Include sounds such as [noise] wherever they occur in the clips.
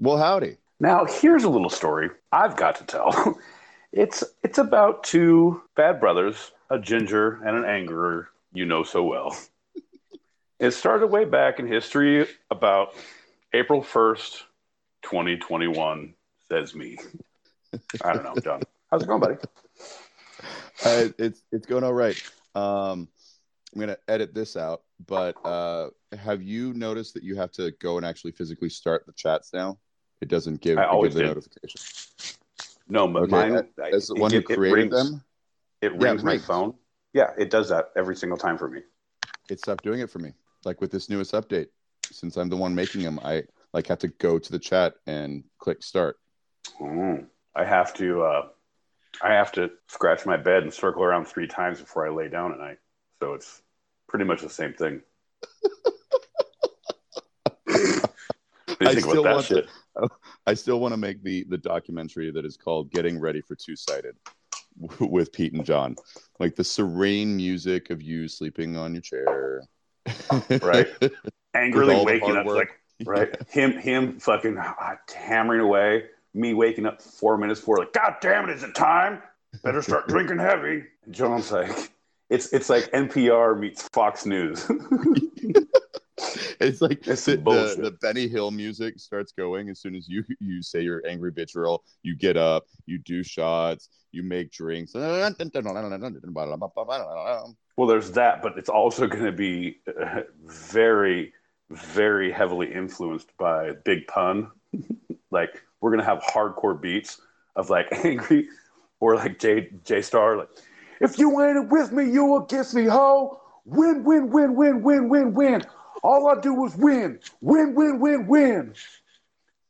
Well, howdy. Now, here's a little story I've got to tell. [laughs] It's it's about two bad brothers, a ginger and an angerer you know so well. It started way back in history about April 1st, 2021, says me. I don't know, John. How's it going, buddy? Uh, it's it's going all right. Um, I'm gonna edit this out, but uh, have you noticed that you have to go and actually physically start the chats now? It doesn't give, I give always the did. notification. No, but Okay, mine. uh, As the one it, who it rings, them, It Yeah, rings it my phone. Yeah, it does that every single time for me. it stopped doing it for me. Like with this newest update, since I'm the one making them, I like have to go to the chat and click start. Mm. I have to. Uh, I have to scratch my bed and circle around three times before I lay down at night. So it's pretty much the same thing. what do you I still want shit? [laughs] I still want to make the the documentary that is called "Getting Ready for Two Sided" with Pete and John, like the serene music of you sleeping on your chair, [laughs] Right. Angrily waking up, work. like right, him, him, fucking hammering away. Me waking up four minutes before, like, God damn it, is it time? Better start [laughs] drinking heavy. And John's like, it's it's like NPR meets Fox News. [laughs] It's like the, the, the Benny Hill music starts going as soon as you you say your angry bitch roll. You get up, you do shots, you make drinks. [laughs] Well, there's that, but it's also going to be uh, very, very heavily influenced by Big Pun. [laughs] like we're going to have hardcore beats of like angry or like J J Star. Like, if you ain't with me, you will against me, ho. Win, win, win, win, win, win, win. All I do is win, win, win, win, win.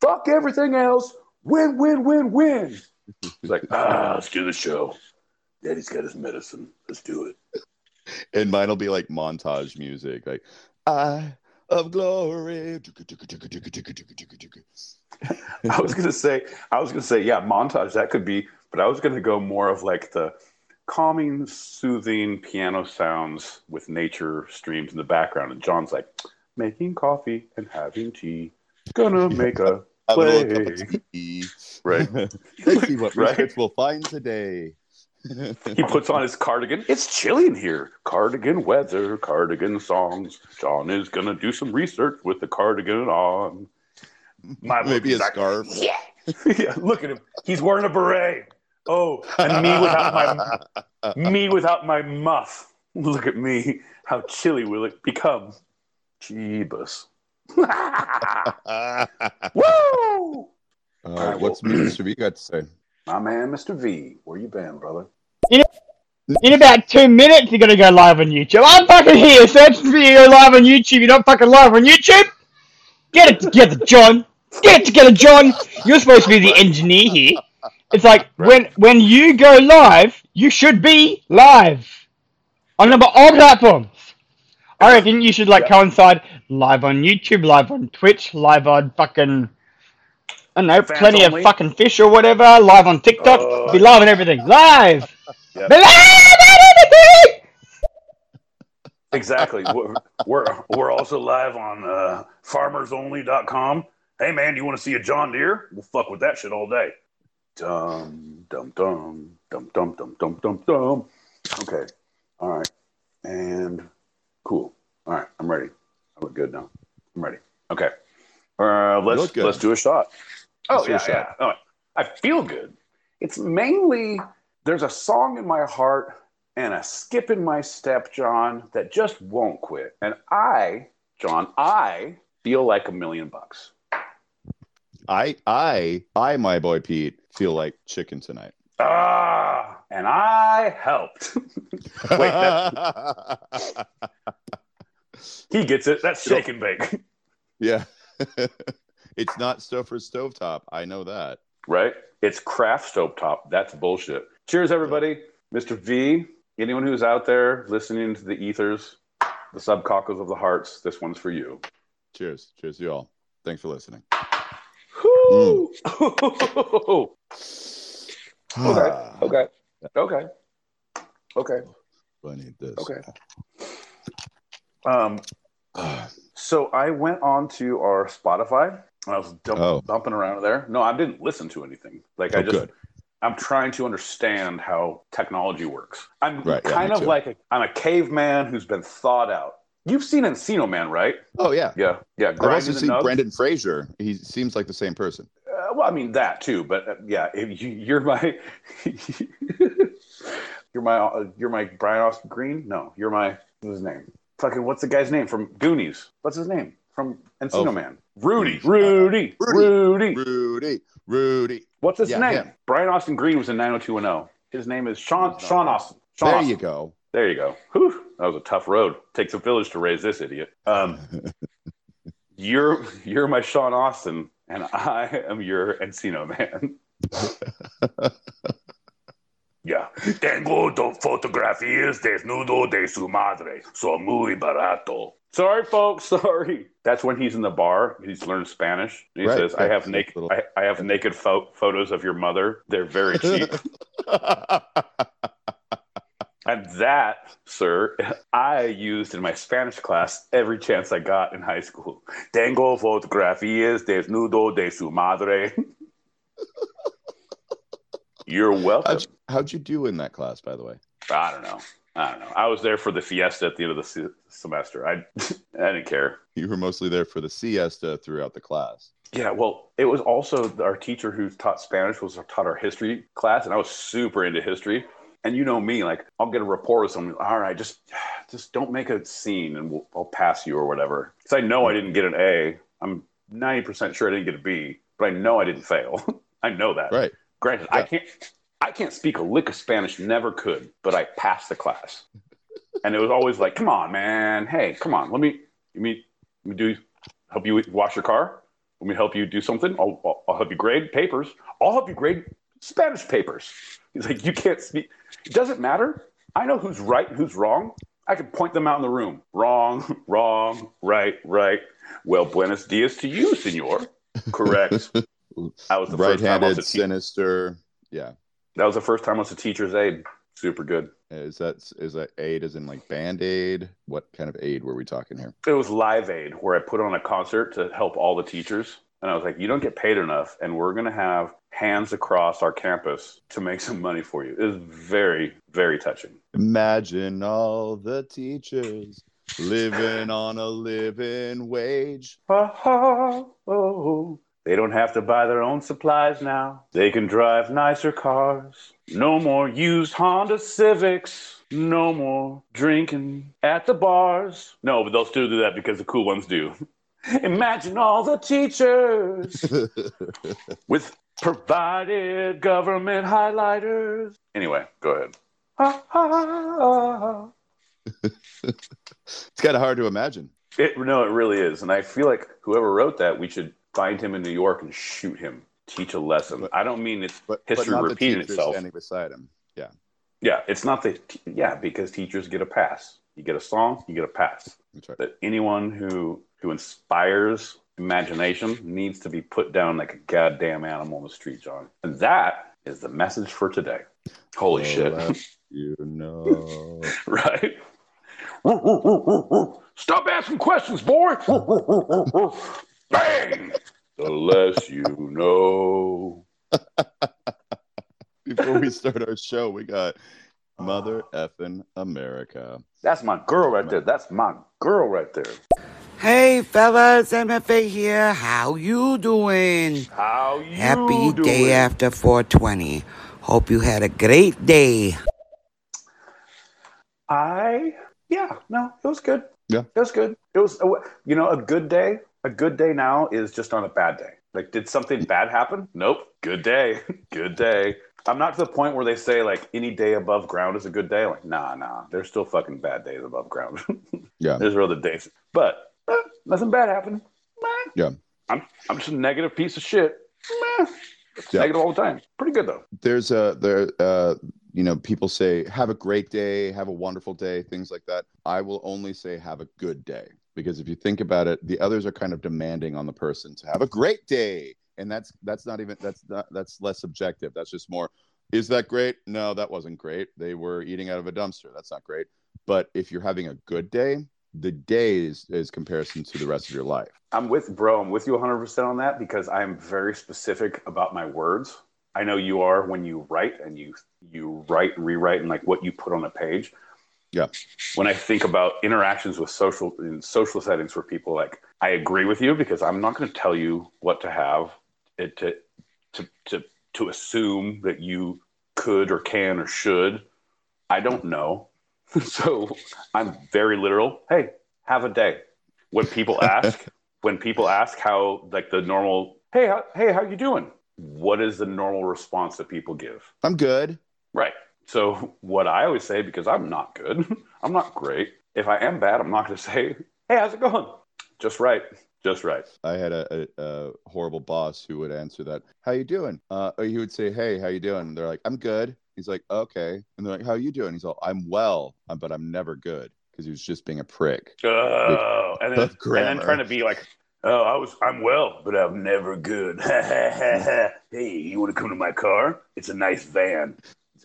Fuck everything else. Win, win, win, win. It's like, ah, let's do the show. Daddy's got his medicine. Let's do it. And mine will be like montage music, like "I of glory." I was gonna say, I was gonna say, yeah, montage that could be, but I was gonna go more of like the calming, soothing piano sounds with nature streams in the background, and John's like making coffee and having tea, gonna make a Have [laughs] a play. right. [laughs] [laughs] Let's see what Right. we'll find today. He puts on his cardigan. It's chilly in here. Cardigan weather, cardigan songs. John is gonna do some research with the cardigan on. My Maybe a like, scarf. Yeah. yeah. Look at him. He's wearing a beret. Oh, [laughs] and me without my [laughs] me without my muff. Look at me. How chilly will it become? Jeebus. [laughs] Woo! All right, what's [clears throat] Mr. V got to say? My man, Mr. V. Where you been, brother? In about two minutes, you're gonna go live on YouTube. I'm fucking here. Search for you go live on YouTube. You're not fucking live on YouTube. Get it together, John. Get it together, John. You're supposed to be the engineer here. It's like when when you go live, you should be live on number all platforms. I reckon you should like coincide live on YouTube, live on Twitch, live on fucking I don't know, Fans plenty only? of fucking fish or whatever, live on TikTok, Oh, be live on everything. Live! [laughs] Yep. Be live on everything! Exactly. we're, we're we're also live on uh, farmersonly.com. Hey man, do you want to see a John Deere? We'll fuck with that shit all day. Dum dum dum dum dum dum dum dum dum. Okay. All right. And cool. All right. I'm ready. I look good now. I'm ready. Okay. Uh, let's good. let's do a shot. Oh Let's do a yeah, shot. yeah. Oh, I feel good. It's mainly there's a song in my heart and a skip in my step, John, that just won't quit. And I, John, I feel like a million bucks. I, I, I, my boy Pete, feel like chicken tonight. Ah, and I helped. [laughs] Wait, that, [laughs] he gets it. That's shake and bake, [laughs] yeah. it's not Stouffer's stovetop. I know that. right? It's Kraft stovetop. That's bullshit. Cheers, everybody. Mr. V, anyone who's out there listening to the ethers, the subcockles of the hearts, this one's for you. Cheers. Cheers you all. Thanks for listening. [laughs] Whew. Ah, okay. Okay. Okay. Okay. I need this. Okay. Um, so I went on to our Spotify and I was dump, Oh. bumping around there. No, I didn't listen to anything. Like I Oh, just, good. I'm trying to understand how technology works. I'm Right, kind me of too. like a, I'm a caveman who's been thawed out. You've seen Encino Man, right? Oh yeah. Yeah, yeah. I've also seen nugs. Brendan Fraser. He seems like the same person. Uh, well, I mean that too, but uh, yeah, if you, you're my, [laughs] you're my, uh, you're my Brian Austin Green. No, you're my what's his name? Fucking what's the guy's name from Goonies? What's his name from Encino Oh. Man? Rudy, Uh, Rudy, Rudy. Rudy. Rudy. Rudy. What's his Yeah, name? him. Brian Austin Green was in 90210. His name is Sean Sean Astin. Sean There Astin. you go. There you go. Whew, that was a tough road. Takes a village to raise this idiot. Um, [laughs] you're you're my Sean Astin, and I am your Encino man. [laughs] yeah. Tengo dos fotografías desnudo de su madre. So muy barato. Sorry, folks. [laughs] Sorry. That's when he's in the bar. He's learned Spanish. He Right, says, "I have naked. little- I, I have naked pho- photos of your mother. They're very cheap." And that, sir, I used in my Spanish class every chance I got in high school. Tengo fotografías desnudo de su madre. [laughs] You're welcome. how'd, you, how'd you do in that class, by the way? I don't know. I don't know. I was there for the fiesta at the end of the se- semester. I, [laughs] I didn't care. You were mostly there for the siesta throughout the class. Yeah, well, it was also our teacher who taught Spanish was taught our history class, and I was super into history. And you know me, like I'll get a report with someone. All right, just just don't make a scene, and we'll, I'll pass you or whatever. Because I know I didn't get an A. I'm ninety percent sure I didn't get a B, but I know I didn't fail. [laughs] I know that. Right. Granted, I can't I can't speak a lick of Spanish, never could, but I passed the class. [laughs] and it was always like, come on, man. Hey, come on. Let me let me, let me do help you wash your car. Let me help you do something. I'll, I'll, I'll help you grade papers. I'll help you grade Spanish papers. He's like, you can't speak. It doesn't matter. I know who's right and who's wrong. I can point them out in the room. Wrong, [laughs] wrong, right, right. Well, buenos dias to you, senor. Correct. I was the first time I was Right-handed, a te- sinister. Yeah. that was the first time I was a teacher's aide. Super good. Is that is that aid as in like band aid? What kind of aid were we talking here? It was Live Aid where I put on a concert to help all the teachers. And I was like, you don't get paid enough, and we're going to have hands across our campus to make some money for you. It was very, very touching. Imagine all the teachers living on a living wage. Oh, they don't have to buy their own supplies now. They can drive nicer cars. No more used Honda Civics. No more drinking at the bars. No, but they'll still do that because the cool ones do. [laughs] Imagine all the teachers [laughs] with provided government highlighters. Anyway, go ahead. [laughs] It's kind of hard to imagine. It, no, it really is. And I feel like whoever wrote that, we should find him in New York and shoot him, teach a lesson. I don't mean it's But History but repeating itself. standing beside him. Yeah. yeah, it's not the yeah because teachers get a pass. You get a song, you get a pass. That's right. That anyone who who inspires imagination needs to be put down like a goddamn animal in the street, John. And that is the message for today. Holy So shit! [laughs] you know. right? Stop asking questions, boy. Bang! The less you know. [laughs] Before we start our show, we got Mother effing America. That's my girl right there. That's my girl right there. Hey fellas, MFA here. How you doing? How you doing? Happy doing? day after 420. Hope you had a great day. I yeah no it was good. Yeah. it was good. It was you know a good day. A good day now is just on a bad day. Like, did something bad happen? Nope. Good day. [laughs] good day. I'm not to the point where they say like any day above ground is a good day. Like, nah, nah. There's still fucking bad days above ground. [laughs] Yeah. There's other days, but eh, nothing bad happened. Yeah. I'm I'm just a negative piece of shit. Meh. Yeah. Negative all the time. Pretty good though. There's a there uh you know people say have a great day, have a wonderful day, things like that. I will only say have a good day because if you think about it, the others are kind of demanding on the person to have a great day. And that's that's not even that's not that's less subjective. That's just more is that great? No, that wasn't great. They were eating out of a dumpster. That's not great. But if you're having a good day, the days is comparison to the rest of your life. I'm with bro. I'm with you 100 percent on that because I'm very specific about my words. I know you are when you write and you you write and rewrite and like what you put on a page. Yeah. When I think about interactions with social in social settings where people like I agree with you because I'm not going to tell you what to have it to to to to assume that you could or can or should. I don't know. [laughs] so I'm very literal. Hey, have a day. When people [laughs] ask, when people ask how like the normal, hey, how, hey, how you doing? What is the normal response that people give? I'm good. Right. So what I always say, because I'm not good, [laughs] I'm not great. If I am bad, I'm not going to say, hey, how's it going? Just right. Just right. I had a, a, a horrible boss who would answer that, "How you doing?" Uh, or he would say, "Hey, how you doing?" And they're like, "I'm good." He's like, "Okay," and they're like, "How you doing?" He's all, "I'm well, uh, but I'm never good," because he was just being a prick. Oh, and then, and then trying to be like, oh, I was, I'm well, but I'm never good. [laughs] hey, you want to come to my car? It's a nice van.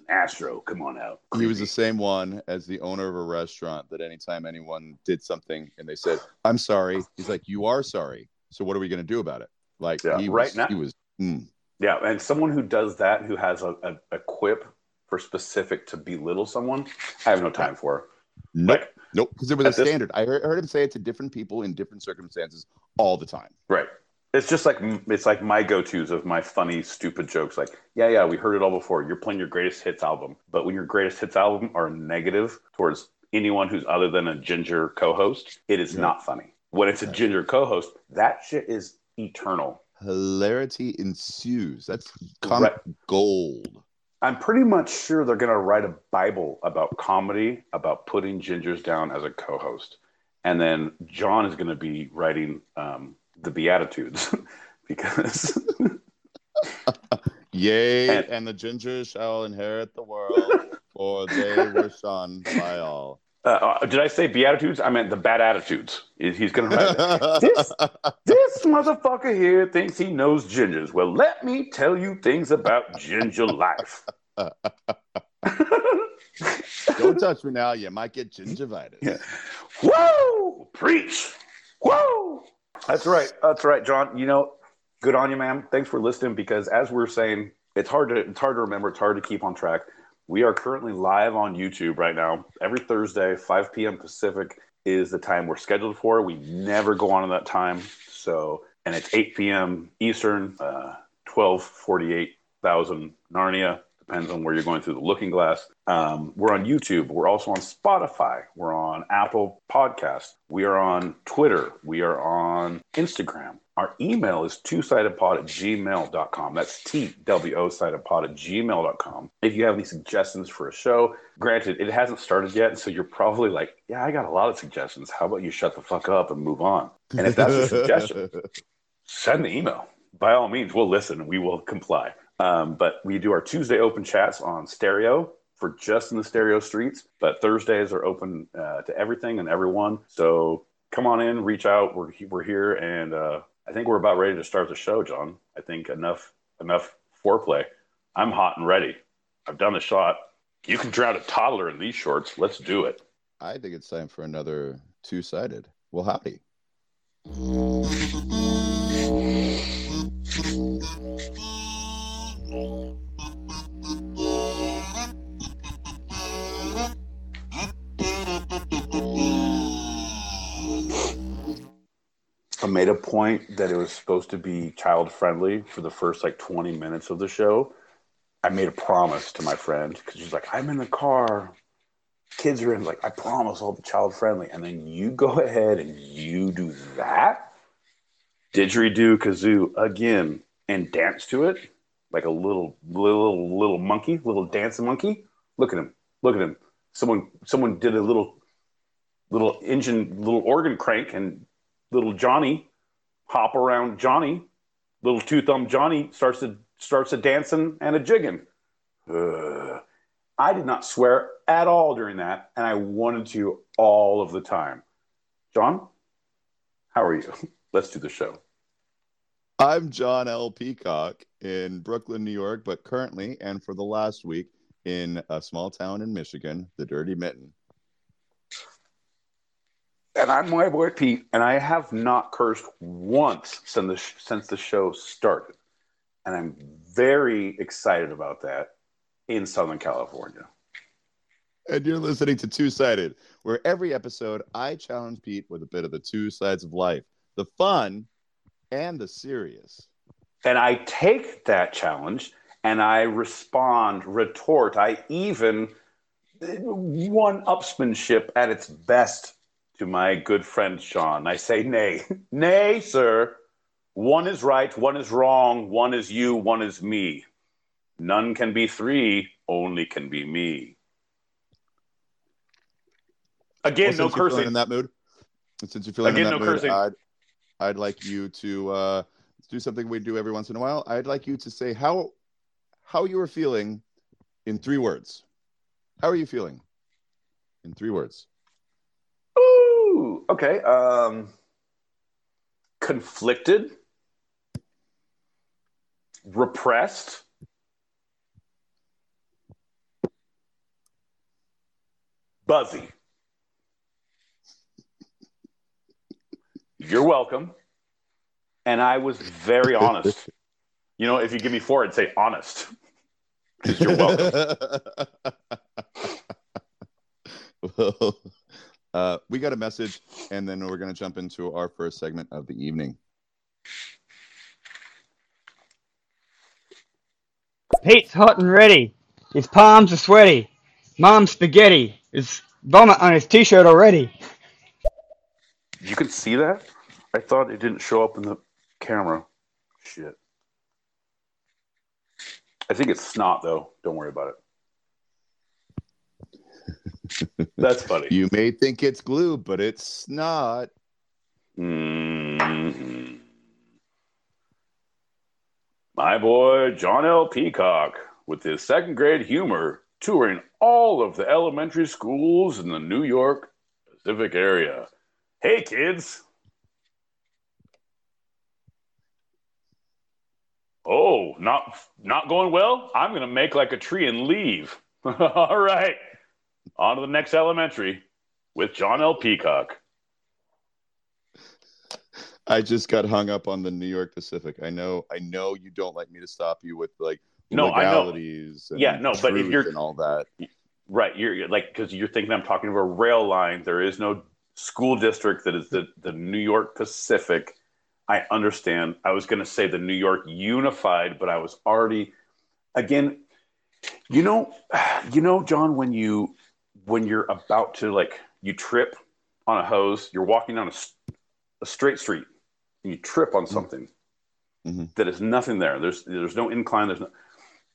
An Astro. Come on out. He was the same one as the owner of a restaurant that anytime anyone did something and they said, "I'm sorry," he's like, "You are sorry." So what are we going to do about it? Like Yeah, he right was, now- he was. mm. Yeah, and someone who does that, who has a, a, a quip for specific to belittle someone, I have no time for. Nope, Like, nope, because it was a at this- standard. I heard him say it to different people in different circumstances all the time. right. It's just like it's like my go-tos of my funny, stupid jokes. Like, yeah, yeah, we heard it all before. You're playing your greatest hits album, but when your greatest hits album are negative towards anyone who's other than a ginger co-host, it is Yeah. not funny. When it's a ginger co-host, that shit is eternal. Hilarity ensues. That's comic gold. I'm pretty much sure they're going to write a Bible about comedy, about putting gingers down as a co-host, and then John is going to be writing um, the Beatitudes [laughs] because [laughs] Yea, And- and, the ginger shall inherit the world, for they were shunned by all. uh, uh, did I say Beatitudes? I meant the bad attitudes. He's going to write. [laughs] This- this motherfucker here thinks he knows gingers. Well, let me tell you things about ginger life. Don't touch me now. You might get gingivitis. Yeah. Whoa! Preach! Whoa! That's right. That's right, John. You know, good on you, man. Thanks for listening. Because as we're saying, it's hard to it's hard to remember. It's hard to keep on track. We are currently live on YouTube right now. Every Thursday, 5 p.m. Pacific is the time we're scheduled for. We never go on at that time. So, and it's 8 p.m. Eastern, uh, 1248,000 Narnia. Depends on where you're going through the looking glass. Um, we're on YouTube. We're also on Spotify. We're on Apple Podcasts. We are on Twitter. We are on Instagram. Our email is two-sidedpod at gmail.com. That's T-W-O sidedpod at gmail.com. If you have any suggestions for a show, granted, it hasn't started yet, so you're probably like, yeah, I got a lot of suggestions. How about you shut the fuck up and move on? And if that's a suggestion, [laughs] send the email. By all means, we'll listen and we will comply. Um, but we do our Tuesday open chats on stereo for just in the stereo streets. But Thursdays are open uh, to everything and everyone. So come on in, reach out. We're we're here, and uh, I think we're about ready to start the show, John. I think enough enough foreplay. I'm hot and ready. I've done the shot. You can drown a toddler in these shorts. Let's do it. I think it's time for another two sided. Well, howdy. I made a point that it was supposed to be child friendly for the first like 20 minutes of the show. I made a promise to my friend because she's like, I'm in the car. Kids are in, like, I promise I'll be child friendly. And then you go ahead and you do that. Didgeridoo kazoo again and dance to it like a little, little, little monkey, little dancing monkey. Look at him. Look at him. Someone, someone did a little, little engine, little organ crank and little Johnny hop around Johnny, little two thumb Johnny starts to starts a dancing and a jigging. I did not swear at all during that, and I wanted to all of the time. John, how are you? [laughs] Let's do the show. I'm John L. Peacock in Brooklyn, New York, but currently and for the last week in a small town in Michigan, the Dirty Mitten. And I'm my boy Pete, and I have not cursed once since the, since the show started. And I'm very excited about that in Southern California. And you're listening to Two Sided, where every episode I challenge Pete with a bit of the two sides of life the fun and the serious. And I take that challenge and I respond, retort. I even one upsmanship at its best to my good friend Sean. I say, nay, nay, sir. One is right, one is wrong, one is you, one is me. None can be three, only can be me. Again, Well, no since you're feeling cursing. in that mood. and Since you're feeling Again, in that no mood, cursing. I'd, I'd like you to uh, do something we do every once in a while. I'd like you to say how how you were feeling in three words. How are you feeling in three words? Ooh, okay. Um, conflicted, repressed, buzzy. You're welcome. And I was very honest. You know, if you give me four, I'd say honest. 'Cause You're welcome. [laughs] well, uh, we got a message, and then we're going to jump into our first segment of the evening. Pete's hot and ready. His palms are sweaty. Mom's spaghetti. His vomit on his t-shirt already. You can see that? I thought it didn't show up in the camera. Shit. I think it's snot though. Don't worry about it. [laughs] That's funny. You may think it's glue, but it's not. Mhm. My boy John L. Peacock with his second grade humor touring all of the elementary schools in the New York Pacific area. Hey kids. Oh, not not going well? I'm going to make like a tree and leave. [laughs] all right. On to the next elementary with John L. Peacock. I just got hung up on the New York Pacific. I know, I know you don't like me to stop you with like No, I know. legalities. And Yeah, no, but if you're- and all that, Right, you're, you're like because you're thinking I'm talking about a rail line. There is no school district that is the the New York Pacific. I understand. I was going to say the New York Unified, but I was already again. You know, you know, John, when you when you're about to like you trip on a hose, you're walking down a straight street, and you trip on something Mhm. that is nothing there. There's there's no incline. There's no,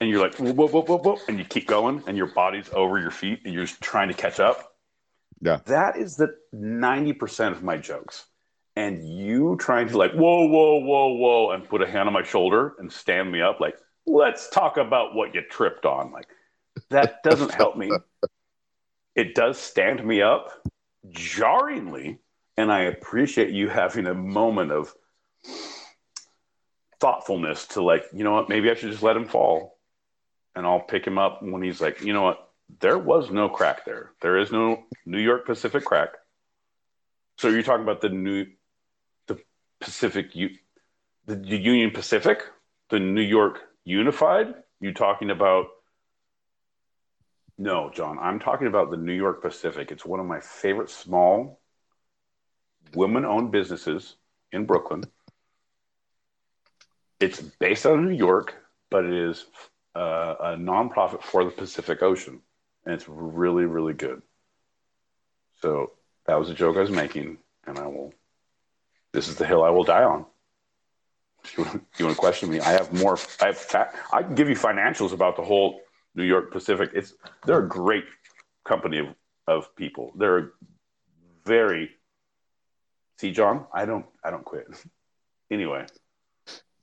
and you're like whoa, whoa, whoa, whoa, whoa, and you keep going, and your body's over your feet, and you're just trying to catch up. Yeah. that is the ninety percent of my jokes. And you trying to like whoa, whoa, whoa, whoa, and put a hand on my shoulder and stand me up, like let's talk about what you tripped on. Like that doesn't help me. It does stand me up jarringly, and I appreciate you having a moment of thoughtfulness to like, you know what, maybe I should just let him fall and I'll pick him up when he's like, you know what, there was no crack there. There is no New York Pacific crack. So you're talking about the new, Pacific, the, the Union Pacific, the New York Unified. You talking about? No, John. I'm talking about the New York Pacific. It's one of my favorite small, women-owned businesses in Brooklyn. It's based out of New York, but it is uh, a nonprofit for the Pacific Ocean, and it's really, really good. So that was a joke I was making, and I will. This is the hill I will die on. If you want, you want to question me, I have more. I have. I can give you financials about the whole New York Pacific. It's they're a great company of, of people. They're very. See, John, I don't. I don't quit. Anyway,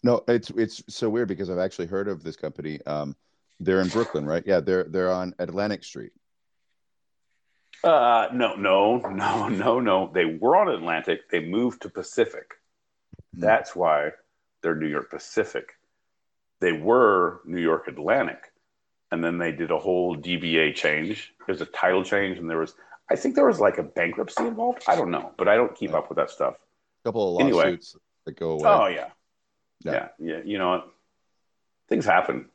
no, it's it's so weird because I've actually heard of this company. Um, they're in Brooklyn, right? Yeah, they're they're on Atlantic Street. Uh, no, no, [laughs] no, no, no. They were on Atlantic. They moved to Pacific. Hmm. That's why they're New York Pacific. They were New York Atlantic, and then they did a whole DBA change. There's a title change, and there was I think there was like a bankruptcy involved. I don't know, but I don't keep up with that stuff. A couple of Anyway. lawsuits that go away. Oh yeah. Yeah. yeah, yeah. You know what? Things happen.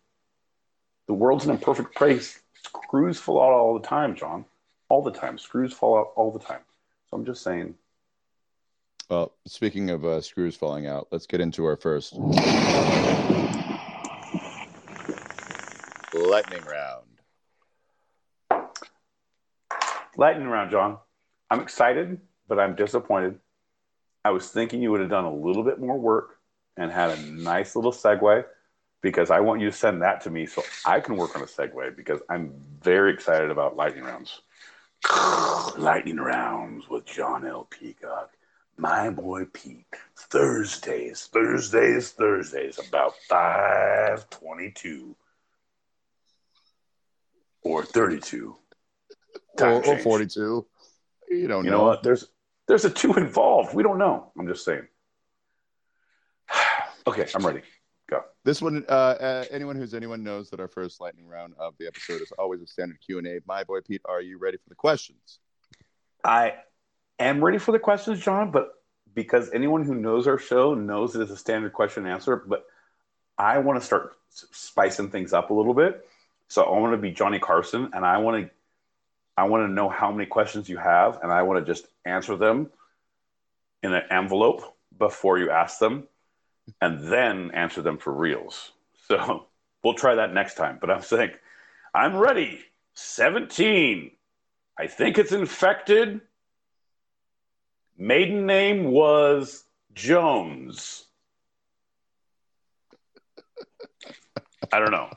The world's an imperfect place. Screws fall out all the time, John. All the time. Screws fall out all the time. So I'm just saying. Well, speaking of uh, screws falling out, let's get into our first lightning round. Lightning round, John. I'm excited, but I'm disappointed. I was thinking you would have done a little bit more work and had a nice little segue because I want you to send that to me so I can work on a segue because I'm very excited about lightning rounds. [sighs] lightning rounds with John L. Peacock. My boy Pete. Thursdays, Thursdays, Thursdays, about 522 or 32. Time Or, or 42. You don't You know. know what? There's there's a two involved. We don't know. I'm just saying. [sighs] okay, I'm ready. This one, uh, uh, anyone who's anyone knows that our first lightning round of the episode is always a standard Q and A. My boy Pete, are you ready for the questions? I am ready for the questions, John, but because anyone who knows our show knows it is a standard question and answer, but I want to start spicing things up a little bit. So I want to be Johnny Carson, and I want to I want to know how many questions you have, and I want to just answer them in an envelope before you ask them, and then answer them for reals. So we'll try that next time. But I'm saying, I'm ready. 17. I think it's infected. Maiden name was Jones. I don't know.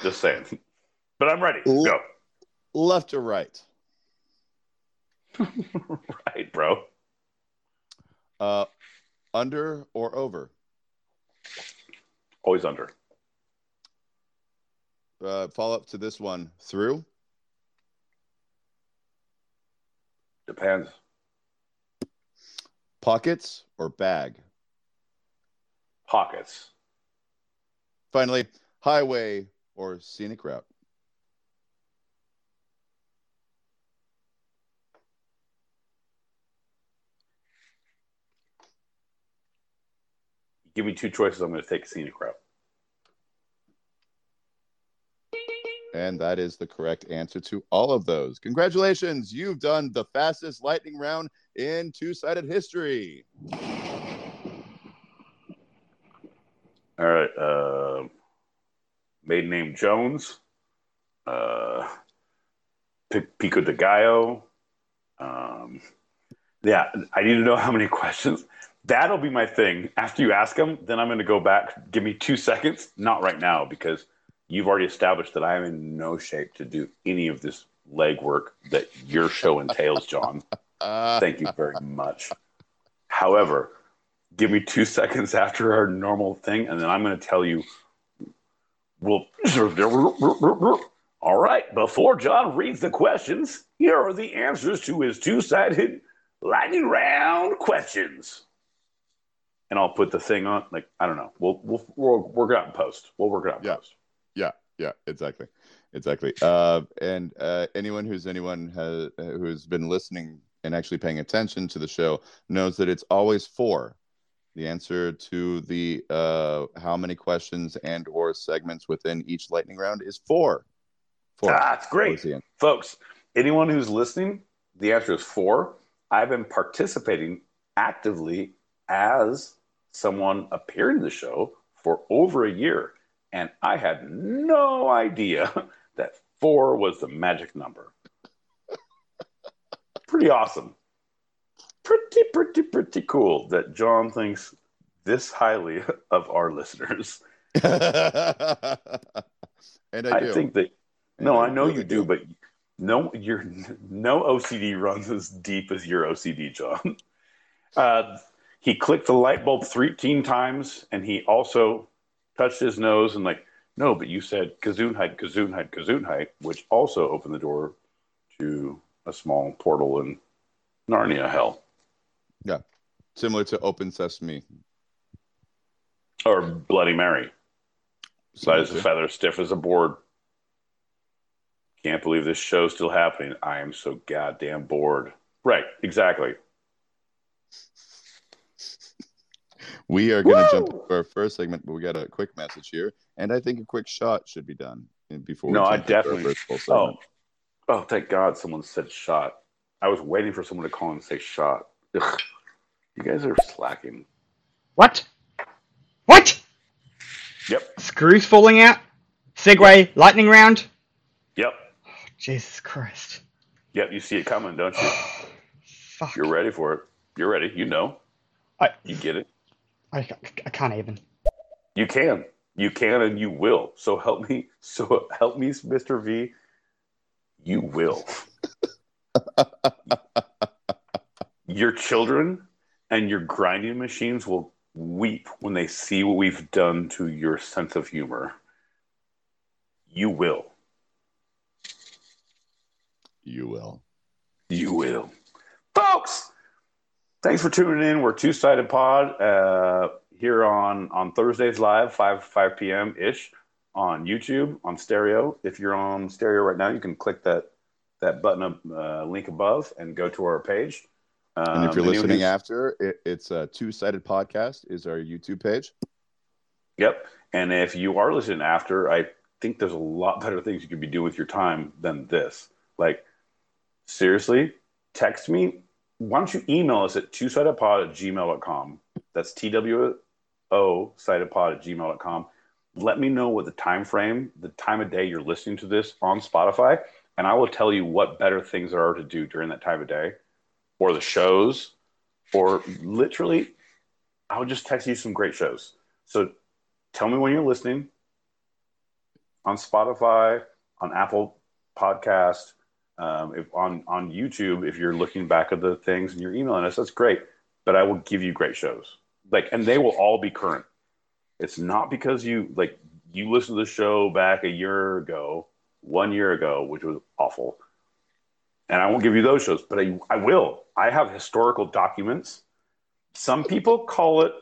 Just saying. But I'm ready. Go. Left or right? [laughs] Right, bro. Uh, under or over? Always under. Uh, follow up to this one. Through? Depends. Pockets or bag? Pockets. Finally, highway or scenic route? Give me two choices. I'm going to take a scenic route. And that is the correct answer to all of those. Congratulations. You've done the fastest lightning round in two sided history. All right. Uh, maiden name Jones. Uh, Pico de Gallo. Um, yeah, I need to know how many [laughs] questions. That'll be my thing. After you ask them, then I'm going to go back. Give me two seconds. Not right now because you've already established that I am in no shape to do any of this legwork that your show entails, John. [laughs] Thank you very much. However, give me two seconds after our normal thing, and then I'm going to tell you. We'll. All right. Before John reads the questions, here are the answers to his two-sided lightning round questions. And I'll put the thing on. Like I don't know. We'll we'll we'll work it out in post. We'll work it out in Yeah. post. yeah, yeah, exactly. Exactly. Uh, and uh, anyone who's anyone has, who's been listening and actually paying attention to the show knows that it's always four. The answer to the uh, how many questions and or segments within each lightning round is four. Four. Ah, it's great. Folks, anyone who's listening, the answer is four. I've been participating actively as someone appeared in the show for over a year, and I had no idea [laughs] that four was the magic number. pretty awesome. Pretty, pretty, pretty cool that John thinks this highly [laughs] of our listeners. [laughs] and I I, do. think that And no, I know really you do, but no, your no OCD runs as deep as your OCD, John. Uh, he clicked the light bulb 13 times, and he also touched his nose and like, no, but you said Gesundheit, Gesundheit, Gesundheit, which also opened the door to a small portal in Narnia hell, Yeah. similar to Open Sesame. or Bloody Mary, light as a feather, stiff as a board. Can't believe this show's still happening. I am so goddamn bored. Right, exactly. We are going to jump Woo! to our first segment, but we got a quick message here, and I think a quick shot should be done before. we No, I jump our definitely- first full Oh, segment. oh, thank God someone said shot. I was waiting for someone to call and say shot. Ugh. You guys are slacking. What? What? Yep, Screws falling out? segue lightning round? yep, Jesus Christ. yep. You see it coming, don't you? [sighs] Fuck. You're ready for it. You're ready. You know. I, You get it. I, I can't even. You can. You can and you will. So help me. [laughs] So help me, Mr. V. You will. your children and your grinding machines will weep when they see what we've done to your sense of humor. You will. You will. You will. Thanks for tuning in. We're Two Sided Pod uh, here on, on Thursdays live, 5, 5 p.m. ish on YouTube, on stereo. If you're on stereo right now, you can click that, that button up, uh, link above and go to our page. And if Um, you're listening who's- after, it, it's a two-sided podcast is our YouTube page. Yep. And if you are listening after, I think there's a lot better things you could be doing with your time than this. Like, seriously, text me. Why don't you email us at two sidedpod at gmail.com? That's T W O sidedpod at gmail.com. Let me know what the time frame, the time of day you're listening to this on Spotify, and I will tell you what better things there are to do during that time of day or the shows, or literally, I'll just text you some great shows. So tell me when you're listening on Spotify, on Apple Podcast, um, if on on YouTube. If you're looking back at the things and you're emailing us, that's great. But I will give you great shows, like, and they will all be current. It's not because you like you listened to the show back a year ago, one year ago, which was awful, and I won't give you those shows, but I I will. I have historical documents. Some people call it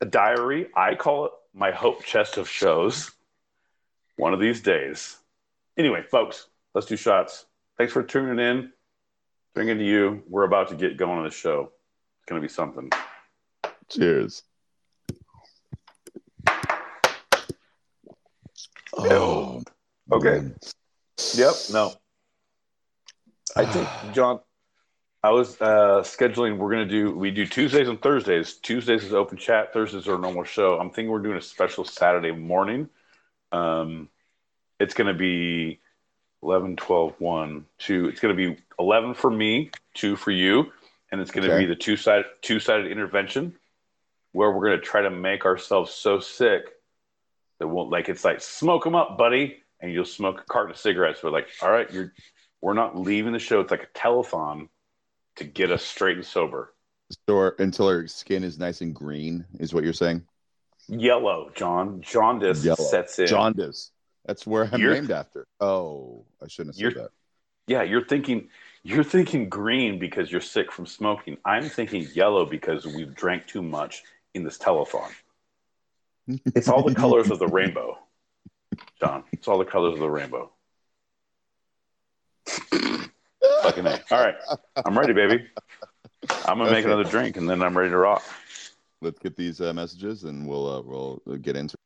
a diary. I call it my hope chest of shows. One of these days. Anyway, folks, let's do shots. Thanks for tuning in. Drinking to you. We're about to get going on the show. It's going to be something. Cheers. Oh, Okay. man. Yep. No. I think, John, I was uh, scheduling. We're going to do, we do Tuesdays and Thursdays. Tuesdays is open chat, Thursdays are a normal show. I'm thinking we're doing a special Saturday morning. Um, it's going to be 11, 12, 1, 2. It's going to be 11 for me, 2 for you. And it's going to Okay. be the two sided two sided intervention where we're going to try to make ourselves so sick that we'll like it's like smoke them up, buddy, and you'll smoke a carton of cigarettes. We're like, all right, you're we're not leaving the show. It's like a telethon to get us straight and sober. So until our skin is nice and green, is what you're saying? Yellow, John. Jaundice Yellow. sets in. Jaundice. That's where I'm You're- named after. Oh, I shouldn't have said that. Yeah, you're thinking you're thinking green because you're sick from smoking. I'm thinking yellow because we've drank too much in this telethon. It's all the colors of the rainbow, John. It's all the colors of the rainbow. Fucking A. All right. I'm ready, baby. I'm gonna make another drink and then I'm ready to rock. Let's get these uh, messages and we'll uh, we'll get into.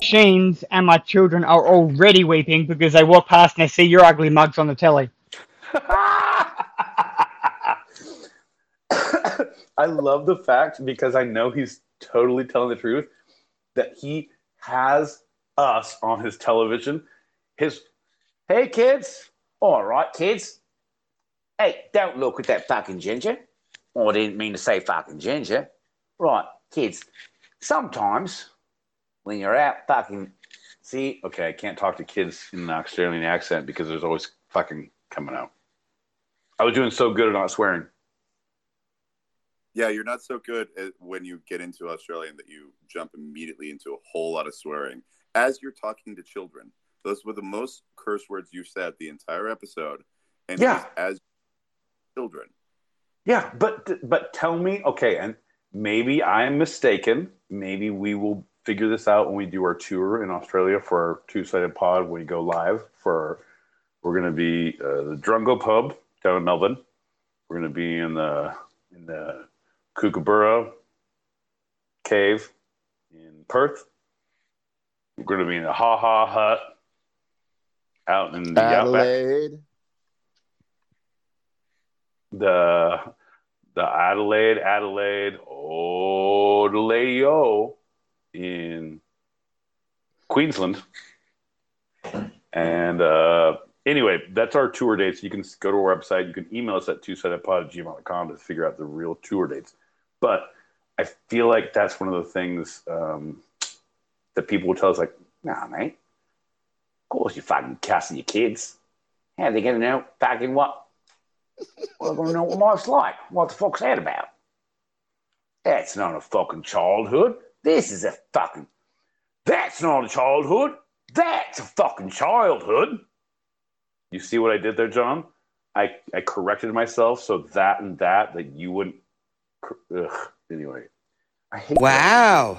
Machines and my children are already weeping because they walk past and they see your ugly mugs on the telly. [laughs] I love the fact because I know he's totally telling the truth that he has us on his television. His Hey, kids. All right, kids. Hey, don't look at that fucking ginger. Oh, I didn't mean to say fucking ginger. Right, kids. Sometimes when you're out fucking. see, okay, I can't talk to kids in an Australian accent because there's always fucking coming out. I was doing so good at not swearing. Yeah, you're not so good at when you get into Australian that you jump immediately into a whole lot of swearing as you're talking to children. Those were the most curse words you said the entire episode, and Yeah. as children. Yeah, but but tell me, okay, and maybe I am mistaken. Maybe we will figure this out when we do our tour in Australia for our two sided pod when we go live. For we're going to be uh, the Drungo Pub down in Melbourne. We're going to be in the in the Kookaburra Cave in Perth. We're going to be in the Ha Ha Hut out in the outback. Adelaide. the the Adelaide, Adelaide, oh, O in Queensland. And uh, anyway, that's our tour dates. You can go to our website. You can email us at two pod at gmail.com to figure out the real tour dates. But I feel like that's one of the things um, that people will tell us, like, nah, mate. Of course you're fucking cussing your kids. How are they going to know fucking what well, I want to know what life's like. What the fuck's that about? That's not a fucking childhood. This is a fucking. That's not a childhood. That's a fucking childhood. You see what I did there, John? I, I corrected myself so that and that that you wouldn't. Ugh. Anyway, I hate that. Wow.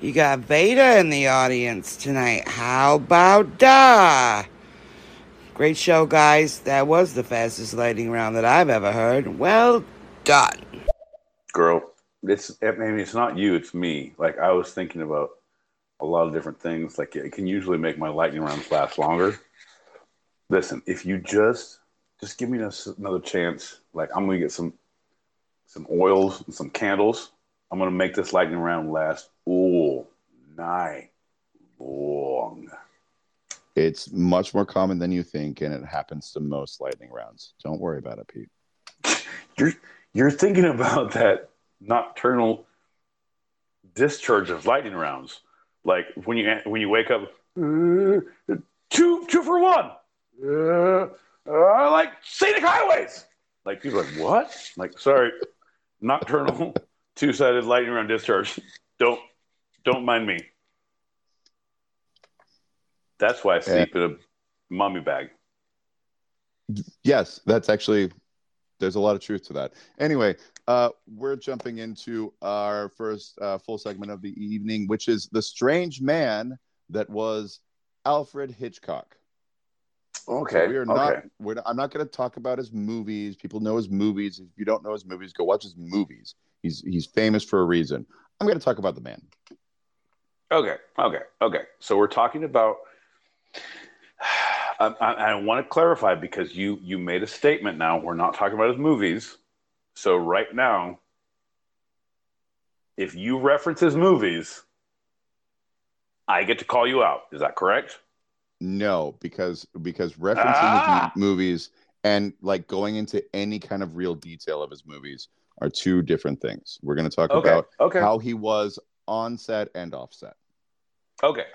You got Veda in the audience tonight. How about da? Great show, guys. That was the fastest lightning round that I've ever heard. Well done. girl. It's I mean, it's not you, it's me. Like I was thinking about a lot of different things. Like it can usually make my lightning rounds last longer. Listen, if you just just give me another chance, like I'm gonna get some some oils and some candles. I'm gonna make this lightning round last all night long. It's much more common than you think, and it happens to most lightning rounds. Don't worry about it, Pete. [laughs] You're you're thinking about that nocturnal discharge of lightning rounds, like when you when you wake up, uh, two two for one, uh, uh, like scenic highways. Like people are like what? Like sorry, nocturnal [laughs] two sided lightning round discharge. Don't don't mind me. That's why I sleep in a mummy bag. Yes, that's actually there's a lot of truth to that. Anyway, uh, we're jumping into our first uh, full segment of the evening, which is the strange man that was Alfred Hitchcock. Okay, So we are not. okay. We're not, I'm not going to talk about his movies. People know his movies. If you don't know his movies, go watch his movies. He's he's famous for a reason. I'm going to talk about the man. Okay, okay, okay. So we're talking about. [sighs] I, I, I want to clarify because you you made a statement. Now we're not talking about his movies. So right now, if you reference his movies, I get to call you out. Is that correct? No, because because referencing Ah! his movies and like going into any kind of real detail of his movies are two different things. We're going to talk Okay. about Okay. how he was on set and off set. Okay.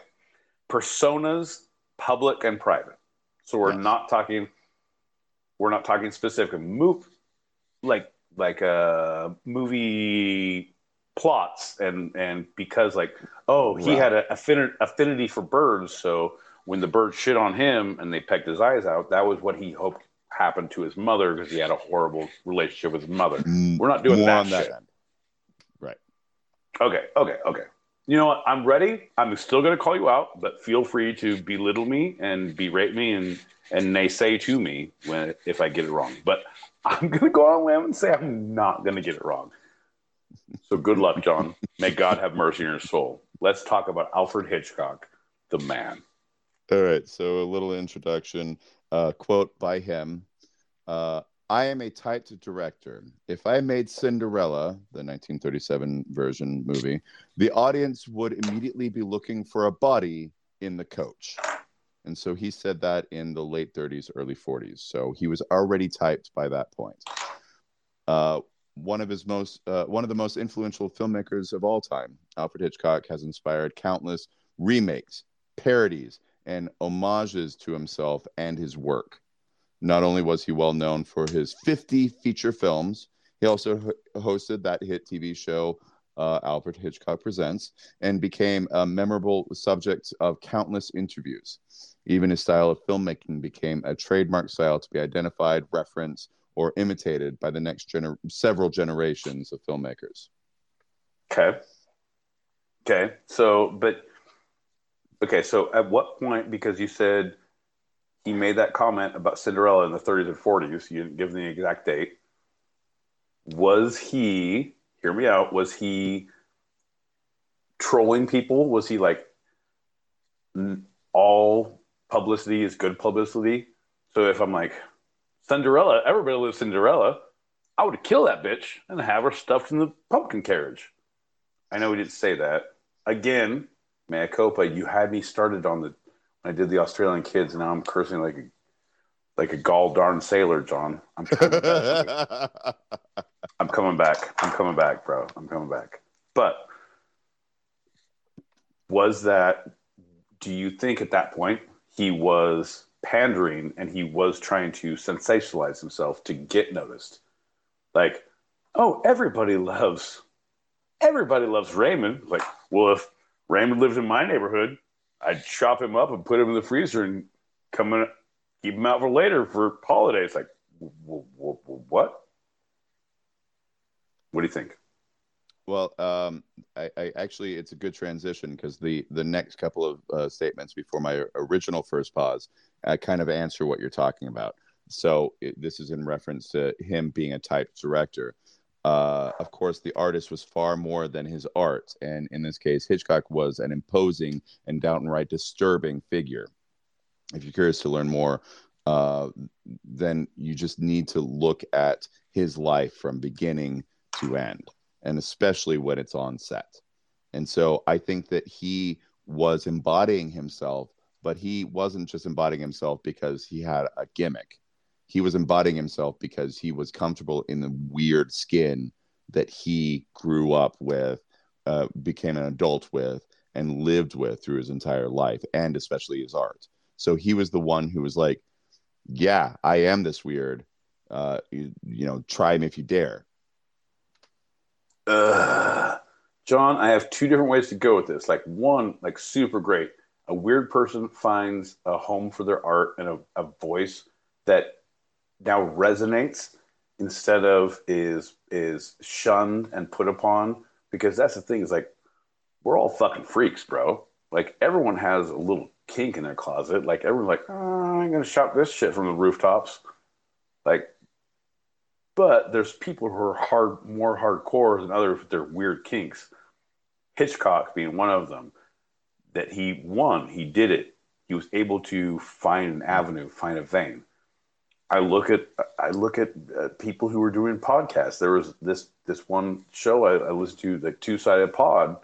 Personas, public and private. So we're Yes. not talking. We're not talking specific move, like like uh movie plots and and because like oh he Right. had an affin- affinity for birds so when the bird shit on him and they pecked his eyes out that was what he hoped happened to his mother because he had a horrible relationship with his mother Mm, we're not doing more that, that shit. end. Right. Okay, okay, okay. You know what? I'm ready. I'm still going to call you out, but feel free to belittle me and berate me and and naysay to me when if I get it wrong. But I'm going to go on limb and say I'm not going to get it wrong. So good luck, John. May God have mercy on your soul. Let's talk about Alfred Hitchcock, the man. All right. So a little introduction. Uh, quote by him. Uh, I am a typed director. If I made Cinderella, the 1937 version movie, the audience would immediately be looking for a body in the coach. And so he said that in the late 30s, early 40s. So he was already typed by that point. Uh, one of his most, uh, one of the most influential filmmakers of all time, Alfred Hitchcock, has inspired countless remakes, parodies, and homages to himself and his work. Not only was he well known for his 50 feature films, he also ho- hosted that hit TV show, uh, Hitchcock Presents, and became a memorable subject of countless interviews. Even his style of filmmaking became a trademark style to be identified, referenced, or imitated by the next gener- several generations of filmmakers. Okay. Okay. So, but okay. So, at what point? Because you said he made that comment about Cinderella in the 30s and 40s. You didn't give the exact date. Was he? Hear me out. Was he trolling people? Was he like all publicity is good publicity? So if I'm like Cinderella, everybody loves Cinderella. I would kill that bitch and have her stuffed in the pumpkin carriage. I know we didn't say that. Again, mea culpa, you had me started on the when I did the Australian kids, now I'm cursing like a like a gall darn sailor, John. I'm coming back. [laughs] I'm coming back. I'm coming back, bro. I'm coming back. But was that do you think at that point he was pandering and he was trying to sensationalize himself to get noticed? Like, oh, everybody loves everybody loves Raymond. Like, well, if Raymond lived in my neighborhood, I'd chop him up and put him in the freezer and come in, keep him out for later for holidays. Like, what? What do you think? Well, um, I, I actually it's a good transition because the the next couple of uh, statements before my original first pause I kind of answer what you're talking about. So it, this is in reference to him being a type director. Uh, of course, the artist was far more than his art, and in this case, Hitchcock was an imposing and downright disturbing figure. If you're curious to learn more, uh, then you just need to look at his life from beginning to end and especially when it's on set. And so I think that he was embodying himself, but he wasn't just embodying himself because he had a gimmick. He was embodying himself because he was comfortable in the weird skin that he grew up with, uh, became an adult with, and lived with through his entire life, and especially his art. So he was the one who was like, "Yeah, I am this weird. Uh, you, you know, try me if you dare." Ugh. John, I have two different ways to go with this. Like one, like super great. A weird person finds a home for their art and a, a voice that now resonates instead of is is shunned and put upon. Because that's the thing is like we're all fucking freaks, bro. Like everyone has a little kink in their closet. Like everyone's like, oh, I'm gonna shout this shit from the rooftops. Like but there's people who are hard, more hardcore than others with their weird kinks. Hitchcock being one of them. That he won, he did it. He was able to find an avenue, find a vein. I look at I look at uh, people who are doing podcasts. There was this this one show I, I listened to, the Two Sided Pod,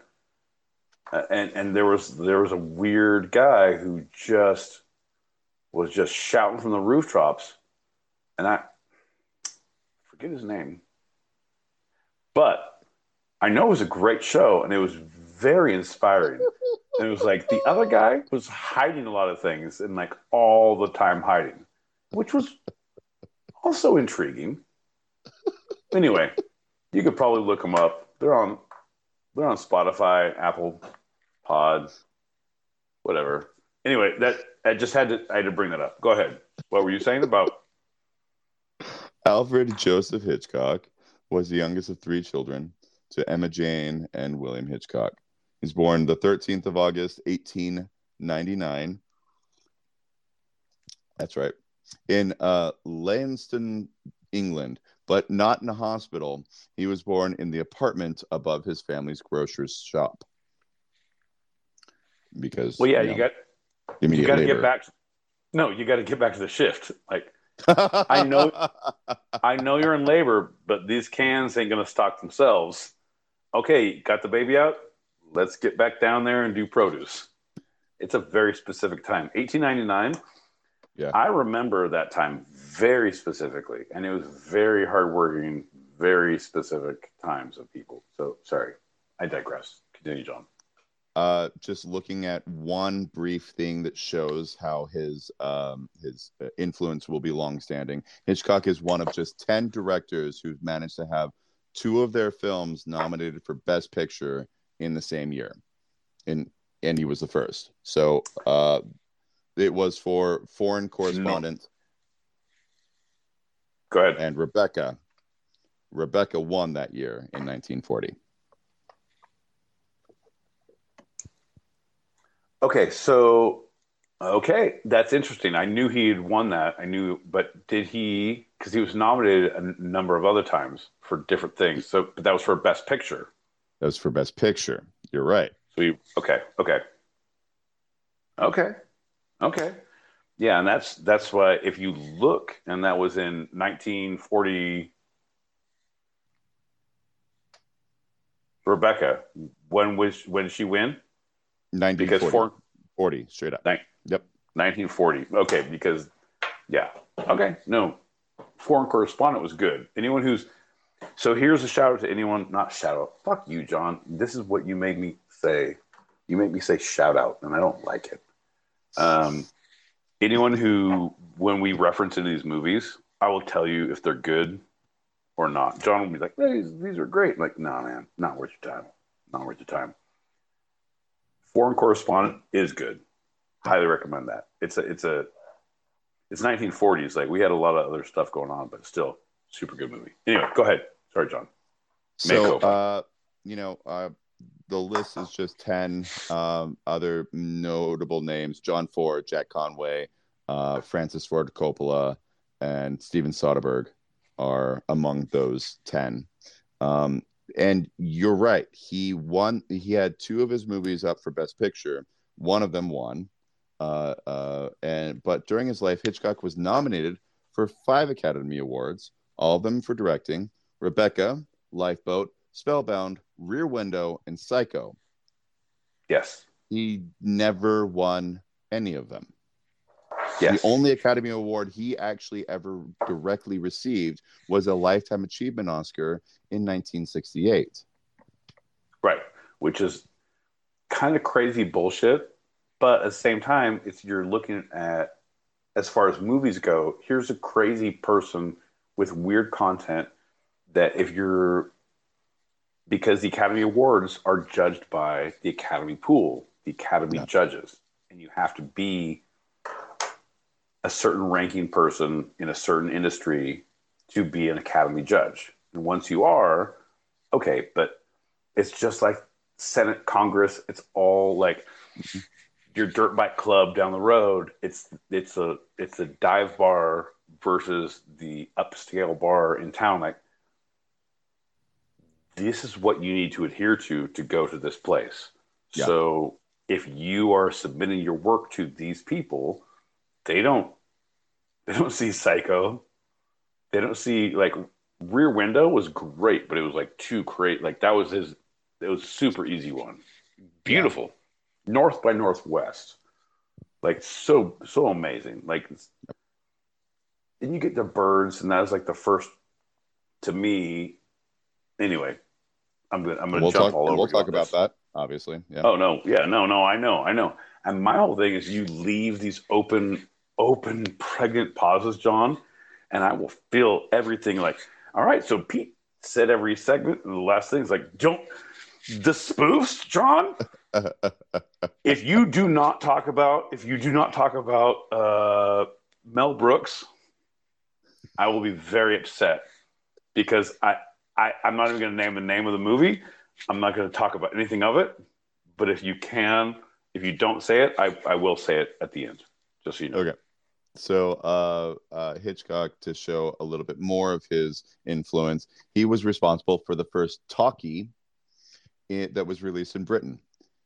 Uh, and and there was there was a weird guy who just was just shouting from the rooftops, and I forget his name, but I know it was a great show and it was very inspiring. and it was like the other guy was hiding a lot of things and like all the time hiding, which was also intriguing. Anyway, you could probably look them up. They're on they're on Spotify, Apple Pod, whatever. Anyway, that I just had to I had to bring that up. Go ahead. What were you saying about Alfred Joseph Hitchcock was the youngest of three children to Emma Jane and William Hitchcock. He's born the 13th of August, 1899. That's right. In uh, Leytonstone, England, but not in a hospital. He was born in the apartment above his family's grocer's shop. Because Well, yeah, you, you know, got you got to get back. No, you got to get back to the shift. Like [laughs] I know- I know you're in labor, but these cans ain't gonna stock themselves. Okay, got the baby out. Let's get back down there and do produce. It's a very specific time. 1899. Yeah. I remember that time very specifically, and it was very hardworking, very specific times of people. So sorry, I digress. Continue, John. Uh, just looking at one brief thing that shows how his um, his uh, influence will be longstanding. Hitchcock is one of just ten directors who've managed to have two of their films nominated for Best Picture in the same year, and and he was the first. So uh, it was for Foreign Correspondent Go ahead. and Rebecca. Rebecca won that year in 1940. Okay, so okay, that's interesting. I knew he had won that. I knew, but did he? Because he was nominated a n- number of other times for different things. So, but that was for Best Picture. That was for Best Picture. You're right. So he okay, okay, okay, okay. Yeah, and that's that's why if you look, and that was in 1940. Rebecca, when was when did she win? 1940. Because for 40, straight up. Thank- Yep. 1940. Okay, because yeah. Okay, no. Foreign correspondent was good. Anyone who's so here's a shout out to anyone not shout out. Fuck you, John. This is what you made me say. You make me say shout out, and I don't like it. Um, anyone who, when we reference any of these movies, I will tell you if they're good or not. John will be like, hey, these, these are great. I'm like, no, man, not worth your time. Not worth your time. Foreign Correspondent is good. Highly recommend that. It's a, it's a, it's 1940s. Like we had a lot of other stuff going on, but still, super good movie. Anyway, go ahead. Sorry, John. So, uh, you know, uh, the list is just 10 um, other notable names John Ford, Jack Conway, uh, Francis Ford Coppola, and Steven Soderbergh are among those 10. Um, and you're right. He won, he had two of his movies up for Best Picture. One of them won. Uh, uh, and but during his life, Hitchcock was nominated for five Academy Awards, all of them for directing. Rebecca, Lifeboat, Spellbound, Rear Window, and Psycho. Yes. He never won any of them. Yes. The only Academy Award he actually ever directly received was a Lifetime Achievement Oscar in 1968. Right. Which is kind of crazy bullshit. But at the same time, if you're looking at, as far as movies go, here's a crazy person with weird content that if you're, because the Academy Awards are judged by the Academy pool, the Academy Yeah. judges, and you have to be a certain ranking person in a certain industry to be an Academy judge. And once you are, okay, but it's just like Senate, Congress. It's all like your dirt bike club down the road. It's it's a it's a dive bar versus the upscale bar in town. Like this is what you need to adhere to to go to this place. Yeah. So if you are submitting your work to these people, they don't they don't see Psycho. They don't see like Rear Window was great, but it was like too great. Like that was his. It was a super easy one. Beautiful. North by Northwest. Like so so amazing. Like then you get the birds, and that was like the first to me. Anyway, I'm gonna I'm gonna We'll jump talk. all over. We'll talk about this. that. Obviously, yeah. Oh no, yeah, no, no, I know, I know. And my whole thing is you leave these open, open, pregnant pauses, John, and I will feel everything like, all right, so Pete said every segment, and the last thing is like, don't the spoofs, John. [laughs] if you do not talk about, if you do not talk about uh, Mel Brooks, I will be very upset because I, I I'm not even going to name the name of the movie. I'm not going to talk about anything of it. But if you can, if you don't say it, I, I will say it at the end, just so you know. Okay. So, uh, uh, Hitchcock, to show a little bit more of his influence, he was responsible for the first talkie i- that was released in Britain.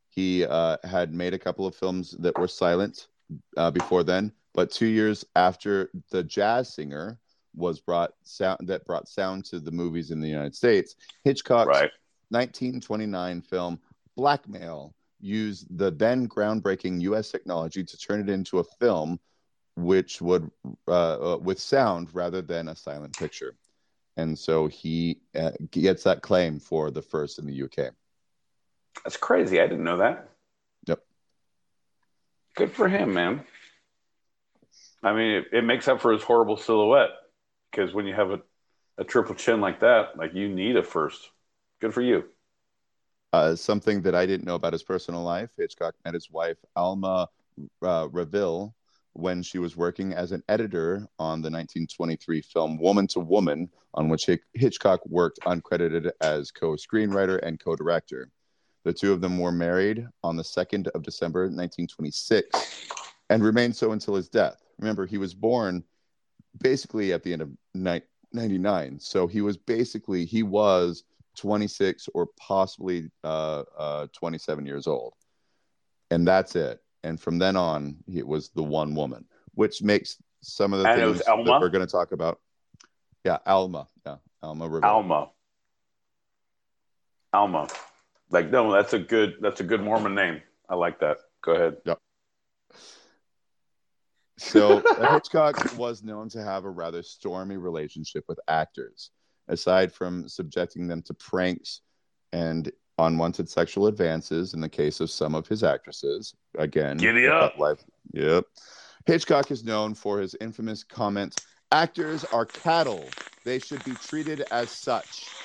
He uh, had made a couple of films that were silent uh, before then, but two years after the jazz singer was brought sound that brought sound to the movies in the United States, Hitchcock's Right. 1929 film Blackmail used the then groundbreaking U.S. technology to turn it into a film which would uh, uh, with sound rather than a silent picture. And so he uh, gets that claim for the first in the UK. That's crazy. I didn't know that. Yep. Good for him, man. I mean, it, it makes up for his horrible silhouette because when you have a, a triple chin like that, like you need a first. Good for you. Uh, something that I didn't know about his personal life Hitchcock met his wife, Alma uh, Reville, when she was working as an editor on the 1923 film Woman to Woman, on which Hitchcock worked uncredited as co screenwriter and co director. The two of them were married on the 2nd of December 1926 and remained so until his death. Remember, he was born basically at the end of ni- 99. So he was basically, he was 26 or possibly uh, uh, 27 years old. And that's it. And from then on, it was the one woman, which makes some of the And things that we're going to talk about. Yeah, Alma. Yeah, Alma Rivera. Alma. Alma. Like no, that's a good that's a good Mormon name. I like that. Go ahead. Yep. So Hitchcock was known to have a rather stormy relationship with actors. Aside from subjecting them to pranks and unwanted sexual advances in the case of some of his actresses, again, Giddy up. life. Yep. Hitchcock is known for his infamous comment, "Actors are cattle; they should be treated as such."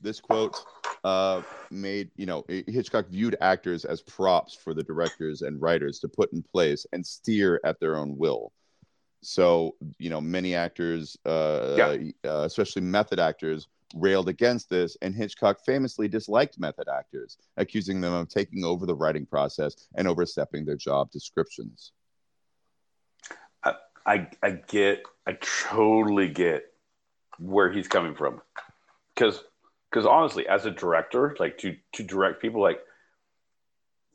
This quote uh, made you know Hitchcock viewed actors as props for the directors and writers to put in place and steer at their own will. So you know many actors, uh, Yeah. uh, especially method actors, railed against this, and Hitchcock famously disliked method actors, accusing them of taking over the writing process and overstepping their job descriptions. I I get I totally get where he's coming from. Cause because honestly, as a director, like to to direct people like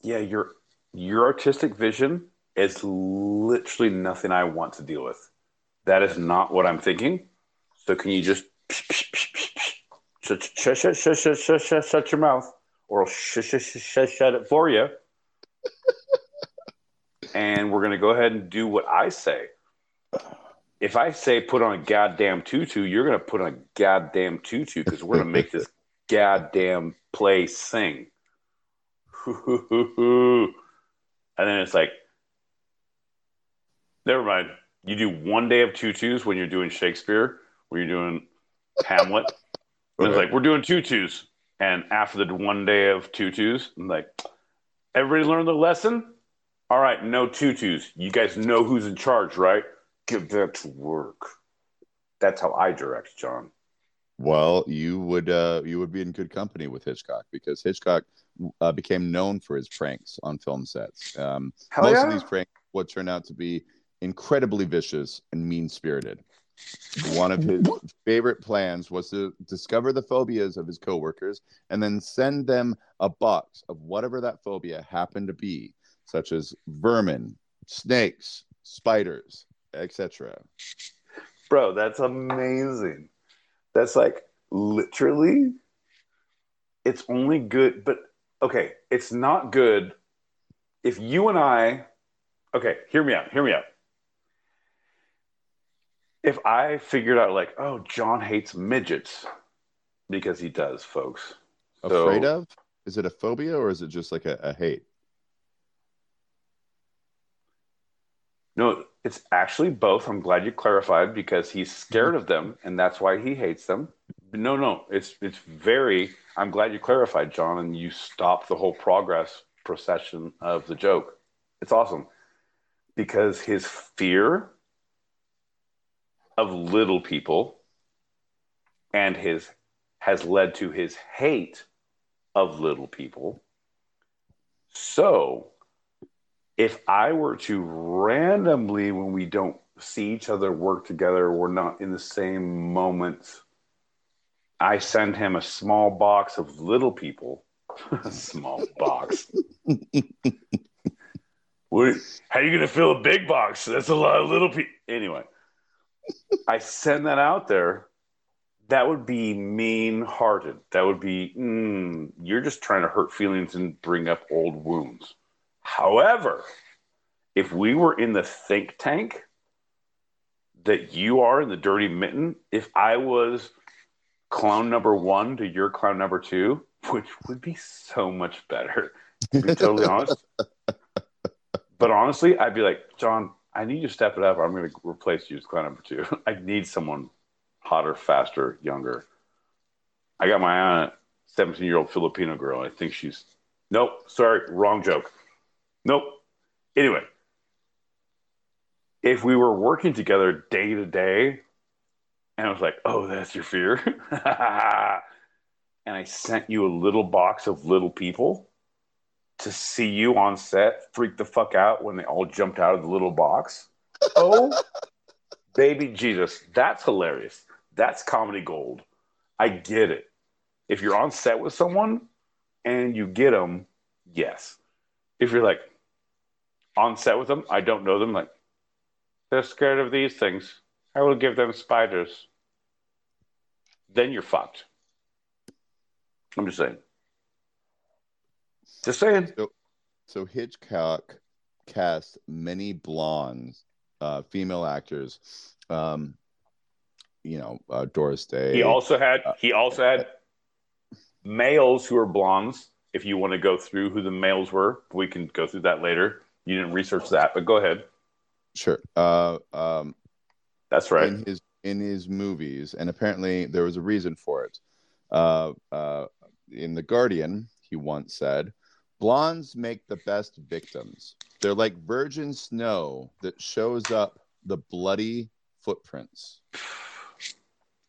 yeah, your your artistic vision is literally nothing I want to deal with. That is not what I'm thinking. So can you just shut shut shut shut shut shut shut, shut your mouth, or I'll shut shut shut shut, it for you. [laughs] and we're gonna go ahead and do what I say. If I say put on a goddamn tutu, you're gonna put on a goddamn tutu because we're gonna make this [laughs] goddamn play sing. [laughs] and then it's like, never mind. You do one day of tutus when you're doing Shakespeare, when you're doing Hamlet. And it's like, we're doing tutus. And after the one day of tutus, I'm like, everybody learned the lesson? All right, no tutus. You guys know who's in charge, right? Get back to work. That's how I direct, John. Well, you would uh, you would be in good company with Hitchcock because Hitchcock uh, became known for his pranks on film sets. Um, most yeah. of these pranks would turn out to be incredibly vicious and mean spirited. One of his favorite plans was to discover the phobias of his coworkers and then send them a box of whatever that phobia happened to be, such as vermin, snakes, spiders, etc. Bro, that's amazing. That's like literally, it's only good, but okay, it's not good if you and I, okay, hear me out, hear me out. If I figured out, like, oh, John hates midgets, because he does, folks. So- Afraid of? Is it a phobia or is it just like a, a hate? No, it's actually both. I'm glad you clarified because he's scared of them, and that's why he hates them. No, no, it's it's very. I'm glad you clarified, John, and you stopped the whole progress procession of the joke. It's awesome because his fear of little people and his has led to his hate of little people. So if I were to randomly, when we don't see each other work together, we're not in the same moment, I send him a small box of little people. a [laughs] small box. [laughs] what, how are you going to fill a big box? That's a lot of little people. Anyway, I send that out there. That would be mean hearted. That would be, mm, you're just trying to hurt feelings and bring up old wounds. However, if we were in the think tank that you are in the dirty mitten, if I was clown number one to your clown number two, [laughs] which would be so much better, to be totally honest. [laughs] But honestly, I'd be like, John, I need you to step it up. I'm going to replace you as clown number two. [laughs] I need someone hotter, faster, younger. I got my eye on a 17 year old Filipino girl. I think she's, nope, sorry, wrong joke. Nope. Anyway, if we were working together day to day, and I was like, "Oh, that's your fear," [laughs] and I sent you a little box of little people to see you on set freak the fuck out when they all jumped out of the little box. [laughs] Oh, baby Jesus, that's hilarious. That's comedy gold. I get it. If you're on set with someone and you get them, yes. If you're like on set with them, I don't know them, like they're scared of these things. I will give them spiders. Then you're fucked. I'm just saying. Just saying. So, so Hitchcock cast many blondes, uh, female actors. Um, you know, uh, Doris Day. He also had he also had males who are blondes. If you want to go through who the males were, we can go through that later. You didn't research that, but go ahead. Sure. Uh, um, That's right. in his in his movies, and apparently there was a reason for it. Uh, uh, in the Guardian, he once said, "Blondes make the best victims. They're like virgin snow that shows up the bloody footprints."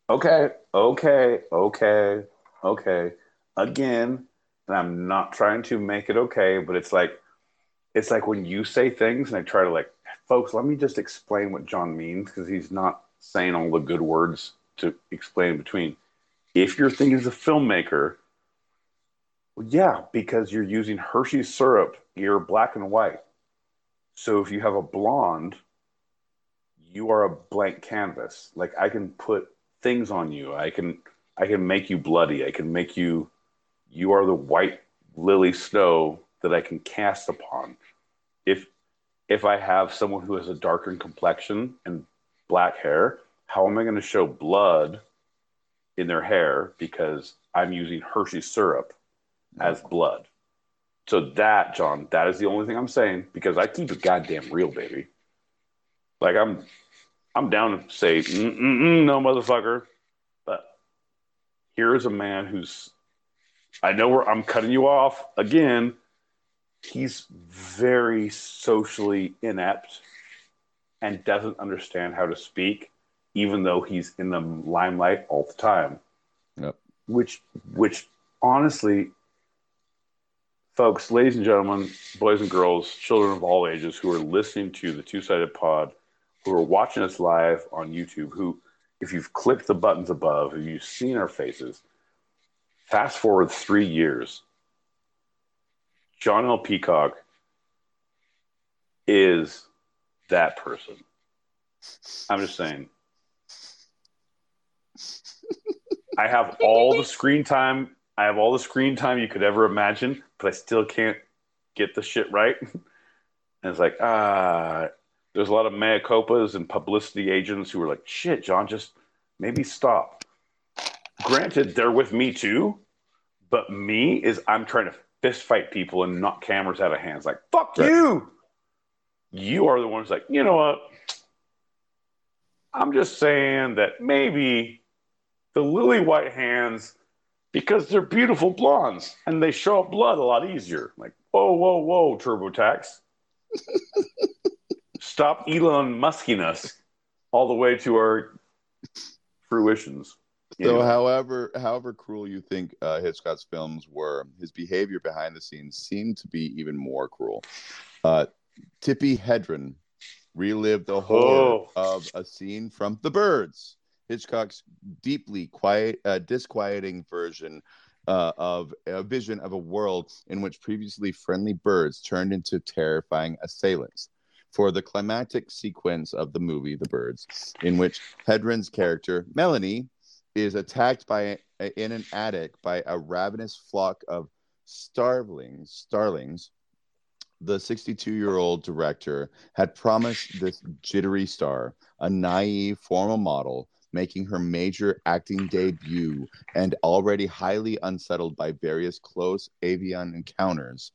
Okay, okay, okay, okay. Again, and I'm not trying to make it okay, but it's like it's like when you say things and I try to like, folks, let me just explain what John means because he's not saying all the good words to explain between. If you're thinking as a filmmaker, yeah, because you're using Hershey's syrup, you're black and white. So if you have a blonde, you are a blank canvas. Like I can put things on you. I can I can make you bloody. I can make you you are the white lily snow that I can cast upon. If if I have someone who has a darker complexion and black hair, how am I going to show blood in their hair because I'm using Hershey syrup as blood? So that, John, that is the only thing I'm saying because I keep it goddamn real, baby. Like I'm, I'm down to say no, motherfucker. But here is a man who's. I know where I'm cutting you off again. He's very socially inept and doesn't understand how to speak, even though he's in the limelight all the time. Yep. Which, which honestly, folks, ladies and gentlemen, boys and girls, children of all ages who are listening to the Two Sided Pod, who are watching us live on YouTube, who, if you've clicked the buttons above, if you've seen our faces, fast forward three years, John L. Peacock is that person. I'm just saying. I have all the screen time. I have all the screen time you could ever imagine, but I still can't get the shit right. [laughs] And it's like, ah, there's a lot of mea copas and publicity agents who are like, shit, John, just maybe stop. Granted, they're with me too, but me is I'm trying to fist fight people and knock cameras out of hands. Like, fuck Right. you. You are the ones like, you know what? I'm just saying that maybe the lily white hands, because they're beautiful blondes and they show up blood a lot easier. Like, whoa, whoa, whoa, TurboTax. [laughs] Stop Elon Musking us all the way to our fruitions. So, Anyway. however, however cruel you think uh, Hitchcock's films were, his behavior behind the scenes seemed to be even more cruel. Uh, Tippi Hedren relived the horror Oh. of a scene from The Birds, Hitchcock's deeply quiet, uh, disquieting version uh, of a vision of a world in which previously friendly birds turned into terrifying assailants. For the climactic sequence of the movie The Birds, in which Hedren's character Melanie is attacked by in an attic by a ravenous flock of starlings the 62 year old director had promised this jittery star a naive formal model making her major acting debut and already highly unsettled by various close avian encounters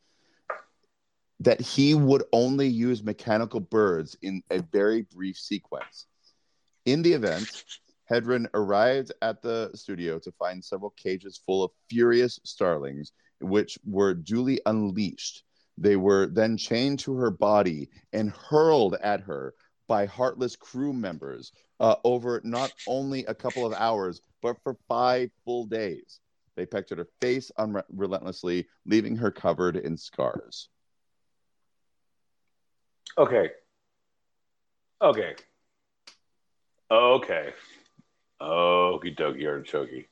that he would only use mechanical birds in a very brief sequence in the event Hedren arrived at the studio to find several cages full of furious starlings, which were duly unleashed. They were then chained to her body and hurled at her by heartless crew members uh, over not only a couple of hours, but for five full days. They pecked at her face unrelentlessly, leaving her covered in scars. Okay. Okay. Okay. Okie dokie artichoke.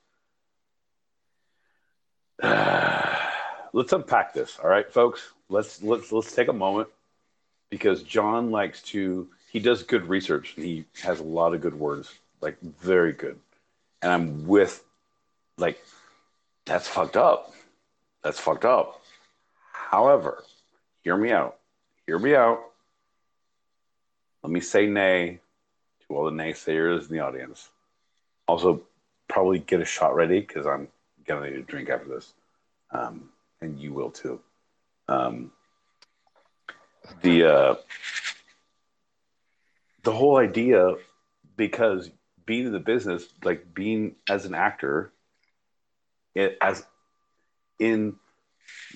[sighs] let's unpack this, all right, folks. Let's let's let's take a moment because John likes to he does good research he has a lot of good words, like very good. And I'm with like that's fucked up. That's fucked up. However, hear me out. Hear me out. Let me say nay to all the naysayers in the audience. Also, probably get a shot ready because I'm gonna need a drink after this, um, and you will too. Um, the uh, the whole idea, because being in the business, like being as an actor, it as in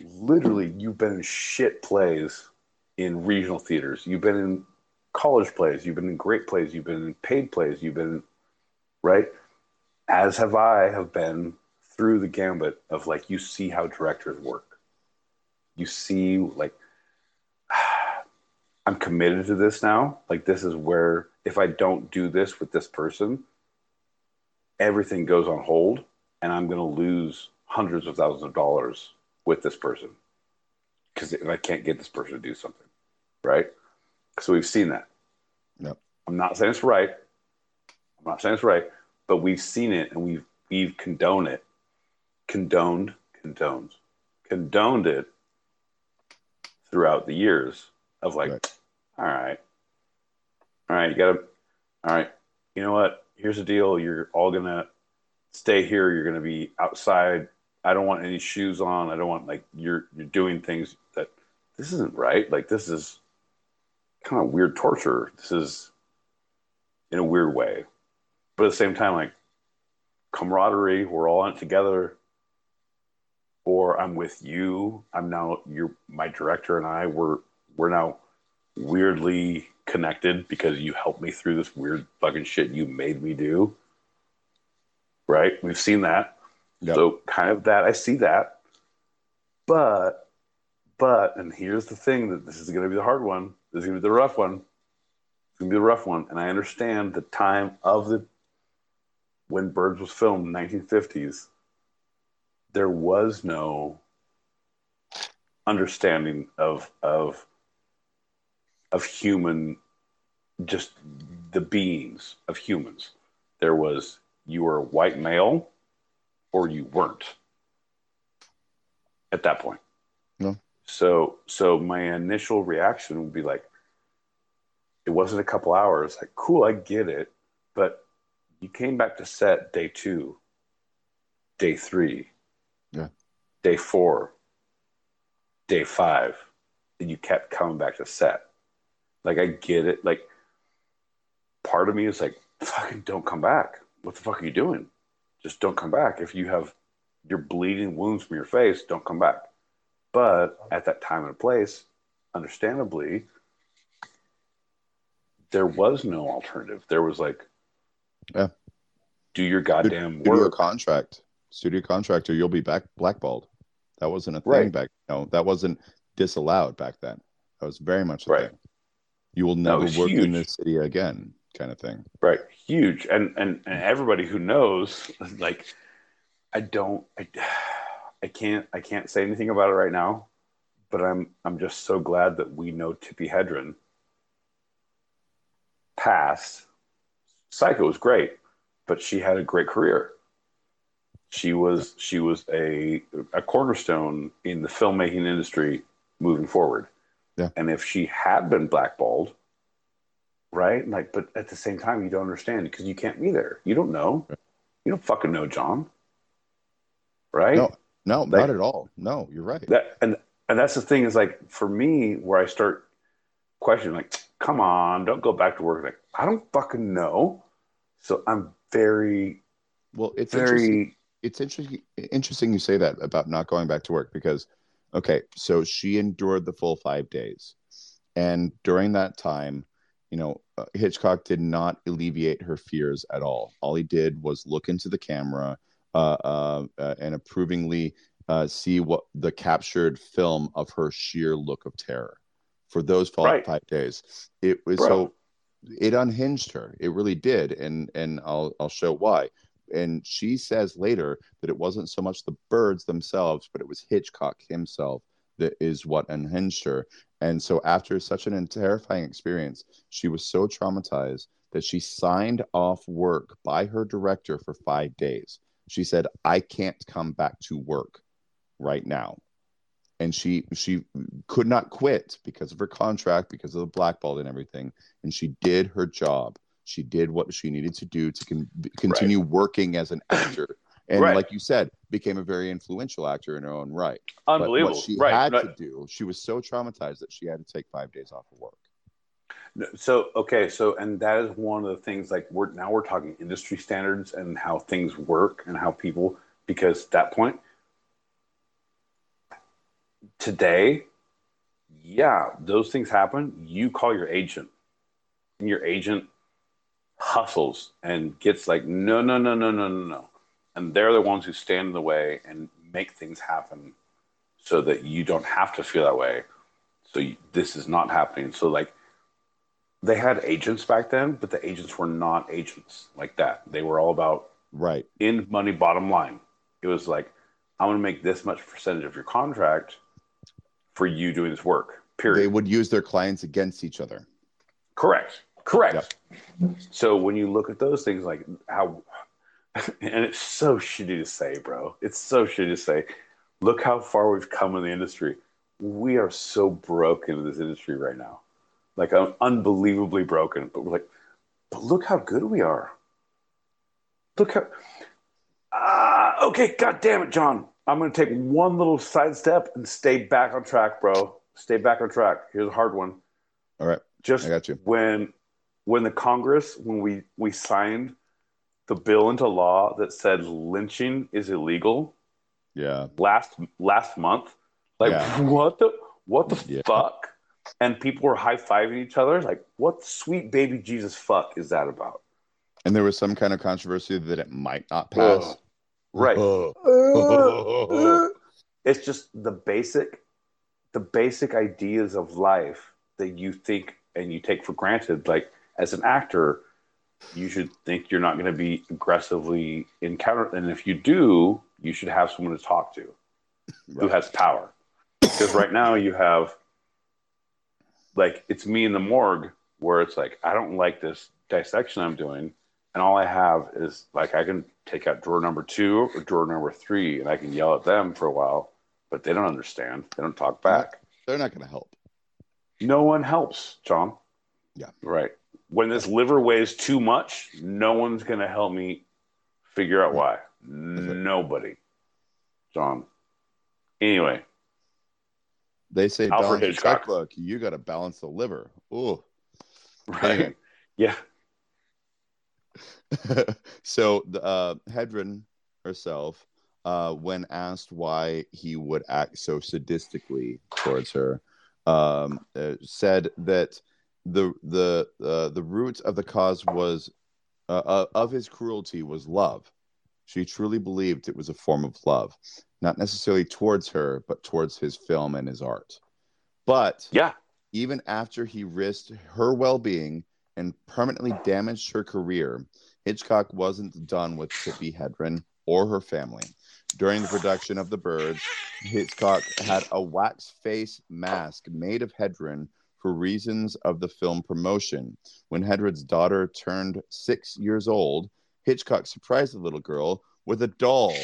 literally you've been in shit plays in regional theaters. You've been in college plays. You've been in great plays. You've been in paid plays. You've been right, as have I have been through the gambit of like you see how directors work. You see like I'm committed to this now. Like this is where if I don't do this with this person, everything goes on hold and I'm going to lose hundreds of thousands of dollars with this person because I can't get this person to do something, right? So we've seen that. Yep. I'm not saying it's right. I'm not saying it's right, but we've seen it and we've we've condoned it, condoned, condones, condoned it throughout the years of like, right. all right, all right, you gotta, all right, you know what? Here's the deal. You're all gonna stay here. You're gonna be outside. I don't want any shoes on. I don't want like you're you're doing things that this isn't right. Like this is kind of weird torture. This is in a weird way, but at the same time, like camaraderie. We're all in it together. Or I'm with you. I'm now you're my director and I. We're we're now weirdly connected because you helped me through this weird fucking shit you made me do. Right? We've seen that. Yep. So kind of that I see that. But but and here's the thing that this is going to be the hard one. This is going to be the rough one. It's going to be the rough one and I understand the time of the when Birds was filmed 1950s there was no understanding of of of human just the beings of humans. There was you were a white male or you weren't at that point. No. So so my initial reaction would be like it wasn't a couple hours. Like cool i get it. But you came back to set day two day three yeah. day four day five and you kept coming back to set like I get it. Like part of me is like, fucking don't come back. What the fuck are you doing? Just don't come back. If you have your bleeding wounds from your face, don't come back. But at that time and place, understandably, there was no alternative. There was like, yeah, do your goddamn studio work. contract, studio contractor, you'll be back blackballed. That wasn't a thing Right. back. No, that wasn't disallowed back then. That was very much a Right. thing. You will never work in huge. this city again, kind of thing. right huge and and, and everybody who knows like i don't I, I can't i can't say anything about it right now but i'm i'm just so glad that we know tippi hedren passed psycho was great but she had a great career she was she was a a cornerstone in the filmmaking industry moving forward Yeah. and if she had been blackballed right? Like, but at the same time, you don't understand because you can't be there. You don't know. You don't fucking know, John. Right? No, no, Like- not at all. No, you're right. That and and that's the thing is like for me where I start questioning, like, come on, don't go back to work. Like, I don't fucking know. So I'm very, well, it's interesting. very it's interesting interesting you say that about not going back to work because okay so she endured the full five days and during that time you know uh, hitchcock did not alleviate her fears at all all he did was look into the camera uh, uh, uh, and approvingly uh, see what the captured film of her sheer look of terror for those Right. five days. It was Bro. so it unhinged her. It really did, and and I'll I'll show why. And she says later that it wasn't so much the birds themselves, but it was Hitchcock himself that is what unhinged her. And so, after such an terrifying experience, she was so traumatized that she signed off work by her director for five days. She said, "I can't come back to work right now." And she she could not quit because of her contract, because of the blackball and everything. And she did her job. She did what she needed to do to con- continue working as an actor. And Right. like you said, became a very influential actor in her own right. But Unbelievable. what she right. had right. to do, she was so traumatized that she had to take five days off of work. So okay, so and that is one of the things like we're now we're talking industry standards and how things work and how people because that point today, yeah, those things happen. You call your agent, and your agent hustles and gets like no no no no no no no, and they're the ones who stand in the way and make things happen so that you don't have to feel that way. So you, this is not happening. So like they had agents back then, but the agents were not agents like that. They were all about Right. in money bottom line. It was like, I'm going to make this much percentage of your contract for you doing this work. Period. They would use their clients against each other. Correct. Correct. So when you look at those things, like how, and it's so shitty to say, bro. It's so shitty to say. Look how far we've come in the industry. We are so broken in this industry right now, like un- unbelievably broken. But we're like, but look how good we are. Look how. Ah, okay. God damn it, John. I'm going to take one little sidestep and stay back on track, bro. Stay back on track. Here's a hard one All right. just I got you. when when the Congress when we we signed the bill into law that said lynching is illegal Yeah. last last month like Yeah. [laughs] what the what the Yeah. fuck and people were high-fiving each other like what sweet baby Jesus fuck is that about And there was some kind of controversy that it might not pass. Ugh. right [laughs] it's just the basic the basic ideas of life that you think and you take for granted like as an actor you should think you're not going to be aggressively encountered and if you do you should have someone to talk to who has power. Because right now you have like it's me in the morgue where it's like i don't like this dissection i'm doing and all i have is like i can take out drawer number two or drawer number three and i can yell at them for a while but they don't understand. They don't talk back. They're not going to help. no one helps john. Yeah. right when this liver weighs too much no one's going to help me figure out why nobody john anyway They say Alfred balance Hitchcock. checkbook. You got to balance the liver. Ooh. right [laughs] yeah [laughs] so the uh, Hedren herself, uh, when asked why he would act so sadistically towards her, um, uh, said that the the uh, the root of the cause was uh, uh, of his cruelty was love. She truly believed it was a form of love, not necessarily towards her, but towards his film and his art. But yeah even after he risked her well being and permanently damaged her career, Hitchcock wasn't done with Tippi Hedren or her family. During the production of The Birds, Hitchcock had a wax face mask made of Hedren for reasons of the film promotion. When Hedren's daughter turned six years old, Hitchcock surprised the little girl with a doll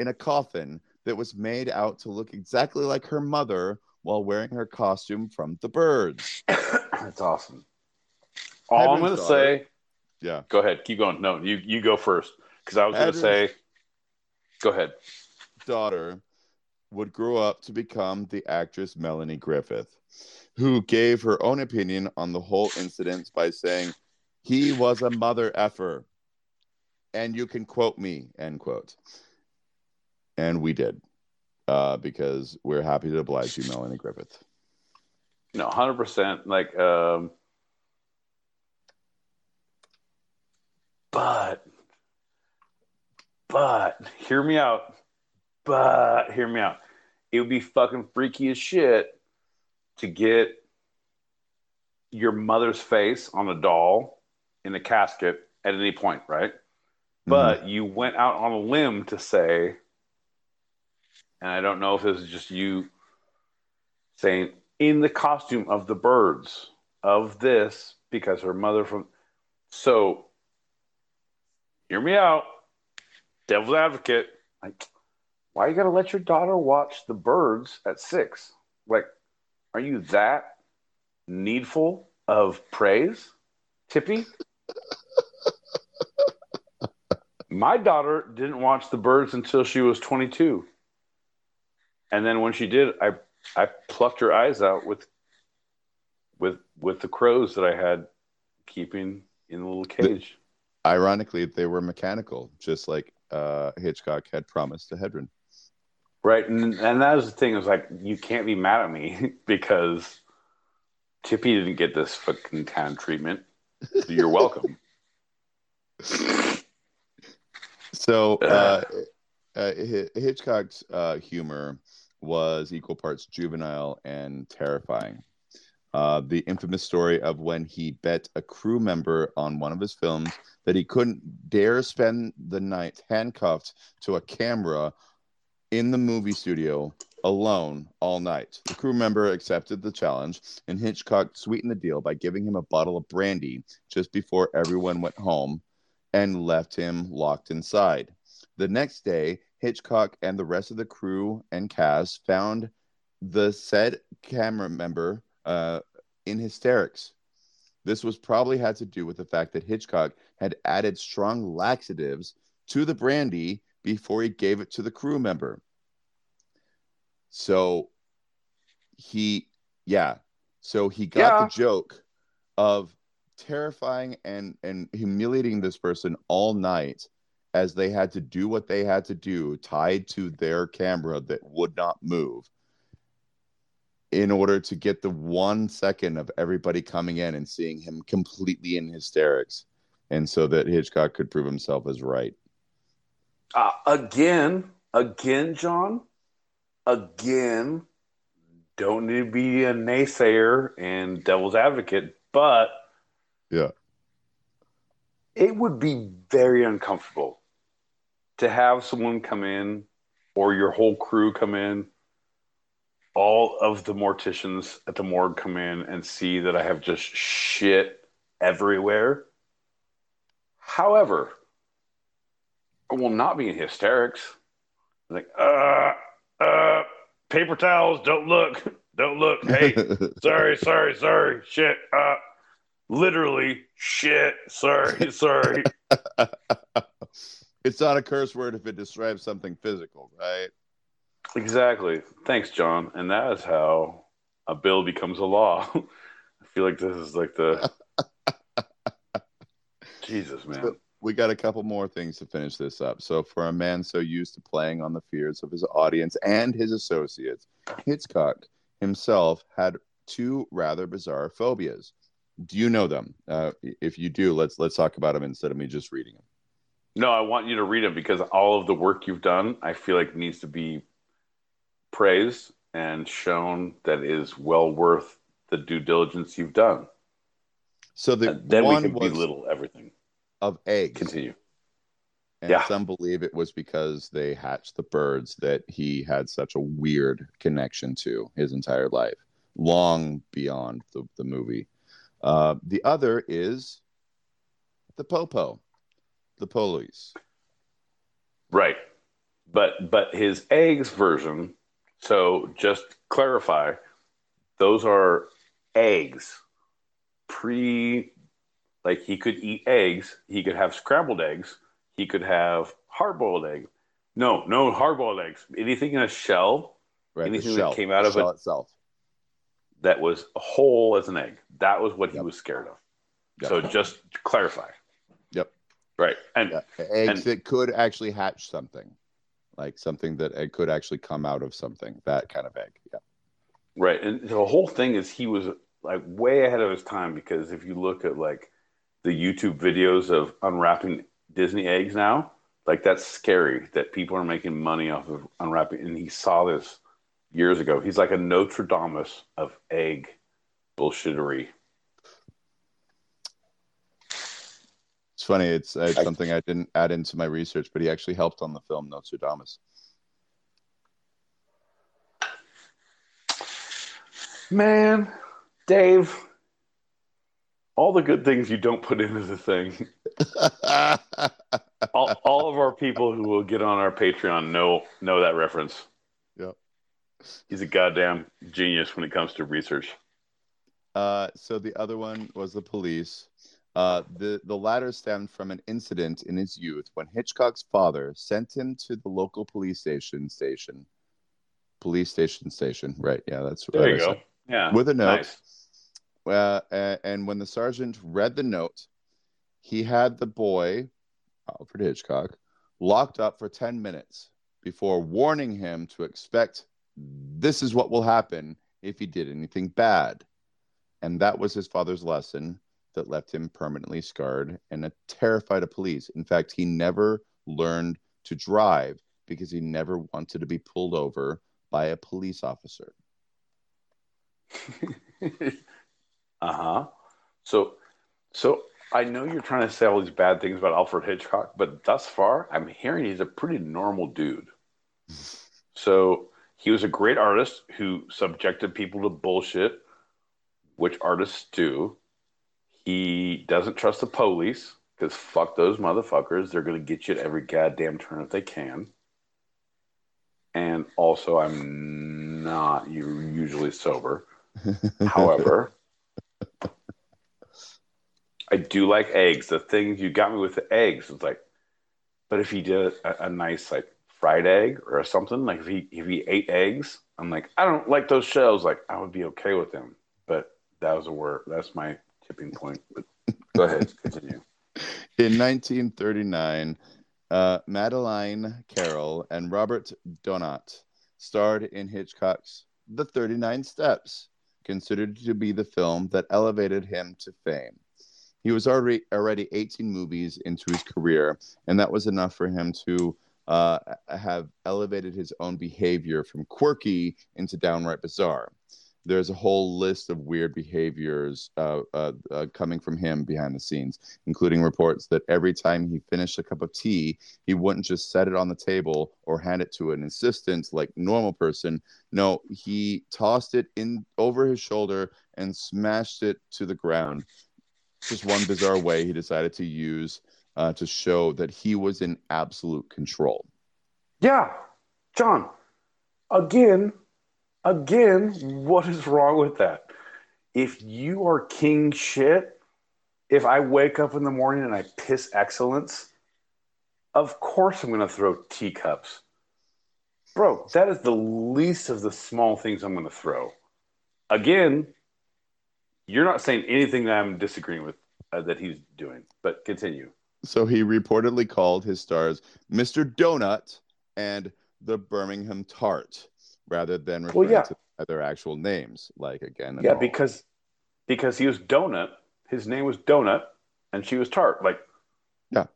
in a coffin that was made out to look exactly like her mother while wearing her costume from The Birds. [coughs] That's awesome. All I'm going to say, Yeah. go ahead, keep going. No, you you go first because I was going to say, go ahead. daughter would grow up to become the actress Melanie Griffith, who gave her own opinion on the whole incident by saying, He was a mother effer. And you can quote me, end quote. And we did, uh, because we're happy to oblige you, Melanie Griffith. No, hundred percent. Like, um, but But hear me out. But hear me out. It would be fucking freaky as shit to get your mother's face on a doll in a casket at any point, right? Mm-hmm. But you went out on a limb to say, and I don't know if this is just you saying, in the costume of the birds of this, because her mother from. So, hear me out, devil's advocate. Like, why you gotta let your daughter watch the birds at six? Like, are you that needful of praise, Tippi? [laughs] My daughter didn't watch the birds until she was 22. And then when she did, I I plucked her eyes out with with with the crows that I had keeping in the little cage. Ironically, they were mechanical, just like uh, Hitchcock had promised to Hedren. Right, and and that was the thing. Is like you can't be mad at me [laughs] because Tippi didn't get this fucking kind of treatment. You're welcome. [laughs] So [sighs] uh, uh, Hitchcock's uh, humor was equal parts juvenile and terrifying. Uh, the infamous story of when he bet a crew member on one of his films that he couldn't dare spend the night handcuffed to a camera in the movie studio alone all night. The crew member accepted the challenge, and Hitchcock sweetened the deal by giving him a bottle of brandy just before everyone went home and left him locked inside. The next day, Hitchcock and the rest of the crew and cast found the said camera member uh, in hysterics. This was probably had to do with the fact that Hitchcock had added strong laxatives to the brandy before he gave it to the crew member. So he, yeah, so he got Yeah. the joke of terrifying and and humiliating this person all night as they had to do what they had to do tied to their camera that would not move in order to get the one second of everybody coming in and seeing him completely in hysterics and so that hitchcock could prove himself as right Uh, again, again, John, again, don't need to be a naysayer and devil's advocate, but Yeah. it would be very uncomfortable to have someone come in or your whole crew come in, all of the morticians at the morgue come in and see that I have just shit everywhere. However, will not be in hysterics. Like, uh, uh, paper towels, don't look, [laughs] don't look. Hey, [laughs] sorry, sorry, sorry, shit, uh, literally, shit, sorry, [laughs] sorry. it's not a curse word if it describes something physical right exactly. Thanks, John. And that is how a bill becomes a law. I feel like this is like the Jesus, man. We got a couple more things to finish this up. So, for a man so used to playing on the fears of his audience and his associates, Hitchcock himself had two rather bizarre phobias. Do you know them? Uh, if you do, let's let's talk about them instead of me just reading them. No, I want you to read them because all of the work you've done, I feel like needs to be praised and shown that is well worth the due diligence you've done. So the And then we can was belittle everything. Of eggs, Continue. and Yeah. some believe it was because they hatched the birds that he had such a weird connection to his entire life, long beyond the, the movie. Uh, the other is the popo, the police. Right. But but his eggs version, so just clarify, those are eggs. Pre like he could eat eggs, he could have scrambled eggs, he could have hard boiled eggs. No, no hard boiled eggs. Anything in a shell Right, Anything that came out of it- itself. that was a whole as an egg. That was what he was scared of. Yep. So just to clarify. Yep. Right. And Yeah, eggs And- that could actually hatch something, like something that it could actually come out of something. That kind of egg. Yeah. Right. And the whole thing is he was like way ahead of his time because if you look at like the YouTube videos of unwrapping Disney eggs now, Like that's scary that people are making money off of unwrapping. And he saw this years ago. He's like a Notre Dame of egg bullshittery. It's funny. It's, it's I- something I didn't add into my research, but he actually helped on the film Notre Dame. Man, Dave, all the good things you don't put into the thing. [laughs] all, all of our people who will get on our Patreon know know that reference. Yep. He's a goddamn genius when it comes to research. Uh, so the other one was the police. Uh, the the latter stemmed from an incident in his youth when Hitchcock's father sent him to the local police station station, police station station. Right? Yeah, that's There what you I go. said. Yeah. With a note. Nice. Uh, and when the sergeant read the note, he had the boy, Alfred Hitchcock, locked up for 10 minutes before warning him to expect this is what will happen if he did anything bad. And that was his father's lesson that left him permanently scarred and terrified of police. In fact, he never learned to drive because he never wanted to be pulled over by a police officer. [laughs] uh huh. So, so I know you're trying to say all these bad things about Alfred Hitchcock, but thus far, I'm hearing he's a pretty normal dude. So he was a great artist who subjected people to bullshit, which artists do. He doesn't trust the police because fuck those motherfuckers. They're going to get you at every goddamn turn if they can. And also, I'm not usually sober. [laughs] However, I do like eggs. The things you got me with the eggs is like, but if he did a, a nice like fried egg or something, like if he if he ate eggs, I'm like, I don't like those shells. Like I would be okay with them, but that was a word. That's my tipping point. But go ahead, [laughs] continue. In 1939, uh, Madeleine Carroll and Robert Donat starred in Hitchcock's The 39 Steps, considered to be the film that elevated him to fame. He was already already 18 movies into his career, and that was enough for him to uh, have elevated his own behavior from quirky into downright bizarre. There's a whole list of weird behaviors uh, uh, uh, coming from him behind the scenes, including reports that every time he finished a cup of tea, he wouldn't just set it on the table or hand it to an assistant like normal person. No, he tossed it in over his shoulder and smashed it to the ground. Just one bizarre way he decided to use uh, to show that he was in absolute control. Yeah, John. Again, again, what is wrong with that? If you are king shit, if I wake up in the morning and I piss excellence, of course I'm going to throw teacups. Bro, that is the least of the small things I'm going to throw. Again, you're not saying anything that I'm disagreeing with uh, that he's doing, but continue. So he reportedly called his stars Mr. Donut and the Birmingham Tart rather than Well, referring yeah. to their actual names. Like again, Yeah, all- because because he was donut. His name was Donut, and she was Tart. Like, Yeah.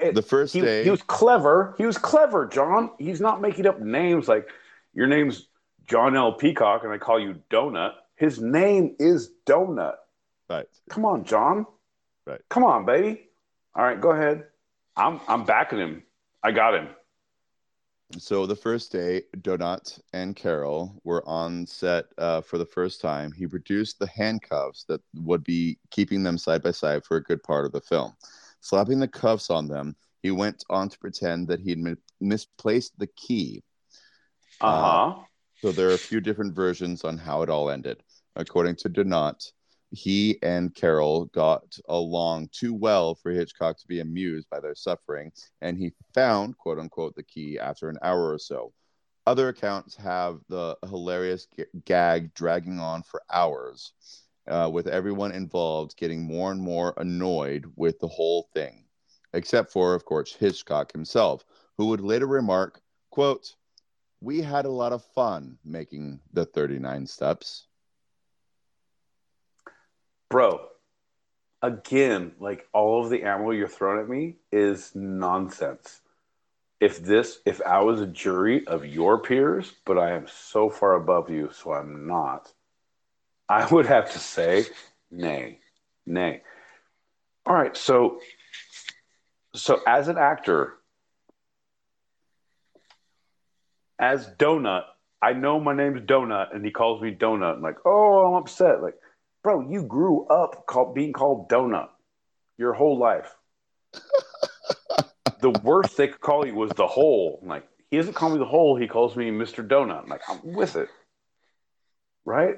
It- the first he, day he was clever. He was clever, John. He's not making up names like your name's John L. Peacock, and I call you Donut. His name is Donut. right. Come on, John. Right. Come on, baby. All right, go ahead. I'm I'm backing him. I got him. So the first day, Donut and Carroll were on set uh, for the first time. He produced the handcuffs that would be keeping them side by side for a good part of the film. Slapping the cuffs on them, he went on to pretend that he had mi- misplaced the key. Uh huh. So there are a few different versions on how it all ended. According to Donat, he and Carroll got along too well for Hitchcock to be amused by their suffering, and he found, quote unquote, the key after an hour or so. Other accounts have the hilarious g- gag dragging on for hours, uh, with everyone involved getting more and more annoyed with the whole thing, except for, of course, Hitchcock himself, who would later remark, quote, we had a lot of fun making the 39 steps. bro again, like all of the ammo you're throwing at me is nonsense. If this, if I was a jury of your peers, but I am so far above you, so I'm not, I would have to say, nay, nay. All right, so, so as an actor, as Donut, I know my name's Donut, and he calls me Donut. I'm like, oh, I'm upset. Like, bro, you grew up called, being called Donut your whole life. the worst they could call you was the hole. I'm like, he doesn't call me the hole. He calls me Mr. Donut. I'm like, I'm with it. Right?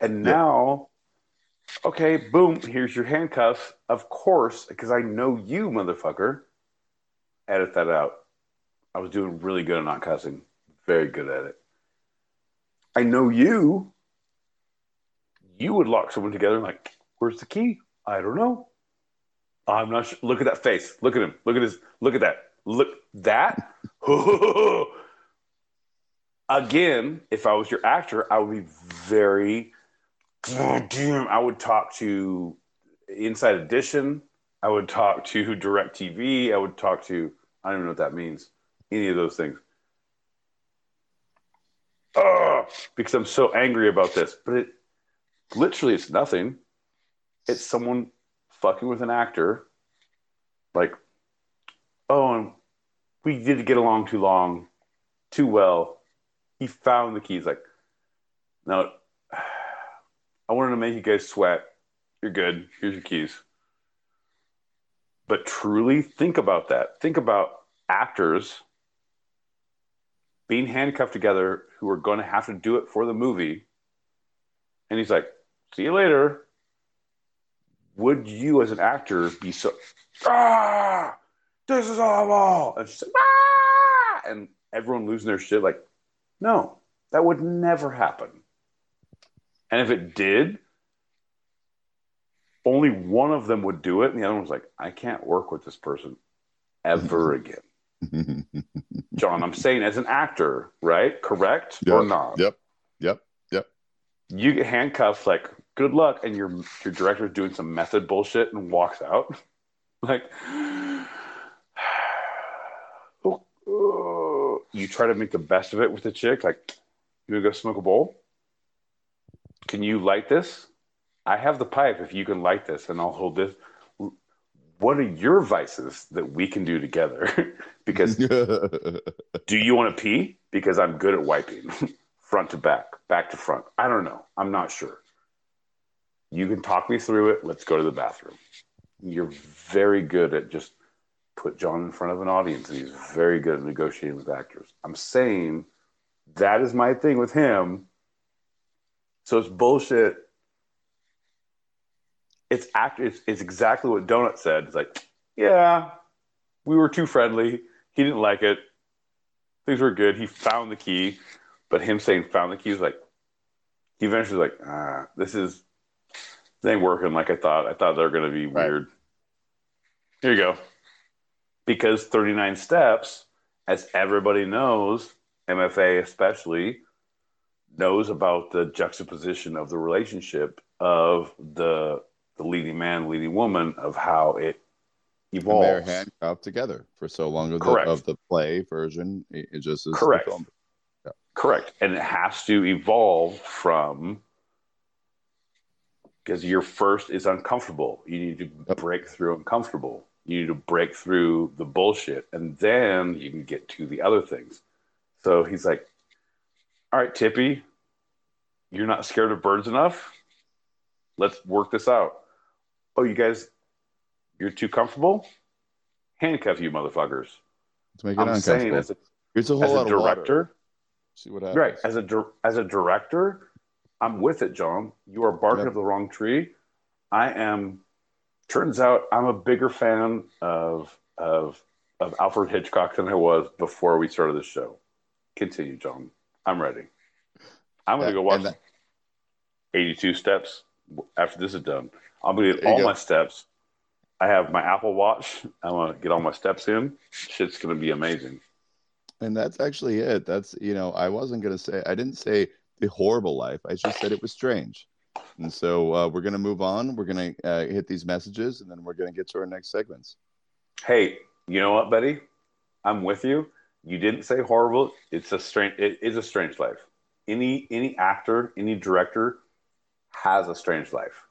And now, okay, boom, here's your handcuffs. Of course, because I know you, motherfucker. Edit that out. I was doing really good at not cussing. Very good at it. I know you. You would lock someone together and like, where's the key? I don't know. I'm not sure. Look at that face. Look at him. Look at his. Look at that. Look that. [laughs] Again, if I was your actor, I would be very. Damn, I would talk to Inside Edition. I would talk to DirecTV. I would talk to. I don't even know what that means. Any of those things. Ugh, because I'm so angry about this. But it literally it's nothing. It's someone fucking with an actor. Like, oh, and we did get along too long, too well. He found the keys. Like, no, [sighs] I wanted to make you guys sweat. You're good. Here's your keys. But truly think about that. Think about actors being handcuffed together who are going to have to do it for the movie. And he's like, see you later. Would you, as an actor, be so, ah, this is awful? And she's like, ah, and everyone losing their shit. Like, no, that would never happen. And if it did, only one of them would do it, and the other one's like, I can't work with this person ever [laughs] again. [laughs] John, I'm saying as an actor, right? Correct or not? Yep. Yep. Yep. You get handcuffed, like, good luck, and your your director's doing some method bullshit and walks out. [laughs] like, [sighs] oh, oh. you try to make the best of it with the chick, like, you gonna go smoke a bowl? Can you light this? I have the pipe. If you can light this, and I'll hold this. What are your vices that we can do together? [laughs] because [laughs] do you want to pee? Because I'm good at wiping [laughs] front to back, back to front. I don't know. I'm not sure. You can talk me through it. Let's go to the bathroom. You're very good at just put John in front of an audience, and he's very good at negotiating with actors. I'm saying that is my thing with him. So it's bullshit. It's act. It's, it's exactly what Donut said. It's like, yeah, we were too friendly. He didn't like it. Things were good. He found the key, but him saying found the key is like, he eventually was like, ah, this is this ain't working like I thought. I thought they were gonna be Right. weird. Here you go. Because 39 steps, as everybody knows, MFA especially, knows about the juxtaposition of the relationship of the the leading man, leading woman, of how it And they're handcuffed together for so long of the, of the play version. It, just is Correct. film. Correct. And it has to evolve from because your first is uncomfortable. You need to Yep. break through uncomfortable. You need to break through the bullshit. And then you can get to the other things. So he's like, All right, Tippi, you're not scared of birds enough. Let's work this out. Oh, you guys, you're too comfortable? Handcuff you motherfuckers. To make it I'm saying as a, Here's a whole as a lot of water. director, See what happens. Right. As a as a director, I'm with it, John. You are barking Yep. up the wrong tree. I am. Turns out I'm a bigger fan of of of Alfred Hitchcock than I was before we started the show. Continue, John. I'm ready. I'm going to go watch that- 82 steps after this is done. I'm to get all go. my steps. I have my Apple Watch. I'm to get all my steps in. Shit's to be amazing. And that's actually it. That's you know, I wasn't gonna say I didn't say the horrible life. I just said it was strange. And so uh, we're gonna move on. We're gonna uh, hit these messages, and then we're gonna get to our next segments. Hey, you know what, buddy? I'm with you. You didn't say horrible. It's a strange. It is a strange life. Any any actor, any director has a strange life.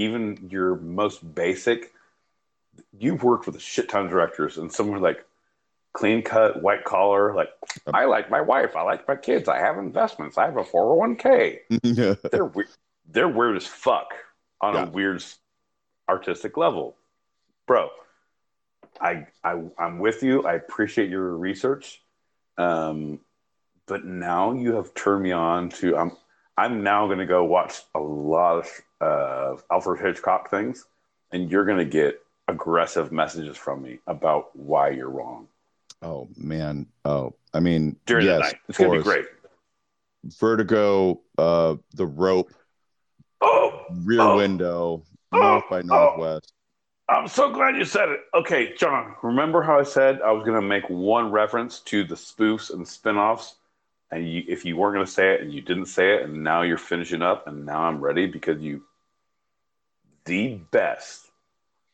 Even your most basic. You've worked with a shit ton of directors, and some are like clean cut, white collar. Like I like my wife. I like my kids. I have investments. I have a 401k. [laughs] They're we- they're weird as fuck on Yeah. a weird artistic level, bro. I, I I'm with you. I appreciate your research, um, but now you have turned me on to. I'm I'm now going to go watch a lot of uh, Alfred Hitchcock things, and you're going to get aggressive messages from me about why you're wrong oh man. Oh, I mean, during yes, the night. It's going to be great. Vertigo, uh, The Rope, Oh, Rear Oh. Window, Oh. North by Oh. Northwest. I'm so glad you said it. Okay, John, remember how I said I was going to make one reference to the spoofs and spin-offs? And you, if you weren't going to say it and you didn't say it, and now you're finishing up, and now I'm ready because you, the best,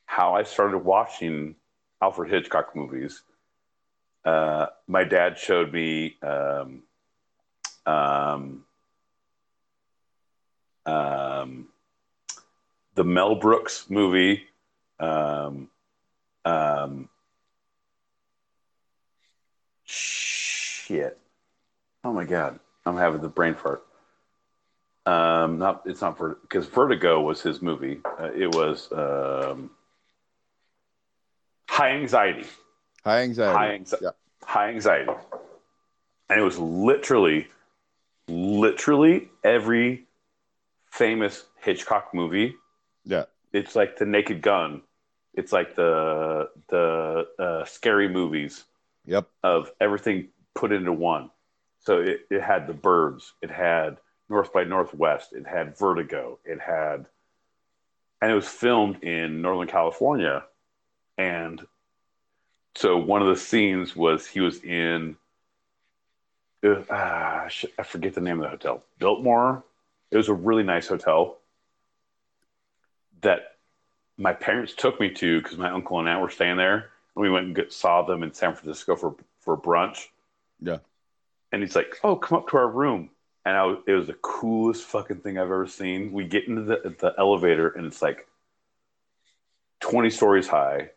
how I started watching Alfred Hitchcock movies. Uh, my dad showed me um, um, um, the Mel Brooks movie. Um, um, shit. Oh my god, I'm having the brain fart. Um, not it's not for because Vertigo was his movie. Uh, it was um, High Anxiety. High anxiety. High, anxi- Yeah. high anxiety. And it was literally, literally every famous Hitchcock movie. Yeah. It's like the Naked Gun. It's like the the uh, scary movies Yep. of everything put into one. So it, it had the birds, it had North by Northwest, it had Vertigo, it had, and it was filmed in Northern California. And so one of the scenes was he was in, uh, ah, I forget the name of the hotel, Biltmore. It was a really nice hotel that my parents took me to because my uncle and aunt were staying there. And we went and get, saw them in San Francisco for, for brunch. Yeah. And he's like, "Oh, come up to our room." And I it was the coolest fucking thing I've ever seen. We get into the, the elevator, and it's like twenty stories high,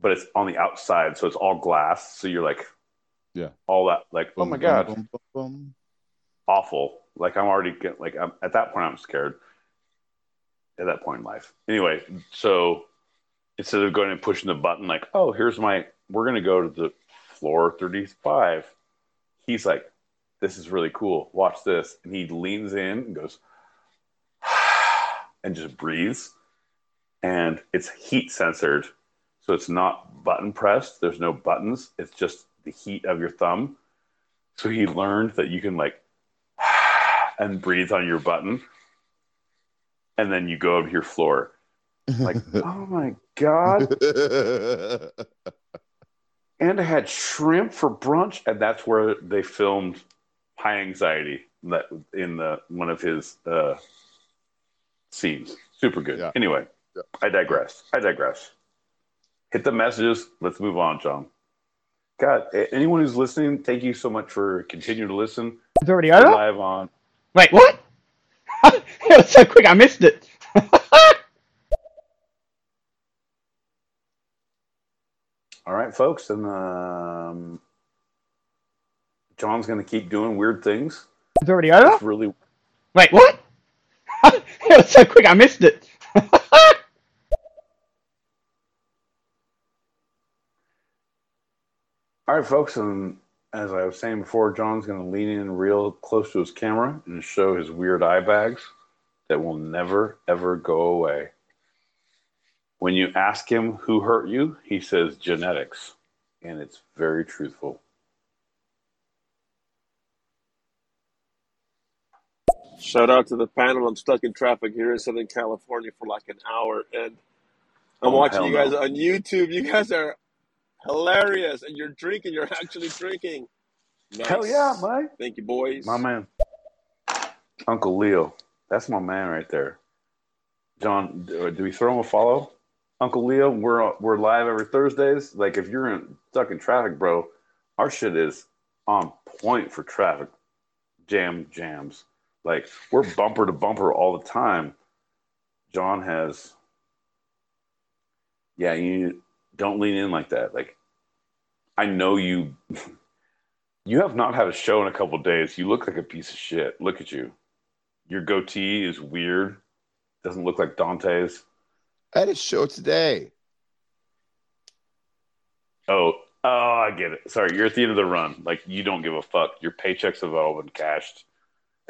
but it's on the outside, so it's all glass. So you're like, Yeah. all that like, oh my boom, god, boom, boom, boom. awful. Like I'm already getting, like I'm, at that point I'm scared. At that point in life, anyway. So instead of going and pushing the button, like, oh, here's my, we're gonna go to the floor 35. He's like, this is really cool. Watch this, and he leans in and goes, [sighs] and just breathes, and it's heat censored, so it's not button pressed. There's no buttons. It's just the heat of your thumb. So he learned that you can like [sighs] and breathe on your button, and then you go to your floor. Like, [laughs] oh my god! [laughs] And I had shrimp for brunch, and that's where they filmed High Anxiety that in the one of his uh, scenes. Super good. Yeah. Anyway, Yeah. I digress. I digress. Hit the messages. Let's move on, John. God, anyone who's listening, thank you so much for continuing to listen. It's already We're over? live on Wait, what? [laughs] it was so quick, I missed it. [laughs] All right, folks, and um, John's going to keep doing weird things. it's already over? It's really Wait, what? [laughs] it was so quick, I missed it. [laughs] all right, folks, and as I was saying before, John's going to lean in real close to his camera and show his weird eye bags that will never ever go away. When you ask him who hurt you, he says genetics, and it's very truthful. Shout out to the panel. I'm stuck in traffic here in Southern California for like an hour, and I'm Oh, watching you guys no. on YouTube. You guys are hilarious, and you're drinking. You're actually drinking. Nice. Hell yeah, Mike. Thank you, boys. My man. Uncle Leo. That's my man right there. John, do uh, do we throw him a follow? Uncle Leo, we're uh, we're live every Thursdays. Like if you're in, stuck in traffic, bro, our shit is on point for traffic jam jams. Like we're bumper to bumper all the time. John has, yeah, you don't lean in like that. Like I know you. [laughs] You have not had a show in a couple days. You look like a piece of shit. Look at you. Your goatee is weird. Doesn't look like Dante's. I had a show today. Oh, oh, I get it. Sorry, you're at the end of the run. Like you don't give a fuck. Your paychecks have all been cashed,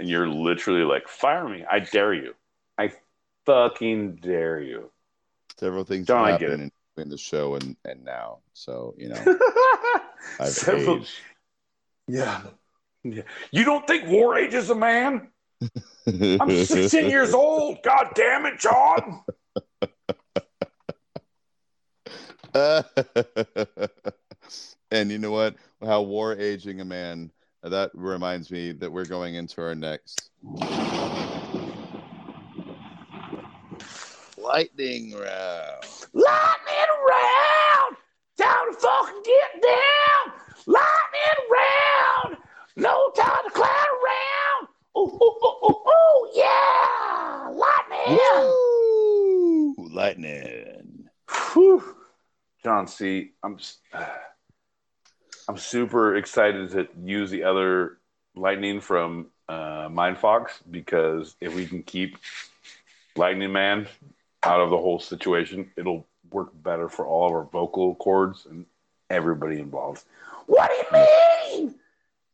and you're literally like, "Fire me! I dare you! I fucking dare you!" Several things John, I get happened in between the show and, and now. So, you know, [laughs] I've Several- aged. Yeah. yeah. You don't think War Age is a man? I'm 16 years [laughs] old. God damn it, John. [laughs] and you know what? How war aging a man. That reminds me that we're going into our next lightning round. Lightning round! Time to fucking get down! Lightning round! No time to clown around! Ooh, ooh, ooh, ooh, ooh, yeah! Lightning! Woo! Lightning. Whew. John C. I'm s- I'm super excited to use the other lightning from uh, Mindfox because if we can keep Lightning Man out of the whole situation, it'll work better for all of our vocal cords and everybody involved. What do you mean?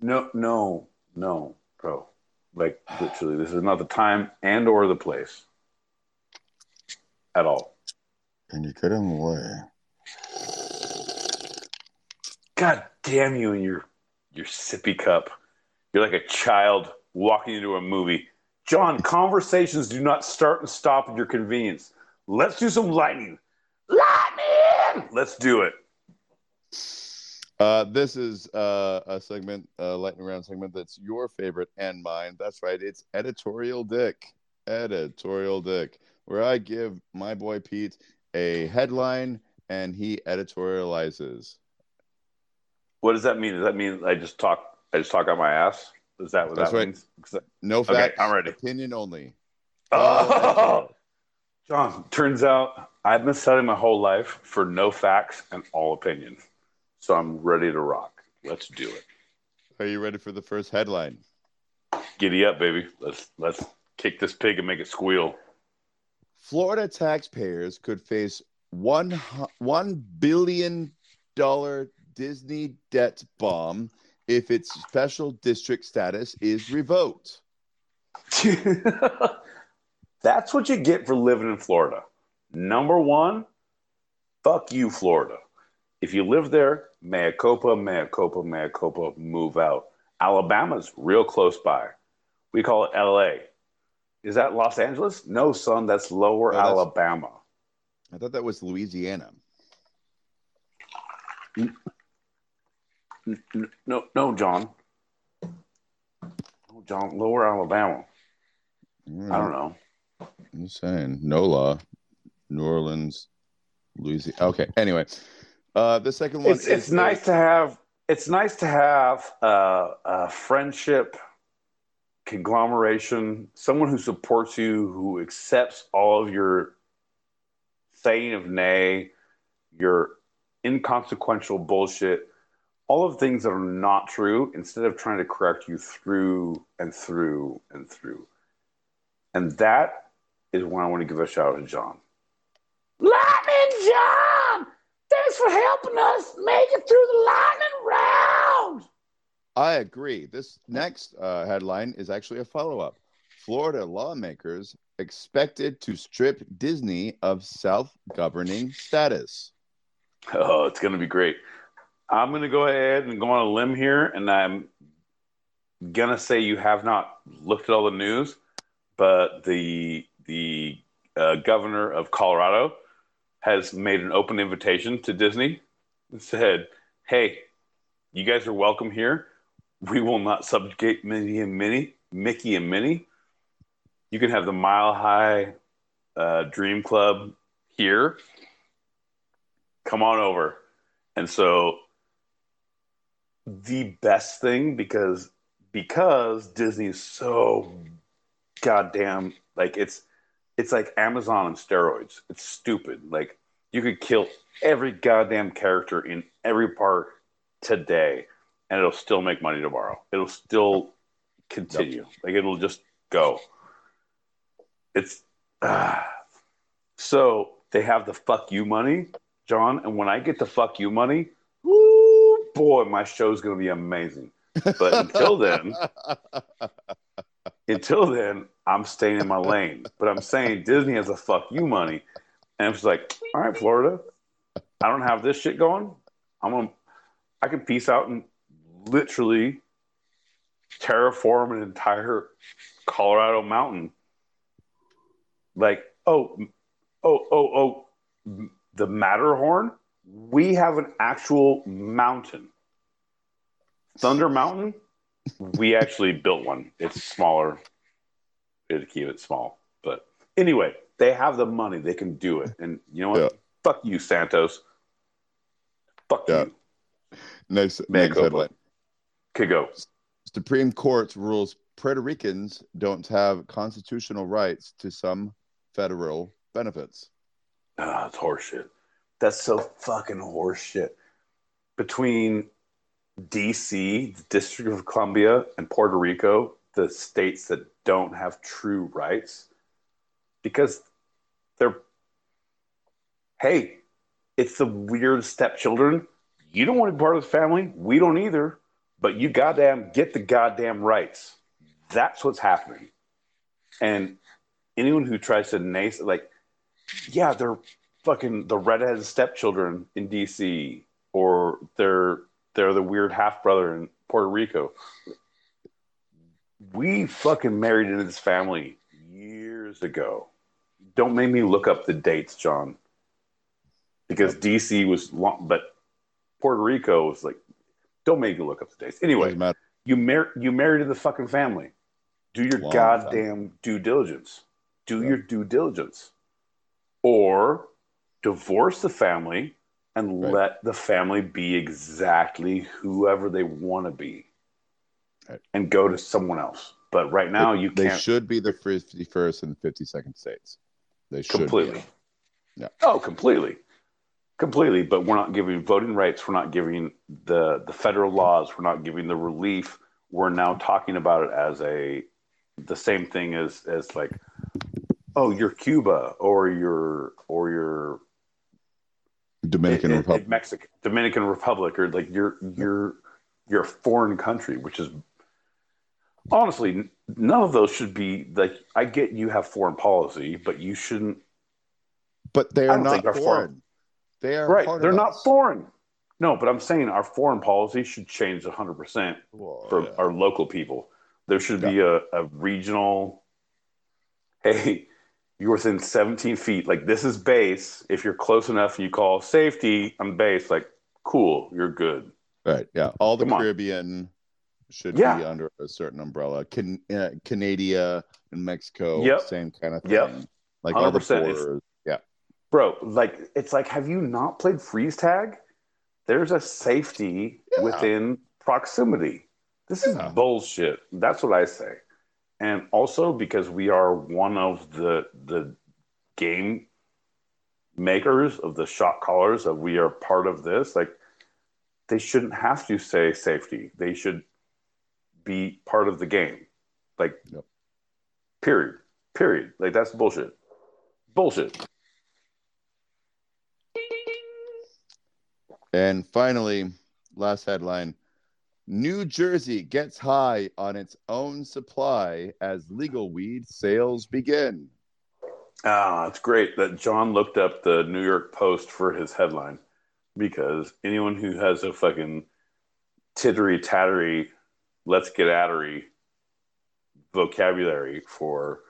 No, no, no, bro. Like literally, this is not the time and or the place at all. Can you get him away? God damn you and your your sippy cup. You're like a child walking into a movie. John, conversations do not start and stop at your convenience. Let's do some lightning. Lightning! Let's do it. Uh, this is uh, a segment, a lightning round segment that's your favorite and mine. That's right. It's editorial dick. Editorial dick, where I give my boy Pete a headline and he editorializes. What does that mean? Does that mean I just talk I just talk out my ass? Is that what That's that right. means? No Okay, facts. I'm ready. Opinion only. Oh, oh [laughs] John, turns out I've been studying my whole life for no facts and all opinion. So I'm ready to rock. Let's do it. Are you ready for the first headline? Giddy up, baby. Let's let's kick this pig and make it squeal. Florida taxpayers could face one one billion dollar Disney debt bomb if its special district status is revoked. [laughs] That's what you get for living in Florida. Number one, fuck you, Florida. If you live there, mea culpa, mea mea move out. Alabama's real close by. We call it LA. Is that Los Angeles? No, son, that's lower No, that's- Alabama. I thought that was Louisiana. No, no, John. No, John, lower Alabama. I don't know. I'm saying. NOLA, New Orleans, Louisiana. Okay. Anyway, uh, the second one. it's it's is nice to have it's nice to have uh, a friendship conglomeration someone who supports you who accepts all of your saying of nay your inconsequential bullshit all of the things that are not true instead of trying to correct you through and through and through and that is when i want to give a shout out to john Lightning John! Thanks for helping us make it through the lightning round! I agree. This next uh, headline is actually a follow up. Florida lawmakers expected to strip Disney of self governing status. Oh, it's going to be great. I'm going to go ahead and go on a limb here, and I'm going to say you have not looked at all the news, but the the uh, governor of Colorado has made an open invitation to Disney and said, "Hey, you guys are welcome here. We will not subjugate Minnie and Minnie, Mickey and Minnie. You can have the Mile High uh, Dream Club here. Come on over. And so the best thing because because Disney is so goddamn like it's it's like Amazon on steroids. It's stupid. Like you could kill every goddamn character in every park today and it'll still make money tomorrow. It'll still continue. Like it'll just go. It's ah. so they have the fuck you money, John, and when I get the fuck you money, boy, my show's gonna be amazing. But until then, [laughs] until then, I'm staying in my lane. But I'm saying Disney has the fuck you money, and it's like, all right, Florida, I don't have this shit going. I'm gonna, I can peace out and literally terraform an entire Colorado mountain. Like, oh, oh, oh, oh, the Matterhorn. We have an actual mountain. Thunder Mountain. We actually [laughs] built one. It's smaller. To keep it small, but anyway, they have the money. They can do it, and you know what? Yeah. Fuck you, DeSantis. Fuck Yeah. you. Next, Man, next headline. Could go. Supreme Court rules Puerto Ricans don't have constitutional rights to some federal benefits. Ah, it's horseshit. That's so fucking horseshit. Between DC, the District of Columbia, and Puerto Rico, the states that don't have true rights, because they're, hey, it's the weird stepchildren. You don't want to be part of the family. We don't either. But you goddamn get the goddamn rights. That's what's happening. And anyone who tries to nace like, yeah, they're fucking the redheaded stepchildren in DC, or they're they're the weird half brother in Puerto Rico. We fucking married into this family years ago. Don't make me look up the dates, John, because DC was long, but Puerto Rico was like, don't make me look up the dates. Anyway, you mar- you married to the fucking family. Do your Long goddamn due diligence. Do Yeah. your due diligence. Or divorce the family and Right. let the family be exactly whoever they want to be. Right. And go to someone else. But right now you they can't should be the 51st and 52nd states. They should be. completely. Yeah. Oh, completely. Completely. But we're not giving voting rights. We're not giving the the federal laws. We're not giving the relief. We're now talking about it as a the same thing as as like, oh, you're Cuba or you're or you're Dominican in- in- Republic. Mexico, Dominican Republic, or like you're you're you're a foreign country, which is honestly none of those should be like. I get you have foreign policy, but you shouldn't. But they are not foreign. foreign- They are right, they're not us. foreign. No, but I'm saying our foreign policy should change 100 percent for yeah. our local people. There should be a, a regional. Hey, you're within 17 feet. Like this is base. If you're close enough and you call safety, I'm base. Like cool, you're good. Right. Yeah. All the Come on. Caribbean should Yeah. be under a certain umbrella. Can uh, Canada and Mexico, Yep. same kind of thing. Yep. Like all the 100%. Borders. Yeah. bro like it's like have you not played freeze tag there's a safety Yeah. within proximity this is bullshit that's what i say and also because we are one of the the game makers of the shot callers that we are part of this like they shouldn't have to say safety. They should be part of the game. Like Yep. period. Period. Like that's bullshit. Bullshit. And finally, last headline New Jersey gets high on its own supply as legal weed sales begin. Ah, it's great that John looked up the New York Post for his headline because anyone who has a fucking tittery tattery, let's get attery vocabulary for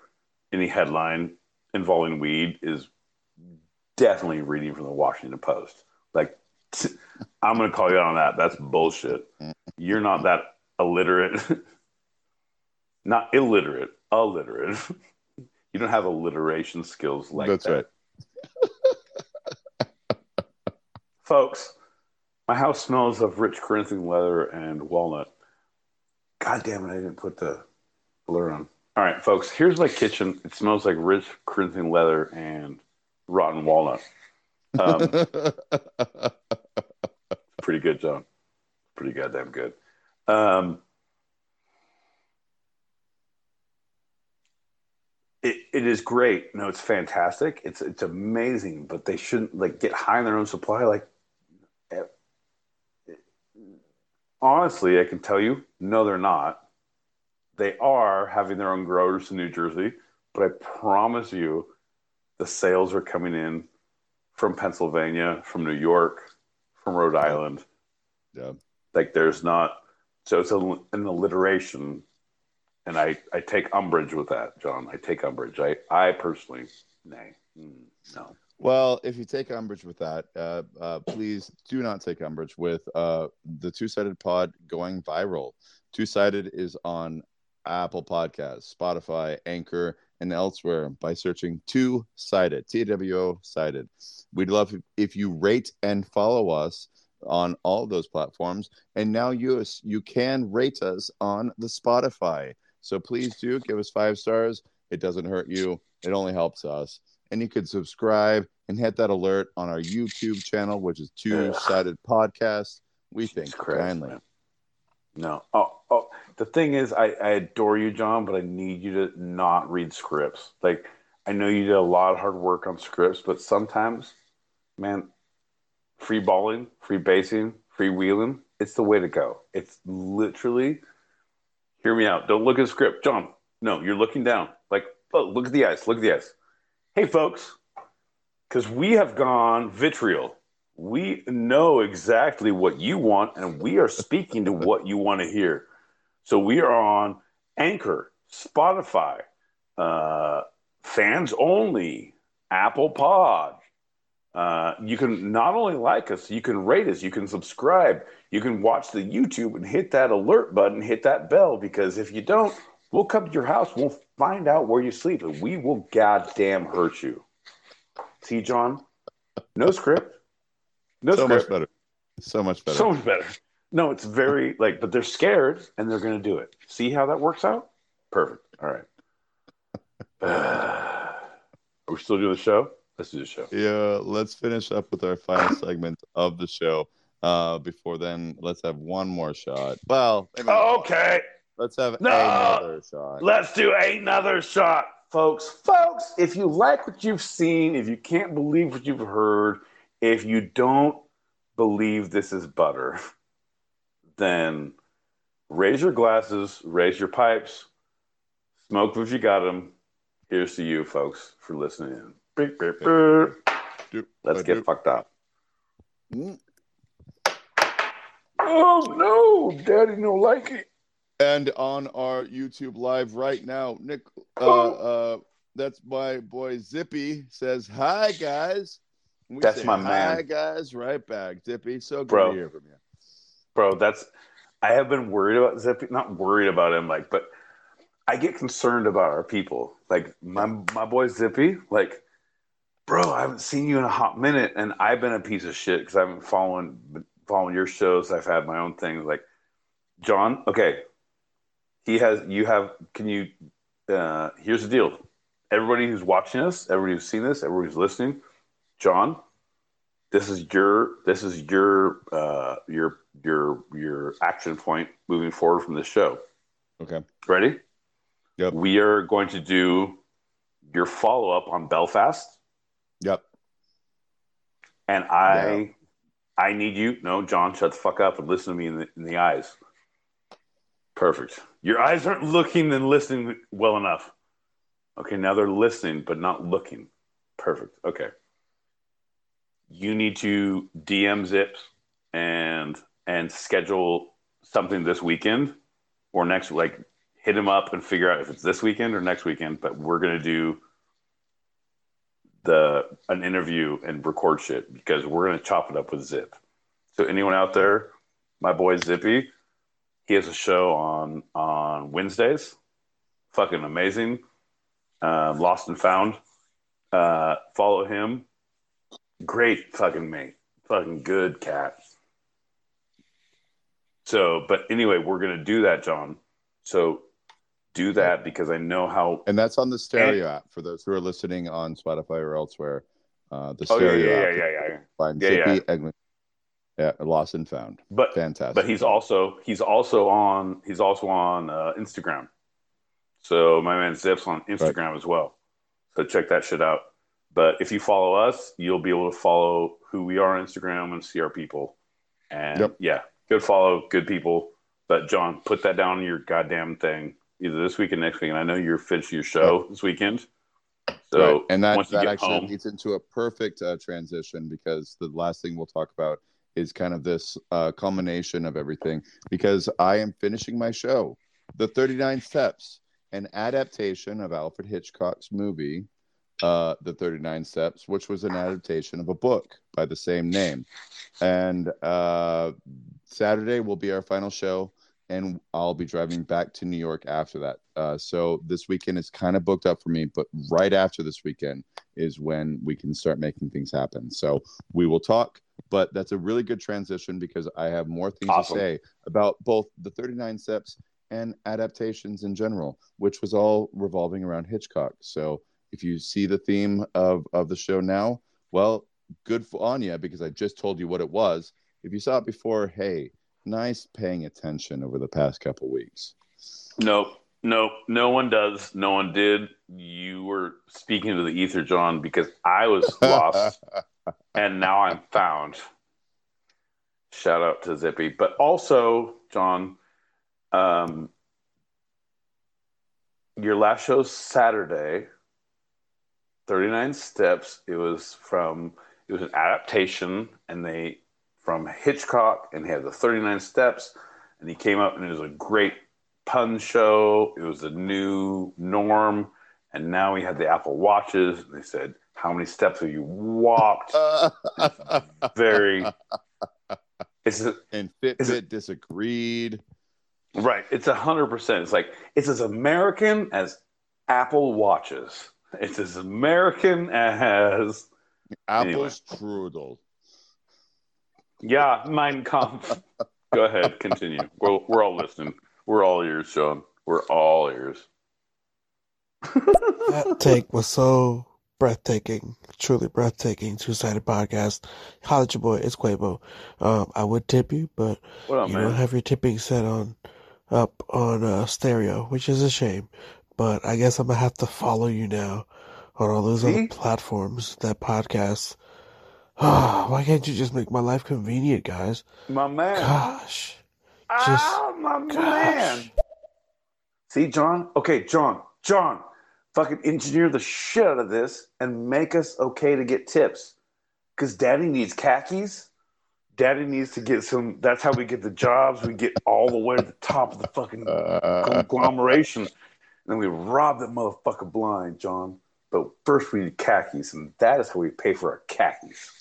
any headline involving weed is definitely reading from the Washington Post. Like, t- I'm going to call you out on that. That's bullshit. You're not that illiterate, [laughs] not illiterate, illiterate. [laughs] You don't have alliteration skills like That's that. right. [laughs] Folks, my house smells of rich Corinthian leather and walnut. God damn it, I didn't put the blur on. All right, folks, here's my kitchen. It smells like rich Corinthian leather and rotten walnut. Um, pretty good, John. Pretty goddamn good. Um, it, it is great. No, it's fantastic. It's it's amazing, but they shouldn't like get high in their own supply. Like, eh, honestly, I can tell you, no, they're not. They are having their own growers in New Jersey, but I promise you, the sales are coming in from Pennsylvania, from New York, from Rhode Island. yeah. Like, there's not. So it's a, an alliteration and I, I take umbrage with that, John. I take umbrage. I, I personally, nay, mm, no. Well, if you take umbrage with that, uh, uh, please do not take umbrage with uh, the Two Sided Pod going viral. Two Sided is on Apple Podcasts, Spotify, Anchor, and elsewhere by searching Two Sided, T W O Sided. We'd love if you rate and follow us on all those platforms. And now you you can rate us on the Spotify. So please do give us five stars. It doesn't hurt you. It only helps us. And you could subscribe and hit that alert on our YouTube channel, which is Two Sided Podcast. We think Christ, kindly. man. No. Oh, oh, the thing is, I, I adore you, John, but I need you to not read scripts. Like, I know you did a lot of hard work on scripts, but sometimes, man, free balling, free basing, free wheeling, it's the way to go. It's literally, hear me out. Don't look at the script. John, no, you're looking down. Like, oh, look at the ice. Look at the ice. Hey, folks, because we have gone vitriol. We know exactly what you want, and we are speaking to what you want to hear. So we are on Anchor, Spotify, uh, fans only, Apple Pod. Uh, you can not only like us, you can rate us, you can subscribe, you can watch the YouTube and hit that alert button, hit that bell, because if you don't, we'll come to your house, we'll find out where you sleep, and we will goddamn hurt you. See, John? No script. No script. So script. much better. So much better. So much better. No, it's very like, but they're scared and they're going to do it. See how that works out? Perfect. All right. [sighs] are we still doing the show? Let's do the show. yeah, let's finish up with our final segment of the show. Uh, before then, let's have one more shot. Well, maybe not one. Okay, let's have No. another shot. let's do another shot, folks. Folks, if you like what you've seen, if you can't believe what you've heard, if you don't believe this is butter, then raise your glasses, raise your pipes, smoke if you got them. Here's to you, folks, for listening in. Beep, beep, beep. Let's get fucked up. Mm. Oh no, Daddy don't like it. And on our YouTube live right now, Nick, uh, [gasps] Oh. uh, that's my boy Zippy says, "Hi guys." We That's say, my man. Hi guys, right back, Zippy. So good Bro. to hear from you. bro that's i have been worried about zippy not worried about him like but i get concerned about our people like my my boy zippy like bro i haven't seen you in a hot minute and i've been a piece of shit because i haven't following been following your shows. I've had my own things like john okay. He has you have can you uh here's the deal. Everybody who's watching us everybody who's seen this everybody who's listening john this is your this is your uh your your your action point moving forward from this show. Okay. ready? Yep. we are going to do your follow-up on belfast Yep. and i i need you no john shut the fuck up and listen to me in the, in the eyes. Perfect. Your eyes aren't looking and listening well enough. Okay now they're listening but not looking. Perfect. Okay. You need to dm zips and and schedule something this weekend or next like hit him up and figure out if it's this weekend or next weekend but we're going to do the an interview and record shit because we're to chop it up with zip so anyone out there my boy zippy he has a show on on wednesdays fucking amazing uh, Lost and Found. Uh, follow him. Great fucking mate. Fucking good cat. So, but anyway, we're gonna do that, John. So do that because I know how. And that's on the stereo app for those who are listening on Spotify or elsewhere. Uh, the Oh yeah, stereo yeah, app. yeah, yeah, yeah. Find Yeah, Zippy, yeah. Yeah, lost and found. But Fantastic. but he's also he's also on he's also on uh, Instagram. So my man Zip's on Instagram as well. So check that shit out. But if you follow us, you'll be able to follow who we are on Instagram and see our people. And Yep. yeah, good follow, good people. But John, put that down in your goddamn thing either this week or next week. And I know you're finishing your show this weekend. So right. and that, once you that get actually home, leads into a perfect uh, transition because the last thing we'll talk about is kind of this uh, culmination of everything because I am finishing my show, The 39 Steps, an adaptation of Alfred Hitchcock's movie, uh, The 39 Steps, which was an adaptation of a book by the same name. And uh, Saturday will be our final show and I'll be driving back to New York after that. Uh, so this weekend is kind of booked up for me, but right after this weekend is when we can start making things happen. So we will talk, but that's a really good transition because I have more things Awesome. to say about both the 39 steps and adaptations in general, which was all revolving around Hitchcock. So if you see the theme of, of the show now, well, good for Anya because I just told you what it was. If you saw it before, hey, nice paying attention over the past couple weeks. No, no, No one does. No one did. You were speaking to the ether, John, because I was [laughs] lost and now I'm found. Shout out to Zippy. But also, John, um, your last show Saturday, 39 Steps. It was from, it was an adaptation, and they, from Hitchcock, and he had the 39 Steps, and he came up, and it was a great pun show. It was a new norm. And now we had the Apple Watches, and they said, How many steps have you walked? [laughs] Very. It's a, and Fitbit disagreed. right. It's a hundred percent. It's like it's as American as Apple Watches. It's as American as Apple Anyway. strudel. Yeah, Mein Kampf. [laughs] Go ahead, continue. We're, we're all listening. We're all ears, Sean. We're all ears. [laughs] That take was so breathtaking, truly breathtaking. Two sided podcast. Holla your boy, it's Quavo. Um, I would tip you, but up, you man? don't have your tipping set on up on uh, stereo, which is a shame. But I guess I'm gonna have to follow you now on all those See? other platforms that podcast. [sighs] Why can't you just make my life convenient, guys? my man. Gosh. ah, my man. See, John? Okay, John. John, fucking engineer the shit out of this and make us okay to get tips. Because daddy needs khakis. Daddy needs to get some. That's how we get the jobs. We get all the way to the top of the fucking conglomeration. And then we rob that motherfucker blind, John. But first we need khakis, and that is how we pay for our khakis.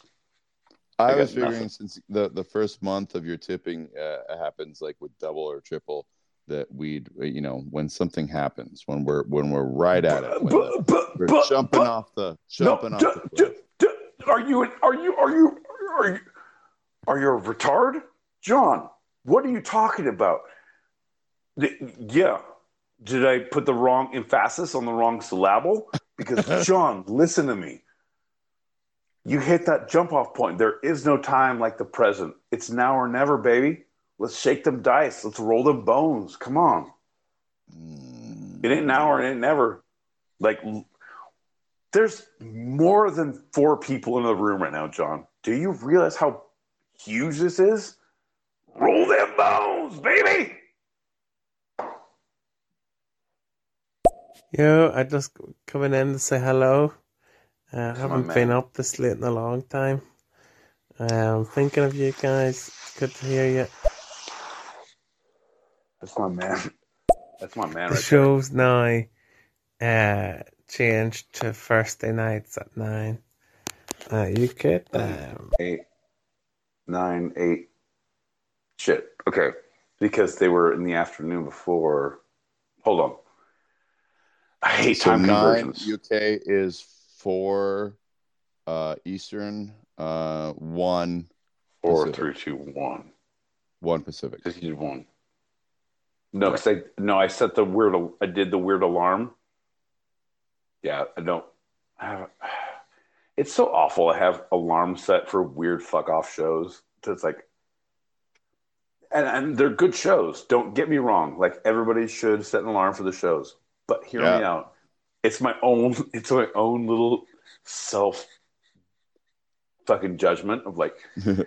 I, I was figuring nothing. since the the first month of your tipping uh, happens like with double or triple that we'd you know when something happens when we're when we're right at it the, But- we're but- jumping off the jumping no, off d- the d- d- are you are you are you are you are you a retard, John? What are you talking about? The- yeah, did I put the wrong emphasis on the wrong syllable? Because [laughs] John, listen to me. You hit that jump off point. There is no time like the present. It's now or never, baby. Let's shake them dice. Let's roll them bones. Come on. Mm. It ain't now or it ain't never. Like, there's more than four people in the room right now, John. Do you realize how huge this is? Roll them bones, baby. Yo, I just coming in to say hello. Uh, I Come haven't been up this late in a long time. Um, thinking of you guys. Good to hear you. That's my man. That's my man The right there. show's now uh, changed to Thursday nights at nine. Uh, you could um, Eight, nine, eight. Shit. Okay. Because they were in the afternoon before. Hold on. I hate So time nine conversions. UK is four uh, Eastern, uh, one Four, Pacific. three, two, one. one Pacific. Because did one. No, 'cause I no, I set the weird. I did the weird alarm. Yeah, I don't. I have, [sighs] it's so awful. I have alarms set for weird fuck off shows. It's like, and and they're good shows. Don't get me wrong. Like everybody should set an alarm for the shows. But hear me out. It's my own. [laughs] It's my own little self fucking judgment of like [laughs]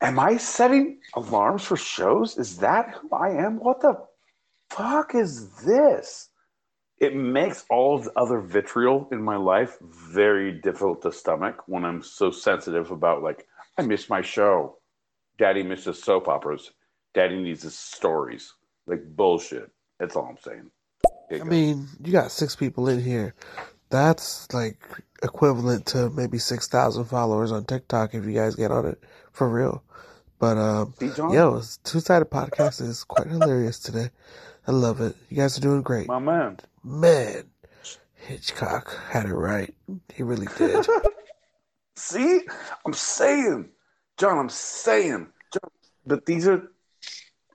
Am I setting alarms for shows? Is that who I am? What the fuck is this? It makes all of the other vitriol in my life very difficult to stomach when I'm so sensitive about, like, I miss my show. Daddy misses soap operas. Daddy needs his stories. Like, bullshit. That's all I'm saying. I mean, you got six people in here. That's like equivalent to maybe six thousand followers on TikTok if you guys get on it for real. But um, yo, two sided podcast is quite hilarious today. I love it. You guys are doing great, My man. man. Hitchcock had it right. He really did. [laughs] See, I'm saying, John, I'm saying, John, but these are.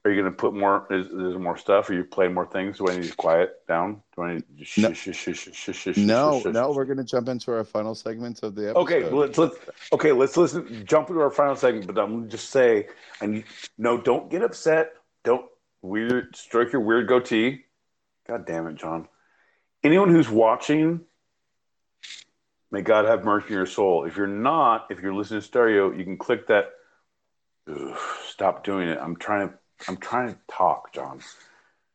Are you going to put more? Is, is there more stuff? Are you playing more things? Do I need to quiet down? Do I need to just No. shush, shush, No, no, we're gonna jump into our final segment of the episode. Okay, let's let's okay, let's listen. Jump into our final segment, but I'm just say, and no, don't get upset. Don't weird stroke your weird goatee. God damn it, John. Anyone who's watching, may God have mercy on your soul. If you're not, if you're listening to stereo, you can click that. Ugh, stop doing it. I'm trying to. I'm trying to talk, John.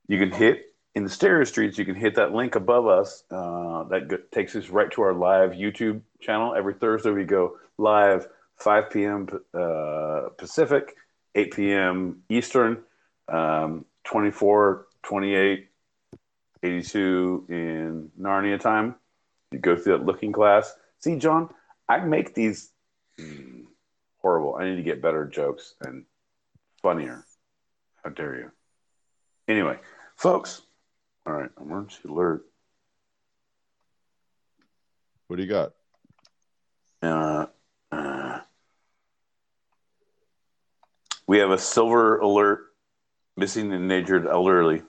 You can hit in the stereo streets. You can hit that link above us. Uh, that go- takes us right to our live YouTube channel. Every Thursday we go live 5 p.m. Uh, Pacific, 8 p.m. Eastern, um, 24, 28, 82 in Narnia time. You go through that looking glass. See, John, I make these hmm, horrible. I need to get better jokes and funnier. How dare you? Anyway, folks. All right, emergency alert. What do you got? Uh, uh, we have a silver alert missing and injured elderly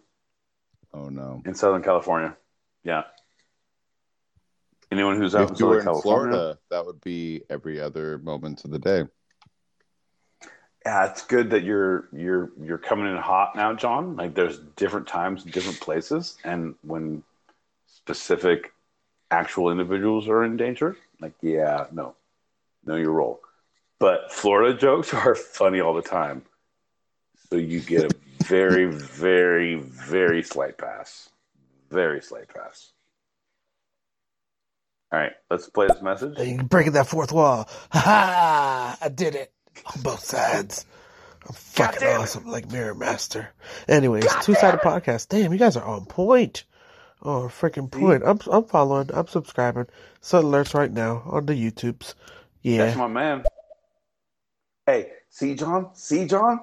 Oh no. in Southern California. Yeah. Anyone who's out in If were Southern in California, Florida, that would be every other moment of the day. Yeah, it's good that you're you're you're coming in hot now, John. Like there's different times, different places, and when specific actual individuals are in danger, like yeah, no, know your role. But Florida jokes [laughs] are funny all the time, so you get a very, very, very slight pass, very slight pass. All right, let's play this message. Breaking that fourth wall. [laughs] Ha ha! I did it on both sides. I'm fucking awesome, like Mirror Master. Anyways, two sided podcast. Damn, you guys are on point. Oh, freaking point. I'm I'm following. I'm subscribing. Set alerts right now on the YouTubes. Yeah. That's my man. Hey, see John? See John?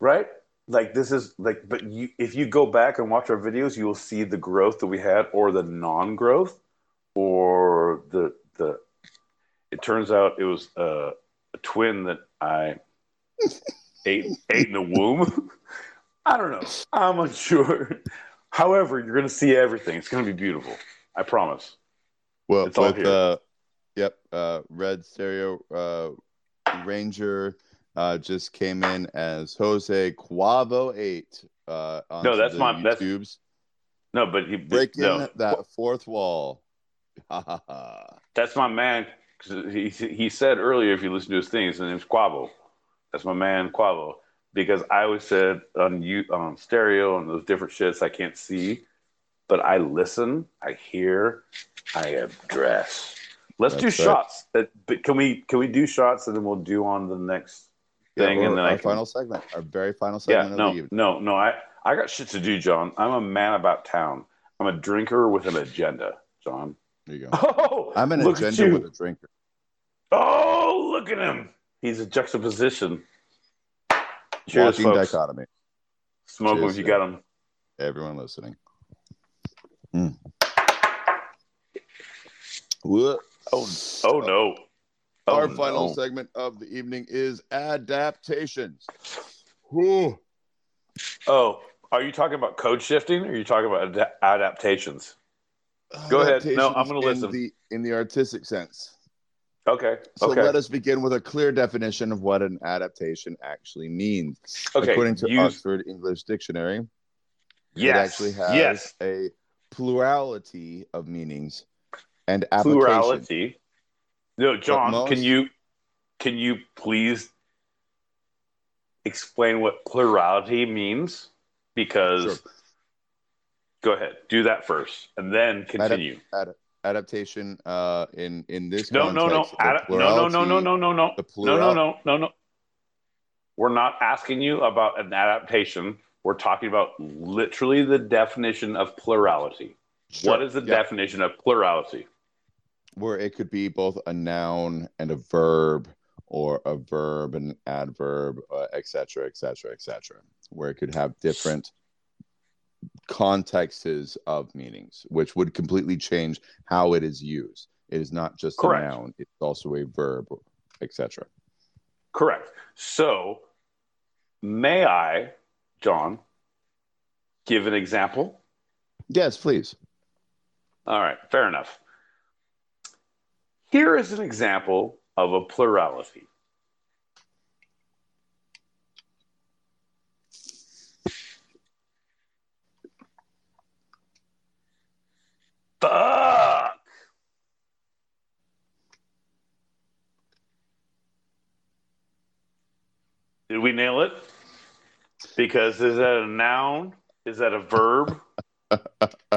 Right? Like this is like but you if you go back and watch our videos, you will see the growth that we had or the non-growth or the the it turns out it was a twin that I ate ate in the womb. [laughs] I don't know. I'm unsure. [laughs] However, you're going to see everything. It's going to be beautiful. I promise. Well, It's all with here. uh, yep, uh, Red Stereo uh, Ranger uh, just came in as Jose Quavo Eight. Uh, No, that's my- that's- No, but he breaking no. that fourth wall. Ha ha ha. That's my man. He he said earlier, if you listen to his thing, his name's Quavo. That's my man Quavo. Because I always said on you on stereo and those different shits I can't see, but I listen, I hear, I address. Let's do That's right. shots. Uh, But can we can we do shots and then we'll do on the next thing or and then our I can, final segment, our very final segment. yeah no no no I I got shit to do, John. I'm a man about town. I'm a drinker with an agenda, John. There you go. Oh, I'm an agenda with a drinker. Oh, look at him. He's a juxtaposition. Cheers, Walking folks. dichotomy. Smoke 'em Cheers, if you got them. Everyone listening. Mm. Whoa. Oh, oh no. Oh, Our final no. segment of the evening is adaptations. Whew. Oh, are you talking about code shifting or are you talking about ad- adaptations? Uh, Go ahead. No, I'm gonna Adaptations listen. In the, in the artistic sense. Okay. So okay. let us begin with a clear definition of what an adaptation actually means. okay. According to use- Oxford English Dictionary, yes. it actually has yes. a plurality of meanings and application. Plurality. No, John, most- can you can you please explain what plurality means? Because Sure. Go ahead, do that first, and then continue. Ad- adaptation uh, in in this No, no, no, Ad- no, no, no, no, no, no, no, the no, no, no, no, no. We're not asking you about an adaptation. We're talking about literally the definition of plurality. Sure, What is the yeah. definition of plurality? where it could be both a noun and a verb or a verb and adverb uh, et cetera et cetera et cetera where it could have different contexts of meanings which would completely change how it is used it is not just Correct. a noun it's also a verb etc Correct. So, may I, John, give an example? yes please All right, fair enough. Here is an example of a plurality. Fuck. Did we nail it? Because is that a noun? Is that a verb?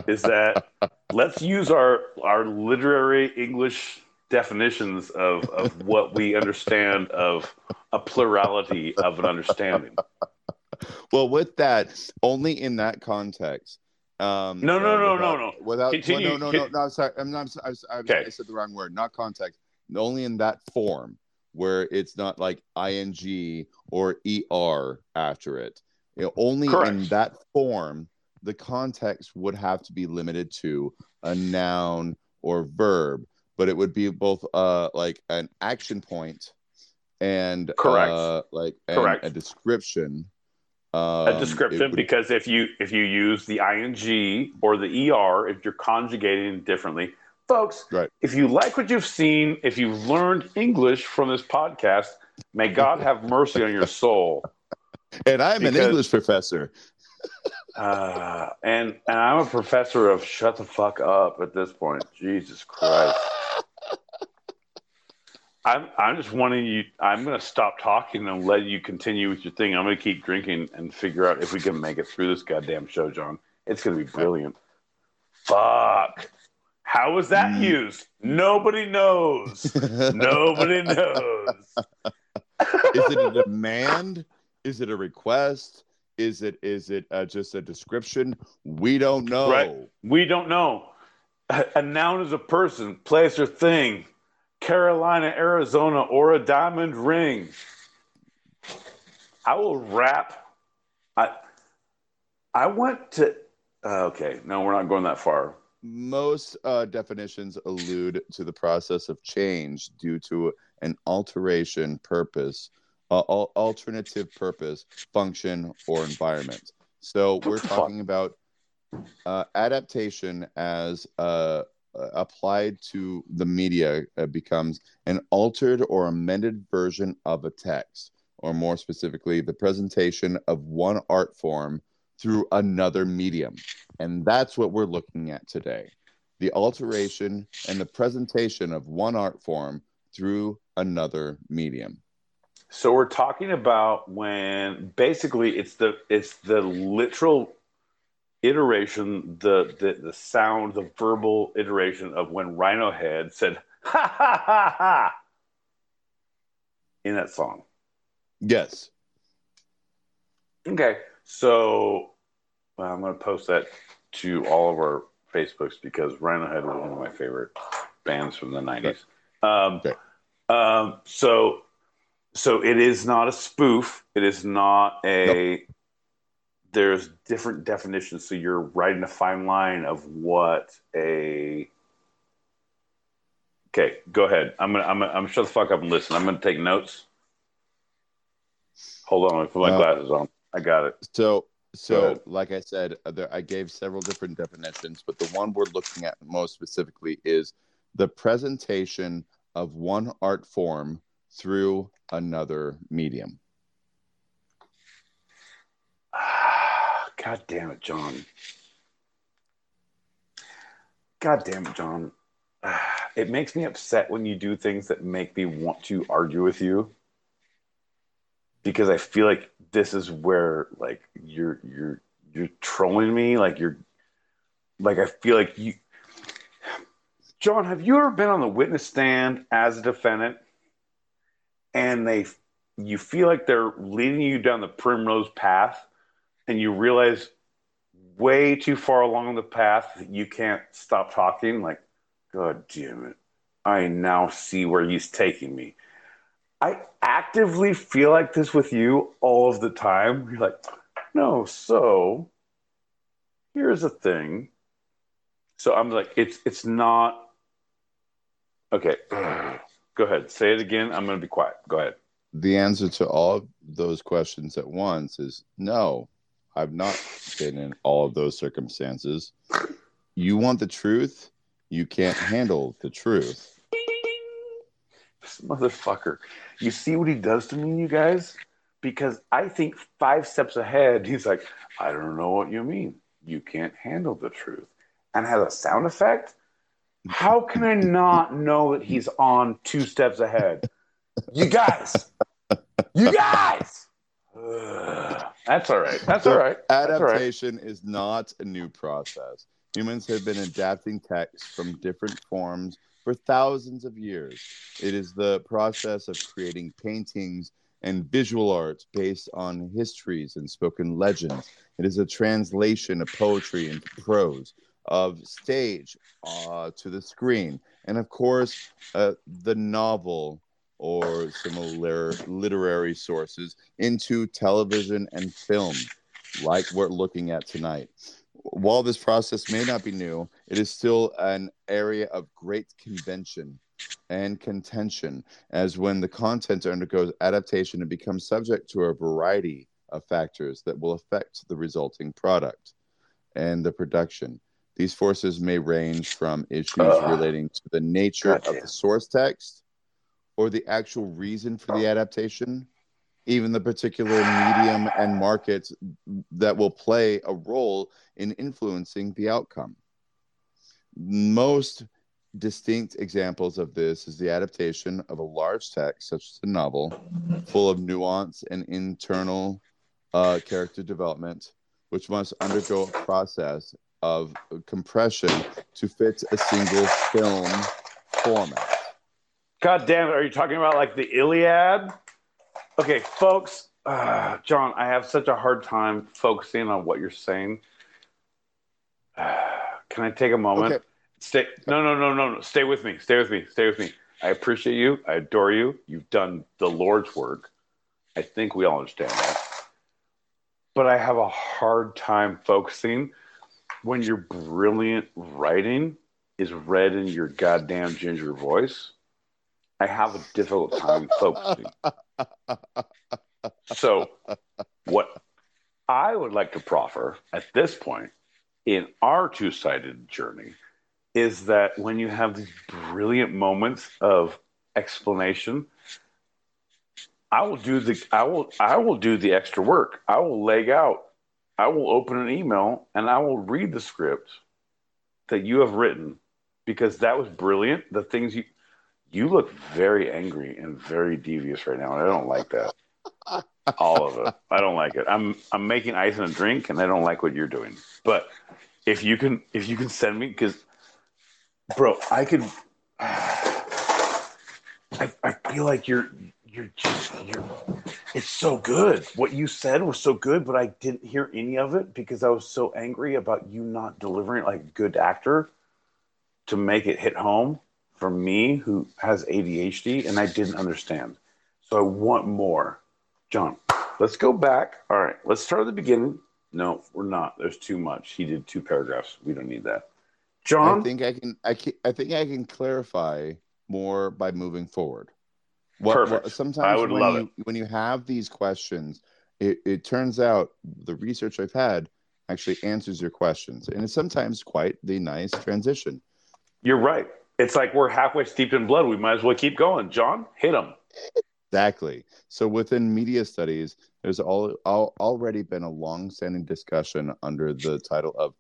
is that let's use our our literary English definitions of, of what we understand of a plurality of an understanding. well with that only in that context um No, no, no, without- no, no. without Continue. well, no no no no sorry i'm not I, I, Okay. I said the wrong word not context only in that form where it's not like ing or er after it you know, only in that form the context would have to be limited to a noun or verb but it would be both uh like an action point and Correct. uh like and Correct. a description um, a description would- because if you if you use the ing or the er if you're conjugating differently. Folks Right. if you like what you've seen if you've learned english from this podcast may god have mercy on your soul. [laughs] And i'm an english professor. [laughs] Uh, and and i'm a professor of shut the fuck up at this point. Jesus christ [laughs] I'm, I'm just wanting you. I'm going to stop talking and let you continue with your thing. I'm going to keep drinking and figure out if we can make it through this goddamn show, John. It's going to be brilliant. Fuck. How was that Mm. used? Nobody knows. [laughs] Nobody knows. is it a demand is it a request is it is it uh, just a description we don't know Right. We don't know. A, a noun is a person, place, or thing. Carolina, Arizona, or a diamond ring. I will wrap. I I went to. uh, okay, no, we're not going that far. most uh, definitions allude to the process of change due to an alteration purpose uh, al- alternative purpose function or environment so we're talking about uh, adaptation as a uh, applied to the media uh, becomes an altered or amended version of a text or more specifically the presentation of one art form through another medium and that's what we're looking at today the alteration and the presentation of one art form through another medium. So we're talking about when basically it's the it's the literal iteration, the the, the sound, the verbal iteration of when Rhino Head said ha ha ha ha in that song. Yes. Okay. So well, I'm going to post that to all of our Facebooks because Rhino Head was one of my favorite bands from the 90s. Um, Okay. um, so, so it is not a spoof. It is not a. There's different definitions. So you're writing a fine line of what a Okay, go ahead. I'm gonna I'm gonna, I'm gonna shut the fuck up and listen. I'm gonna take notes. Hold on, let me put my Uh, glasses on. I got it. So, so like I said, uh, there, I gave several different definitions, but the one we're looking at most specifically is the presentation of one art form through another medium. [sighs] [sighs] [sighs] God damn it, John. God damn it, John. [sighs] It makes me upset when you do things that make me want to argue with you. Because I feel like this is where like you're you're you're trolling me, like you're like I feel like you John, have you ever been on the witness stand as a defendant and they you feel like they're leading you down the primrose path and you realize way too far along the path that you can't stop talking like god damn it. I now see where he's taking me. I actively feel like this with you all of the time. You're like no so here's the thing. So i'm like it's it's not okay go ahead say it again. I'm to be quiet. Go ahead. The answer to all those questions at once is no, I've not been in all of those circumstances. You want the truth, you can't handle the truth. this motherfucker. You see what he does to me, you guys? Because I think five steps ahead, he's like, I don't know what you mean. You can't handle the truth. And has a sound effect? How can I not know that he's on two steps ahead? You guys! You guys! Ugh. That's all right. That's So all right. That's all right. Adaptation is not a new process. Humans have been adapting text from different forms for thousands of years. It is the process of creating paintings and visual arts based on histories and spoken legends. It is a translation of poetry into prose, of stage uh, to the screen, and of course, uh, the novel or similar literary sources into television and film, like we're looking at tonight. While this process may not be new, it is still an area of great convention and contention, as when the content undergoes adaptation, it becomes subject to a variety of factors that will affect the resulting product and the production. These forces may range from issues Ugh. relating to the nature of the source text or the actual reason for the adaptation, even the particular medium and markets that will play a role in influencing the outcome. Most distinct examples of this is the adaptation of a large text, such as a novel, full of nuance and internal uh, character development, which must undergo a process of compression to fit a single film format. God damn it. Are you talking about like the Iliad? Okay, folks. Uh, John, I have such a hard time focusing on what you're saying. [sighs] can I take a moment? Okay. Stay. No, no, no, no, no. Stay with me. Stay with me. Stay with me. I appreciate you. I adore you. You've done the Lord's work. I think we all understand that. But I have a hard time focusing when your brilliant writing is read in your goddamn ginger voice. I have a difficult time focusing. So, what I would like to proffer at this point in our two sided journey is that when you have these brilliant moments of explanation, I will do the I will I will do the extra work. I will leg out. I will open an email and I will read the script that you have written because that was brilliant. The things you you look very angry and very devious right now, and I don't like that. All of it. I don't like it. I'm I'm making ice in a drink, and I don't like what you're doing. But if you can if you can send me because, bro, I could. [sighs] I, I feel like you're you're just you're. It's so good. What you said was so good, but I didn't hear any of it because I was so angry about you not delivering like good actor to make it hit home for me who has ADHD and I didn't understand. So I want more. John, let's go back. All right, let's start at the beginning. No, we're not. There's too much. He did two paragraphs. We don't need that. John, I think I can, I can, I think I can clarify more by moving forward. What, Perfect. what- sometimes I would when love you when you have these questions, it, it turns out the research I've had actually answers your questions, and it's sometimes quite the nice transition. You're right. It's like we're halfway steeped in blood. We might as well keep going. John, hit them. Exactly. So within media studies, there's all, al already been a long-standing discussion under the title of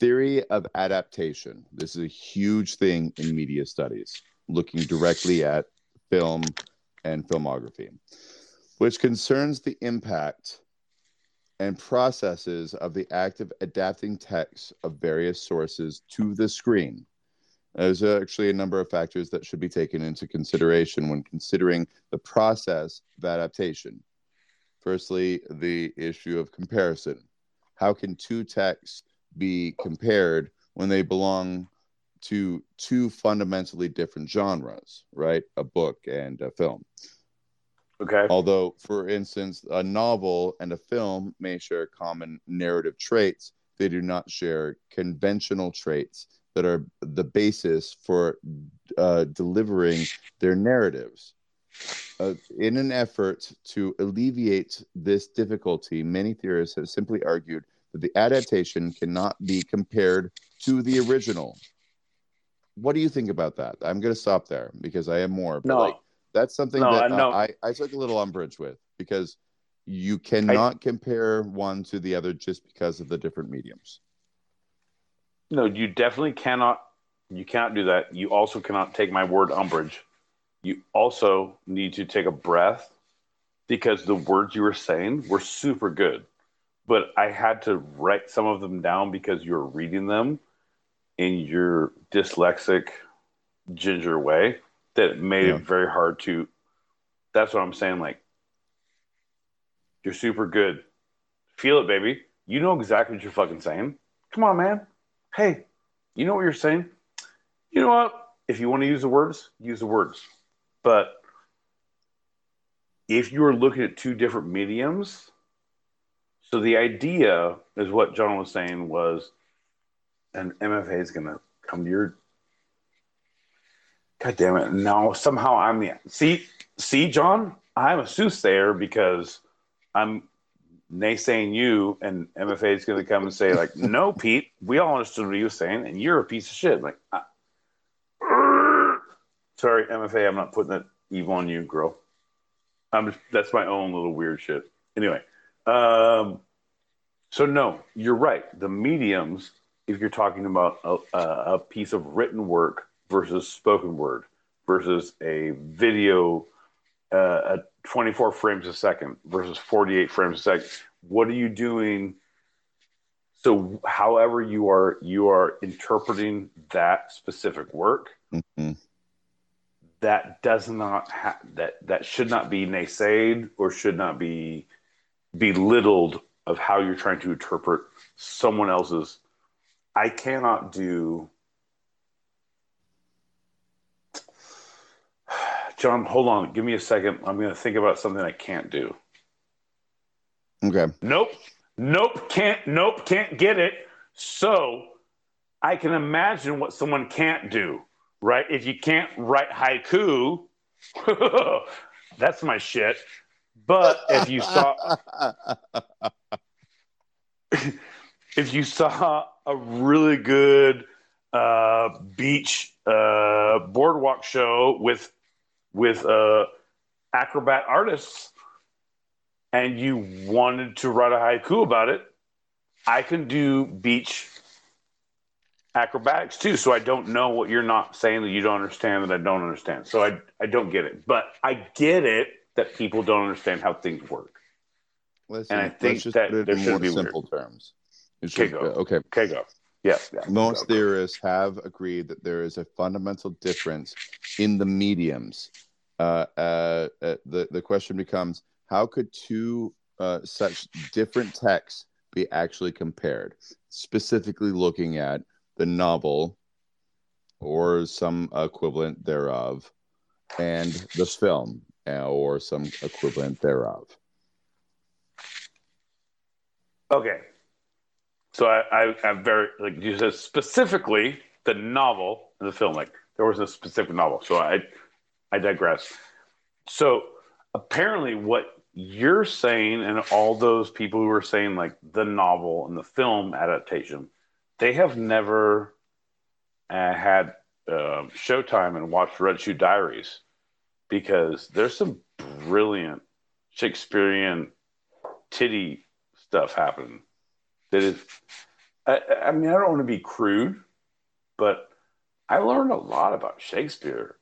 theory of adaptation. This is a huge thing in media studies, looking directly at film and filmography, which concerns the impact and processes of the act of adapting text of various sources to the screen. There's actually a number of factors that should be taken into consideration when considering the process of adaptation. Firstly, the issue of comparison. How can two texts be compared when they belong to two fundamentally different genres, right? A book and a film. Okay. Although, for instance, a novel and a film may share common narrative traits, they do not share conventional traits that are the basis for uh, delivering their narratives. Uh, in an effort to alleviate this difficulty, many theorists have simply argued that the adaptation cannot be compared to the original. What do you think about that? I'm going to stop there because I have more. But No. like, that's something No, that I uh, I, I took a little umbrage with because you cannot compare one to the other just because of the different mediums. No, you definitely cannot. You cannot do that. You also cannot take my word umbrage. You also need to take a breath because the words you were saying were super good, but I had to write some of them down because you were reading them in your dyslexic ginger way that made Yeah. it very hard to. That's what I'm saying. Like, you're super good. Feel it, baby. You know exactly what you're fucking saying. Come on, man hey, you know what you're saying? You know what? If you want to use the words, use the words. But if you are looking at two different mediums, so the idea is what John was saying was, an MFA is going to come to your. God damn it! No, somehow I'm the see see John. I'm a soothsayer because I'm naysaying you, and MFA is going to come and say like, "No, Pete, we all understood what you were saying, and you're a piece of shit." Like, sorry, MFA, I'm not putting that evil on you, girl. I'm just, that's my own little weird shit. Anyway, um, so no, you're right. The mediums, if you're talking about a, a piece of written work versus spoken word versus a video uh, at 24 frames a second versus 48 frames a second. What are you doing? So, however you are you are interpreting that specific work, Mhm. that does not ha- that that should not be naysayed or should not be belittled of how you're trying to interpret someone else's. I cannot do. John, hold on. Give me a second. I'm going to think about something I can't do. Okay. Nope. Nope. Can't. Nope. Can't get it. So I can imagine what someone can't do, right? If you can't write haiku, [laughs] that's my shit. But if you saw, [laughs] if you saw a really good uh, beach uh, boardwalk show with with uh, acrobat artists, and you wanted to write a haiku about it, I can do beach acrobatics too. So I don't know what you're not saying that you don't understand that I don't understand. So I I don't get it, but I get it that people don't understand how things work. And I think let's just that there more be weird. simple terms. It's Okay, just- go. okay. Okay, go. Yeah, yeah. Most Go, go. theorists have agreed that there is a fundamental difference in the mediums. Uh, uh, uh, the the question becomes: How could two uh, such different texts be actually compared? Specifically, looking at the novel or some equivalent thereof, and the film or some equivalent thereof. Okay. So I, I, I'm very like you said specifically the novel and the film. Like there was a specific novel. So I I digress. So apparently what you're saying and all those people who are saying like the novel and the film adaptation, they have never uh, had uh, Showtime and watched Red Shoe Diaries because there's some brilliant Shakespearean titty stuff happening. That is, I, I mean, I don't want to be crude, but I learned a lot about Shakespeare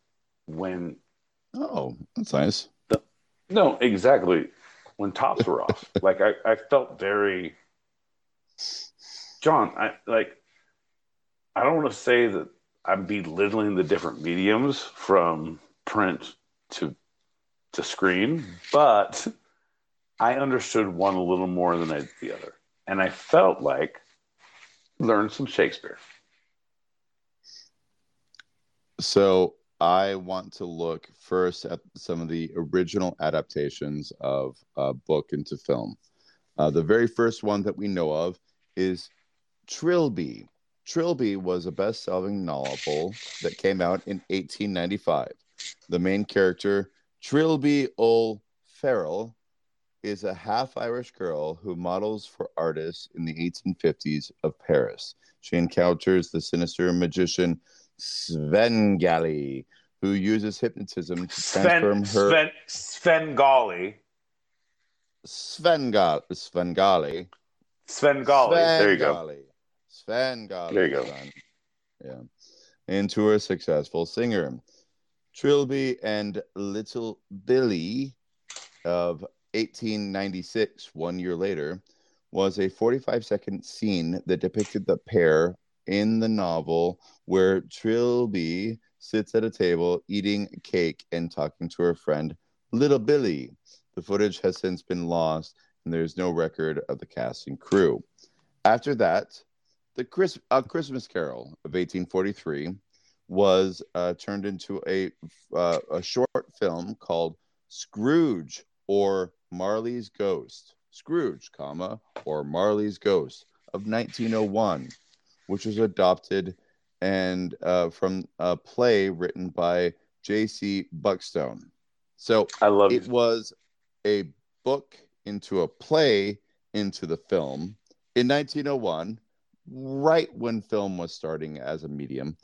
when. Oh, that's nice. The, no, exactly. When tops were off, [laughs] like I, I felt very. John, I like. I don't want to say that I'm belittling the different mediums from print to to screen, but I understood one a little more than I did the other, and I felt like learned some Shakespeare. So I want to look first at some of the original adaptations of uh, book into film. Uh, the very first one that we know of is Trilby. Trilby was a best selling novel that came out in 1895. The main character, Trilby O'Farrell, is a half Irish girl who models for artists in the 1850s of Paris. She encounters the sinister magician Svengali, who uses hypnotism to transform her. Sven, Svengali. Svengal, Svengali. Svengali. There you go. Svengali. Svengali. There you go. Yeah. Into a successful singer. Trilby and Little Billy of 1896, one year later, was a 45 second scene that depicted the pair in the novel where Trilby sits at a table eating cake and talking to her friend Little Billy. The footage has since been lost, and there's no record of the cast and crew. After that, the Chris, a Christmas Carol of 1843 was uh, turned into a uh, a short film called Scrooge or Marley's Ghost. Scrooge, comma or Marley's Ghost of 1901, which was adopted and uh, from a play written by J.C. Buckstone. So I love it was a book into a play into the film in 1901, right when film was starting as a medium.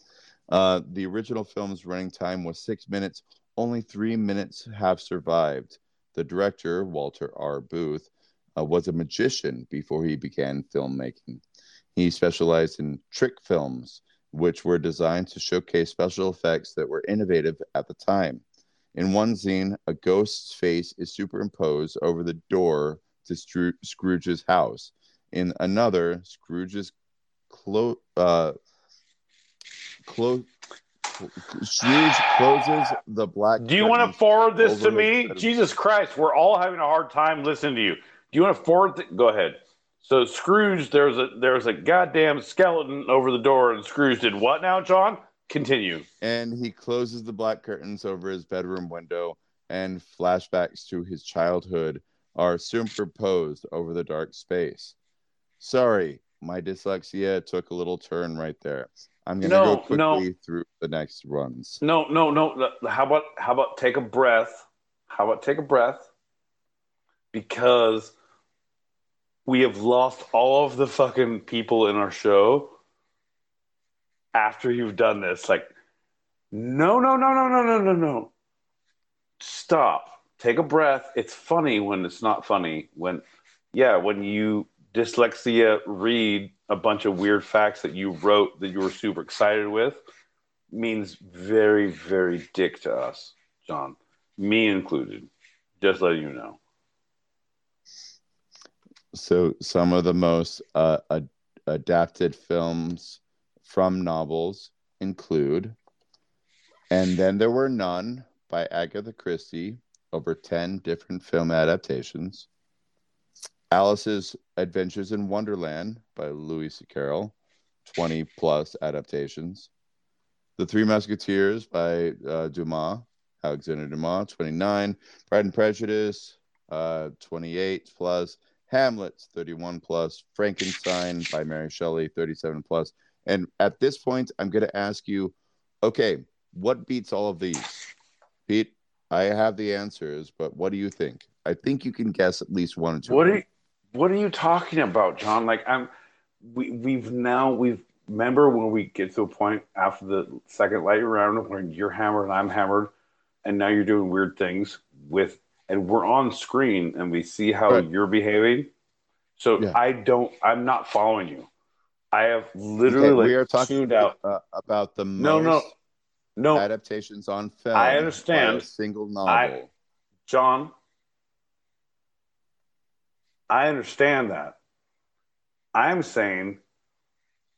Uh, the original film's running time was six minutes. Only three minutes have survived. The director, Walter R. Booth, uh, was a magician before he began filmmaking. He specialized in trick films, which were designed to showcase special effects that were innovative at the time. In one scene, a ghost's face is superimposed over the door to Stro- Scrooge's house. In another, Scrooge's clo- uh, clo- Scrooge closes the black. Do you want to forward this to me? Jesus Christ, we're all having a hard time listening to you. Do you want to forward? Th- Go ahead. So Scrooge, there's a there's a goddamn skeleton over the door, and Scrooge did what now, John? Continue. and he closes the black curtains over his bedroom window, and flashbacks to his childhood are superimposed over the dark space. Sorry, my dyslexia took a little turn right there. I'm gonna No, go quickly no. through the next runs. No, no, no. How about how about take a breath? How about take a breath? Because we have lost all of the fucking people in our show after you've done this. Like, no, no, no, no, no, no, no, no. Stop. Take a breath. It's funny when it's not funny. When, yeah, when you dyslexia read a bunch of weird facts that you wrote that you were super excited with means very, very dick to us, John. Me included. Just letting you know. So some of the most uh, ad- adapted films from novels include And Then There Were None by Agatha Christie, over 10 different film adaptations. Alice's Adventures in Wonderland by Lewis. Carroll, 20 plus adaptations. The Three Musketeers by uh, Dumas, Alexander Dumas, 29. Pride and Prejudice, uh, 28 plus. Hamlet, 31 plus. Frankenstein by Mary Shelley, 37 plus. And at this point, I'm going to ask you, okay, what beats all of these? Pete, I have the answers, but what do you think? I think you can guess at least one or two. What are you, what are you talking about, John? Like I'm we we've now we've remember when we get to a point after the second lightning round when you're hammered and I'm hammered, and now you're doing weird things with and we're on screen and we see how Right. you're behaving. So Yeah. I don't I'm not following you. I have literally Okay, like we are talking tuned out. uh, about the No, no, no, adaptations on film. I understand. single novel. I- John. I understand that. I'm saying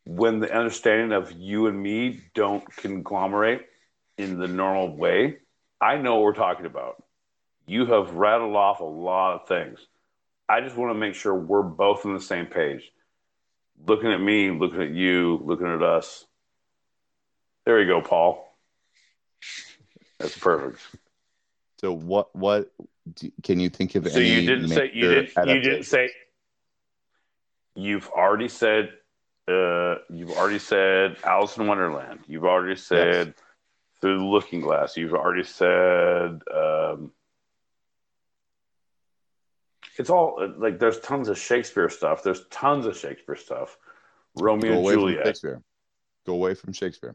when the understanding of you and me don't conglomerate in the normal way, I know what we're talking about. You have rattled off a lot of things. I just want to make sure we're both on the same page. Looking at me, looking at you, looking at us. There you go, Paul. That's perfect. so what? What do, can you think of? So any you didn't say you didn't you didn't say. You've already said uh you've already said Alice in Wonderland. You've already said Through the Looking Glass. You've already said um it's all like there's tons of Shakespeare stuff. There's tons of Shakespeare stuff. Romeo Go and away from Juliet. Shakespeare. Go away from Shakespeare.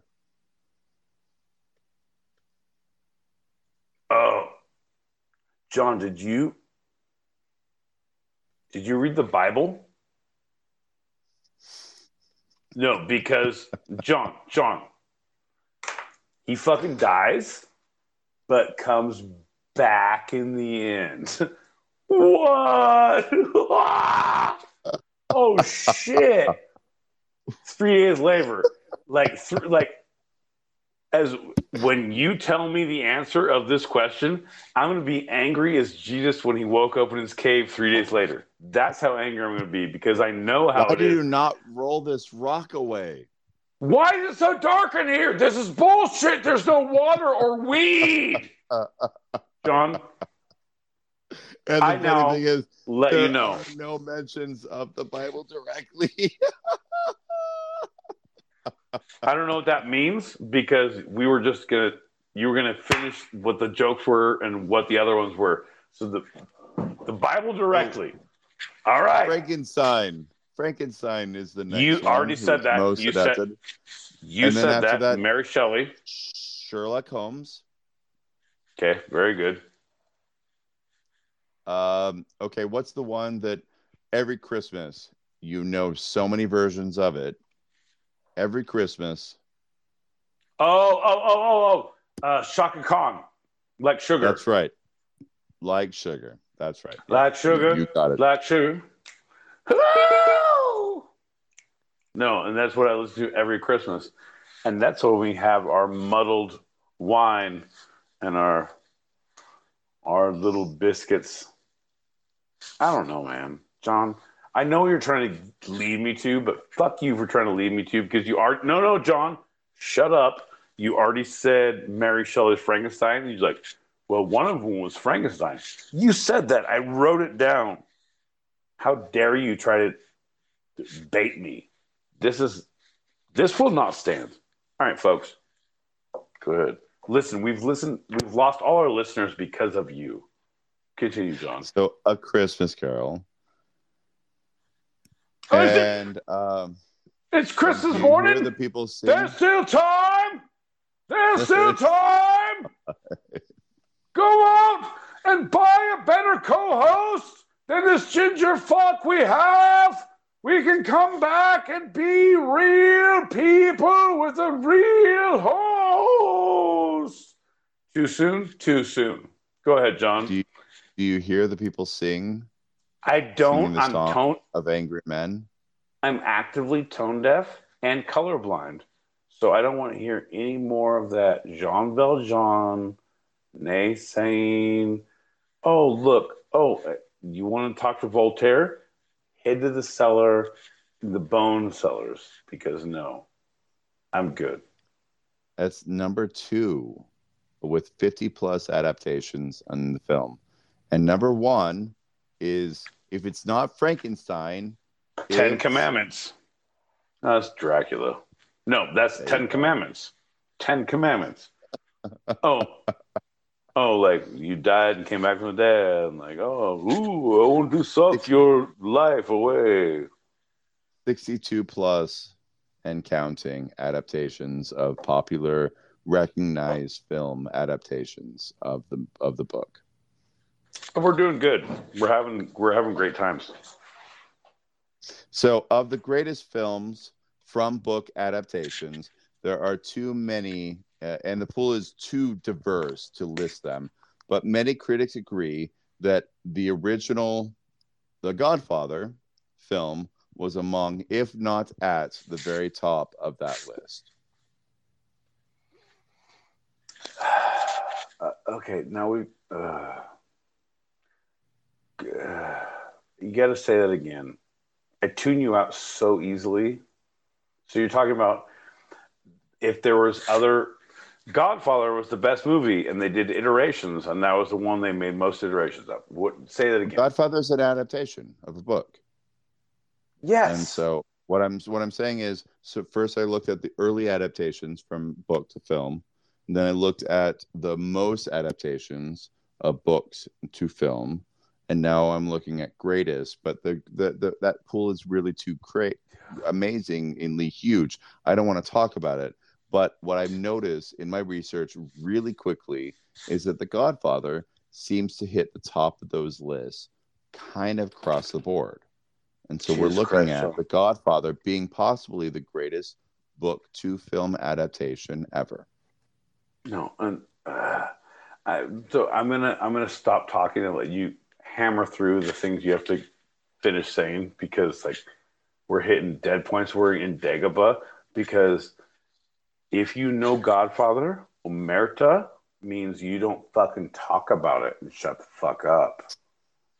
Oh, John, did you did you read the Bible? No, because [laughs] John, John, he fucking dies, but comes back in the end. [laughs] What? [laughs] oh shit! Three days later, like, th- like as when you tell me the answer of this question, I'm going to be angry as Jesus when he woke up in his cave three days later. That's how angry I'm going to be because I know how Why do you not roll this rock away? Why is it so dark in here? This is bullshit. There's no water or weed. [laughs] John, And the I funny thing is, let you know. no mentions of the Bible directly. [laughs] I don't know what that means because we were just gonna you were gonna finish what the jokes were and what the other ones were. So the the Bible directly. All right. Frankenstein. Frankenstein is the next You already said that. You said- adapted. You said that, that- Mary Shelley. Sherlock Holmes. Okay, very good. Um, okay, what's the one that every Christmas you know so many versions of it? Every Christmas. Oh, oh, oh, oh, oh. Uh, Chaka Khan. Like sugar. That's right. Like sugar. That's right. Like sugar. You got it. Black sugar. Hello! No, and that's what I listen to every Christmas. And that's when we have our muddled wine and our our little biscuits. I don't know, man. John, I know you're trying to lead me to, but fuck you for trying to lead me to because you are no no, John, shut up. You already said Mary Shelley's Frankenstein. He's like, well, one of them was Frankenstein. You said that. I wrote it down. How dare you try to bait me? This is this will not stand. All right, folks. Good. Listen, we've listened. We've lost all our listeners because of you. Continue, John. So a Christmas Carol. Oh, it- and um It's Christmas do you hear morning. the people sing. There's still time. There's still time. [laughs] Go out and buy a better co-host than this ginger fuck we have. We can come back and be real people with a real host. Too soon? Too soon. Go ahead, John. Do you, do you hear the people sing I don't. I'm tone. of Angry Men? I'm actively tone deaf and colorblind. So I don't want to hear any more of that Jean Valjean nay saying, Oh, look. Oh, you want to talk to Voltaire? Head to the cellar, the bone cellars, because no, I'm good. That's number two with 50 plus adaptations on the film. And number one is if it's not Frankenstein, Ten it's- Commandments. That's Dracula. No, that's There Ten. Commandments. Ten Commandments. oh, oh, like you died and came back from the dead. And like, oh, ooh, I want to suck your life away. 62 plus and counting adaptations of popular recognized film adaptations of the of the book. We're doing good. We're having we're having great times. So, of the greatest films from book adaptations, there are too many, uh, and the pool is too diverse to list them. But many critics agree that the original The Godfather film was among, if not at, the very top of that list. [sighs] Uh, okay, now we. Uh, uh, [sighs] you got to say that again. I tune you out so easily. So you're talking about if there was other. Godfather was the best movie, and they did iterations, and that was the one they made most iterations of. What? Say that again. Godfather is an adaptation of a book. yes. And so what I'm what I'm saying is, so first I looked at the early adaptations from book to film, and then I looked at the most adaptations of books to film, and now I'm looking at greatest. But the the, the that pool is really too great, amazingly huge. I don't want to talk about it. But what I've noticed in my research really quickly is that The Godfather seems to hit the top of those lists kind of across the board. And so we're looking Christ, at so- The Godfather being possibly the greatest book to film adaptation ever. No, and uh, I, so I'm gonna I'm gonna stop talking and let you hammer through the things you have to finish saying because like we're hitting dead points. We're in Dagobah because if you know Godfather, Omerta means you don't fucking talk about it and shut the fuck up.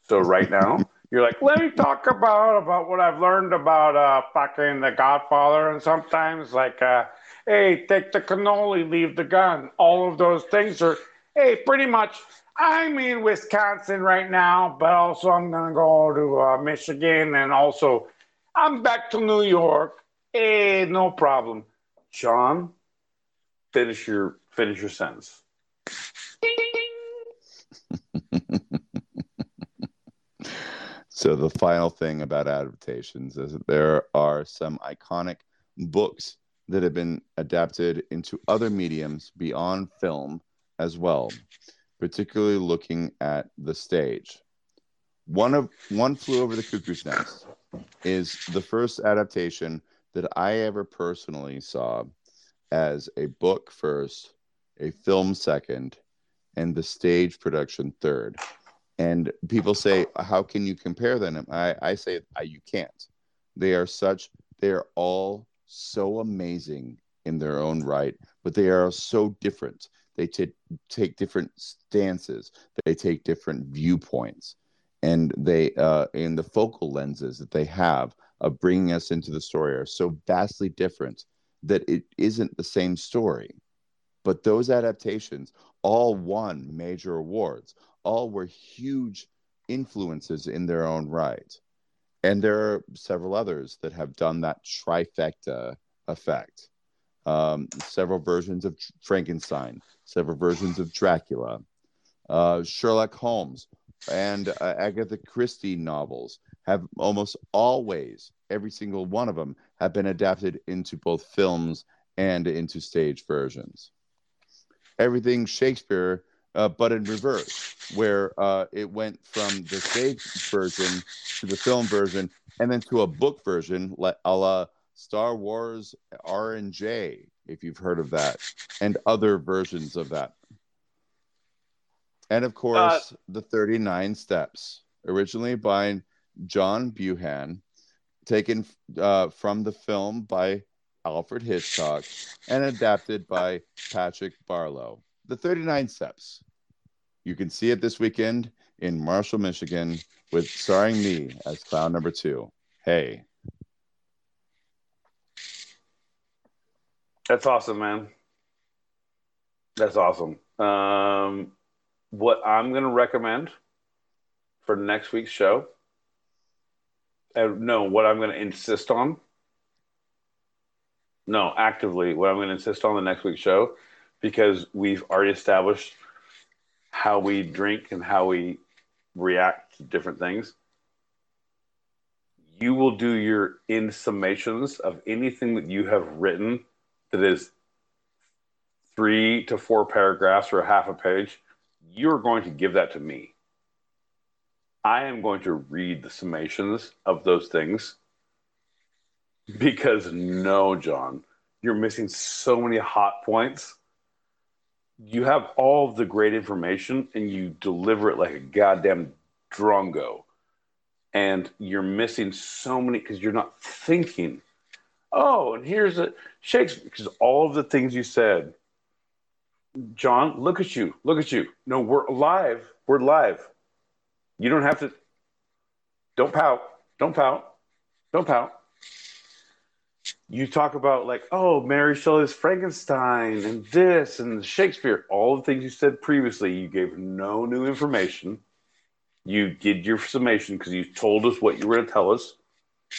So right now you're like, let me talk about about what I've learned about uh fucking the Godfather and sometimes like uh hey, take the cannoli, leave the gun. All of those things are, hey, pretty much. I'm in Wisconsin right now, but also I'm gonna go to uh, Michigan, and also I'm back to New York. Hey, no problem. Sean, finish your finish your sentence. [laughs] So the final thing about adaptations is that there are some iconic books that have been adapted into other mediums beyond film as well, particularly looking at the stage. One of One Flew Over the Cuckoo's Nest is the first adaptation that I ever personally saw as a book first, a film second, and the stage production third. And people say, "How can you compare them?" I, I say, I, "You can't. They are such. They are all so amazing in their own right, but they are so different. They t- take different stances. They take different viewpoints, and they uh, in the focal lenses that they have of bringing us into the story are so vastly different that it isn't the same story. But those adaptations all won major awards. All were huge influences in their own right. And there are several others that have done that trifecta effect. Um, several versions of Frankenstein, several versions of Dracula, uh, Sherlock Holmes, and uh, Agatha Christie novels have almost always, every single one of them, have been adapted into both films and into stage versions. Everything Shakespeare, uh, but in reverse, where uh, it went from the stage version to the film version and then to a book version, like a la Star Wars R and J, if you've heard of that, and other versions of that. And of course, the 39 Steps, originally by John Buchan, taken uh, from the film by Alfred Hitchcock and adapted by Patrick Barlow. The 39 Steps. You can see it this weekend in Marshall, Michigan, with starring me as clown number two. Hey. That's awesome, man. That's awesome. Um, what I'm going to recommend for next week's show, uh, no, what I'm going to insist on no, actively. What I'm going to insist on the next week's show, because we've already established how we drink and how we react to different things. You will do your in summations of anything that you have written that is three to four paragraphs or a half a page. You're going to give that to me. I am going to read the summations of those things because no, John, you're missing so many hot points. You have all the great information and you deliver it like a goddamn drongo. And you're missing so many because you're not thinking. Oh, and here's a Shakespeare, because all of the things you said, John, look at you, look at you. No, we're alive, We're live. You don't have to. Don't pout. Don't pout. Don't pout. You talk about like, oh, Mary Shelley's Frankenstein and this and Shakespeare. All the things you said previously, you gave no new information. You did your summation because you told us what you were going to tell us.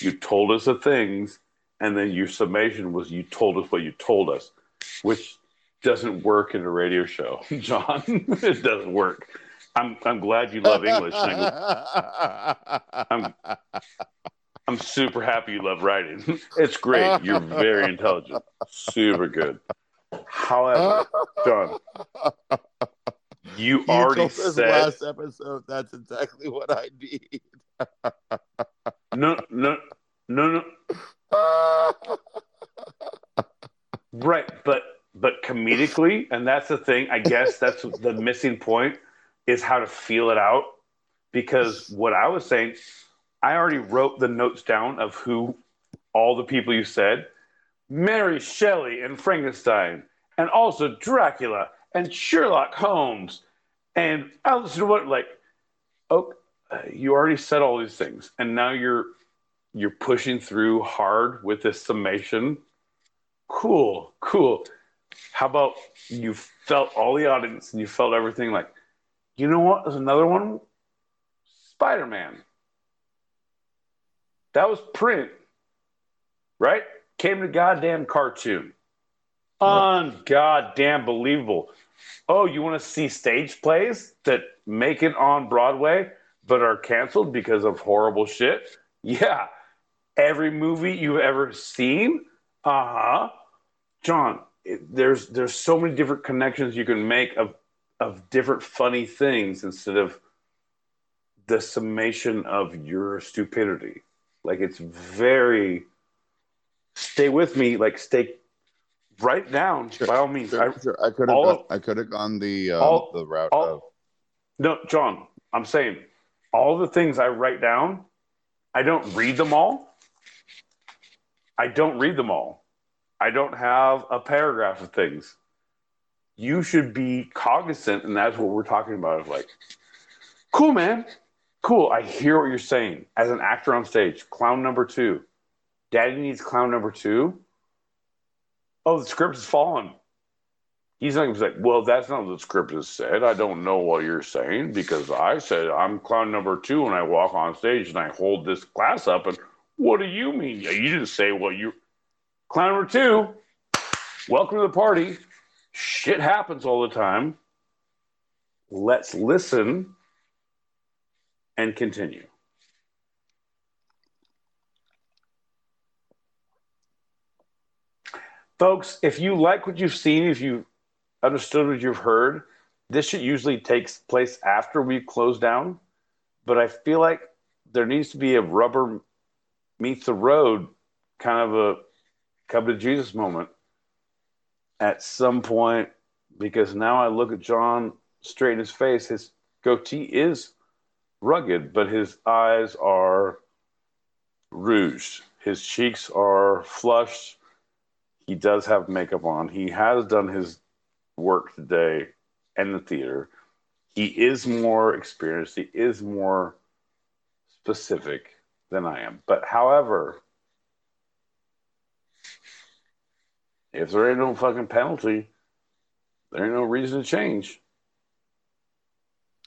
You told us the things, and then your summation was you told us what you told us, which doesn't work in a radio show, [laughs] John. [laughs] it doesn't work. I'm I'm glad you love English. I'm, I'm I'm super happy you love writing. [laughs] It's great. You're very intelligent. Super good. However, John, you You already said last episode that's exactly what I need. no, no, no, no. Right, but but comedically, and that's the thing. I guess that's the missing point is how to feel it out. Because what I was saying, I already wrote the notes down of who all the people you said, Mary Shelley and Frankenstein, and also Dracula and Sherlock Holmes, and Alice in what like, oh, uh, you already said all these things, and now you're you're pushing through hard with this summation. Cool, cool. How about you felt all the audience and you felt everything like, you know what? There's another one. Spider Man. That was print, right? Came to goddamn cartoon. Ungoddamn believable. Oh, you want to see stage plays that make it on Broadway but are canceled because of horrible shit? Yeah. Every movie you've ever seen? Uh huh. John, it, there's there's so many different connections you can make of of different funny things instead of the summation of your stupidity. Like it's very stay with me, like stay write down by all means. Sure, I- sure. I could have gone, I could have gone the um, all- the route all- of No, John, I'm saying all the things I write down, I don't read them all. I don't read them all. I don't have a paragraph of things. You should be cognizant, and that's what we're talking about. Of like, cool, man, cool. I hear what you're saying. As an actor on stage, clown number two, Daddy needs clown number two. Oh, the script has fallen. He's like, well, that's not what the script has said. I don't know what you're saying because I said I'm clown number two and I walk on stage and I hold this glass up. And what do you mean? You didn't say what you. Clown number two, welcome to the party. Shit happens all the time. Let's listen and continue. Folks, if you like what you've seen, if you understood what you've heard, this shit usually takes place after we close down. But I feel like there needs to be a rubber meets the road kind of a come to Jesus moment at some point because now I look at John straight in his face. His goatee is rugged, but his eyes are rouged. His cheeks are flushed. He does have makeup on. He has done his work today in the theater. He is more experienced. He is more specific than I am. But however, if there ain't no fucking penalty, there ain't no reason to change.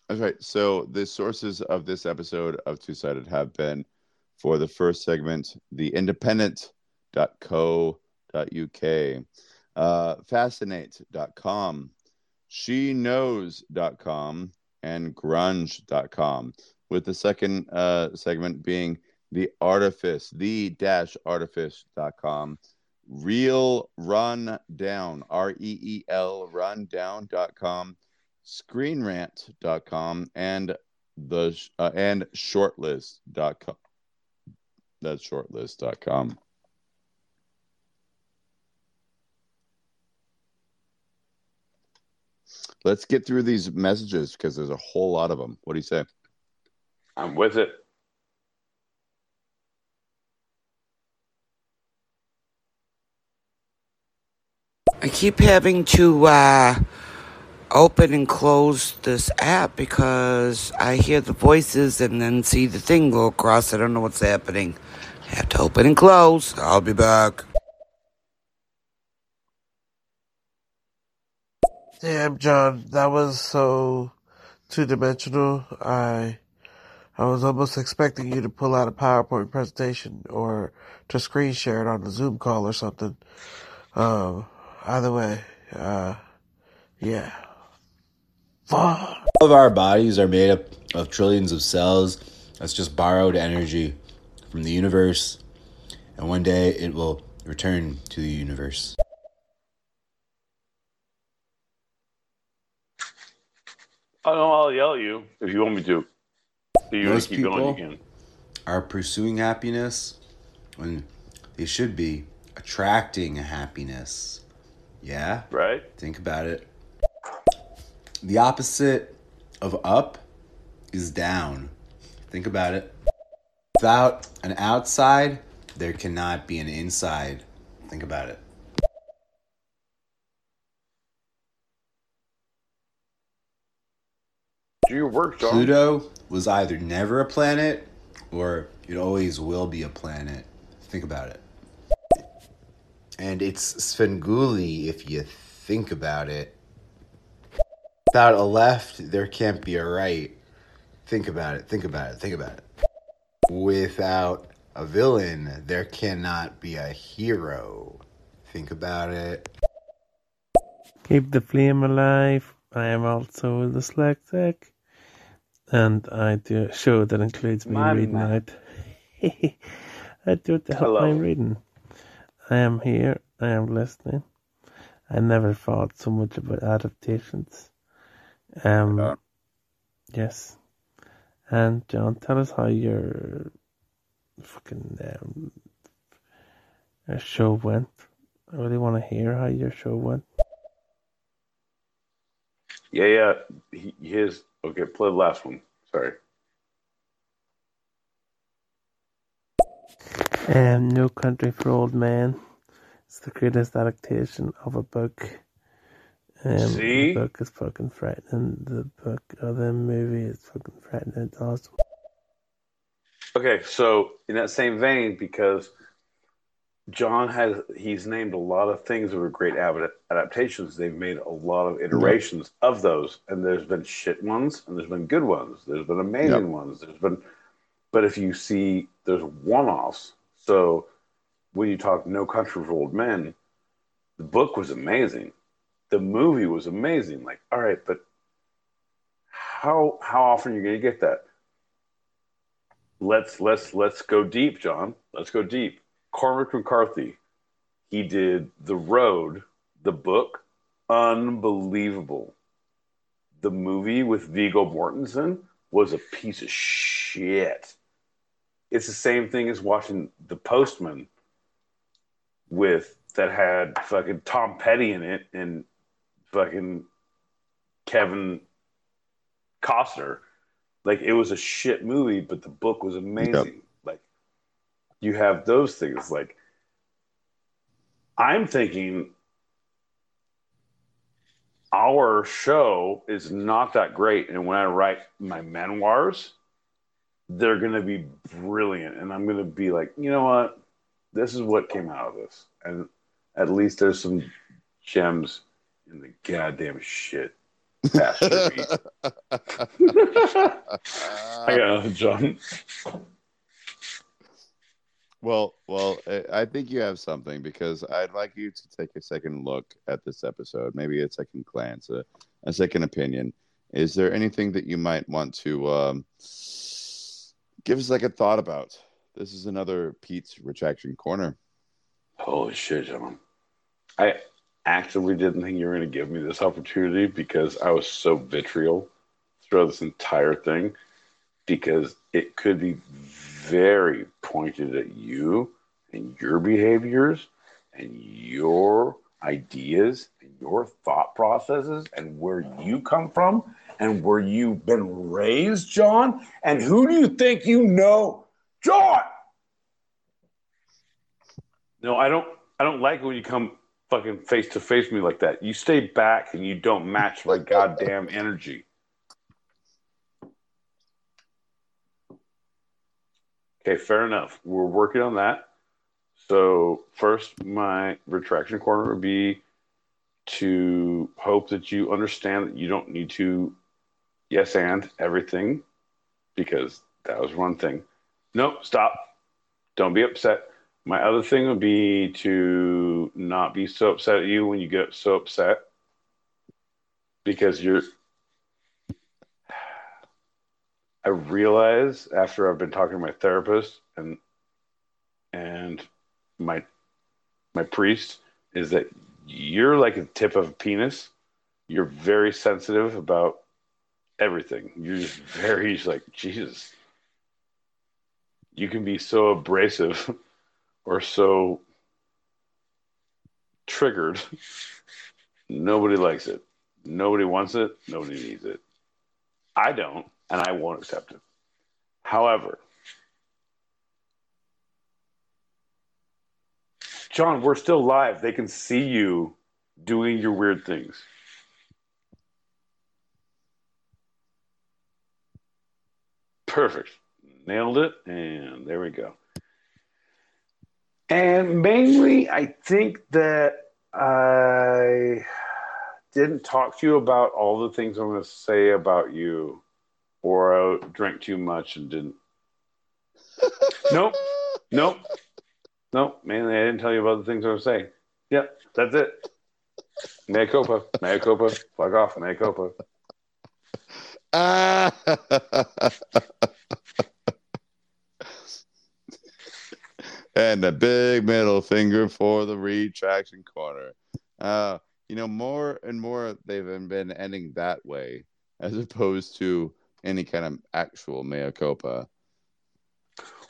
That's right. So the sources of this episode of Two Sided have been for the first segment, the independent.co.uk uh, factinate.com, she knows.com, and grunge.com. With the second uh, segment being the artifice, the dash artifice.com, real Run rundown, R E E L rundown.com, screenrant.com, and the uh, and shortlist.com. That's shortlist.com. Let's get through these messages because there's a whole lot of them. What do you say? I'm with it. Keep having to uh, open and close this app because I hear the voices and then see the thing go across. I don't know what's happening. I have to open and close. I'll be back. Damn, John, that was so two dimensional. I I was almost expecting you to pull out a PowerPoint presentation or to screen share it on the Zoom call or something. Um, either way, uh, yeah. Fuck. All of our bodies are made up of trillions of cells. That's just borrowed energy from the universe, and one day it will return to the universe. Oh know I'll yell at you if you want me to. If you Most to keep going, you people are pursuing happiness when they should be attracting happiness. Yeah? Right? Think about it. The opposite of up is down. Think about it. Without an outside, there cannot be an inside. Think about it. Do your work, John. Pluto was either never a planet or it always will be a planet. Think about it. And it's Svengoolie if you think about it. Without a left, there can't be a right. Think about it, think about it, think about it. Without a villain, there cannot be a hero. Think about it. Keep the flame alive. I am also the dyslexic. And I do a show that includes me My reading man. out. [laughs] I do it to help my reading. I am here. I am listening. I never thought so much about adaptations. Um, Yeah. yes. And John, tell us how your fucking um, show went. I really want to hear how your show went. Yeah, yeah. He, his okay. Play the last one. Sorry. Um, No Country for Old Men. It's the greatest adaptation of a book. Um, See? The book is fucking frightening. The book or the movie is fucking frightening. It's awesome. Okay, so in that same vein, because John has he's named a lot of things that were great adaptations. They've made a lot of iterations of those, and there's been shit ones, and there's been good ones. There's been amazing ones. There's been, but if you see, there's one-offs. So when you talk No Country for Old Men, the book was amazing. The movie was amazing. Like, all right, but how how often are you going to get that? let's let's let's go deep, John. Let's go deep. Cormac McCarthy, he did The Road, the book, unbelievable. The movie with Viggo Mortensen was a piece of shit. It's the same thing as watching The Postman with that had fucking Tom Petty in it and fucking Kevin Costner like it was a shit movie, but the book was amazing. Like you have those things. Like I'm thinking our show is not that great, and when I write my memoirs, they're gonna be brilliant, and I'm gonna be like, you know what, this is what came out of this, and at least there's some gems in the goddamn shit. I got John. Well, well, I- I think you have something because I'd like you to take a second look at this episode, maybe a second glance, a, a second opinion. Is there anything that you might want to um, give us like a thought about? This is another Pete's retraction corner. Holy shit, John. I actively didn't think you were going to give me this opportunity because I was so vitriol throughout this entire thing because it could be very pointed at you and your behaviors and your ideas and your thought processes and where you come from and where you've been raised, Jon. And who do you think you know, Jon? No, I don't. I don't like when you come fucking face to face with me like that. You stay back and you don't match my goddamn energy. Okay, fair enough. We're working on that. So first, my retraction corner would be to hope that you understand that you don't need to yes and everything because that was one thing. Nope, stop. Don't be upset. My other thing would be to not be so upset at you when you get so upset because you're. I realize after I've been talking to my therapist and and my my priest is that you're like a tip of a penis. You're very sensitive about everything. You're just very just like Jesus. You can be so abrasive [laughs] or so triggered. Nobody likes it. Nobody wants it. Nobody needs it. I don't, and I won't accept it. However, Jon, we're still live. They can see you doing your weird things. Perfect. Nailed it. And there we go. And mainly, I think that I didn't talk to you about all the things I'm going to say about you, or I drank too much and didn't. [laughs] nope. Nope. Nope. Mainly, I didn't tell you about the things I was saying. Yep. That's it. Mea culpa. Mea culpa. Fuck off. Mea culpa. Ah. [laughs] and a big middle finger for the retraction corner. Uh, you know, more and more they've been ending that way as opposed to any kind of actual mea culpa.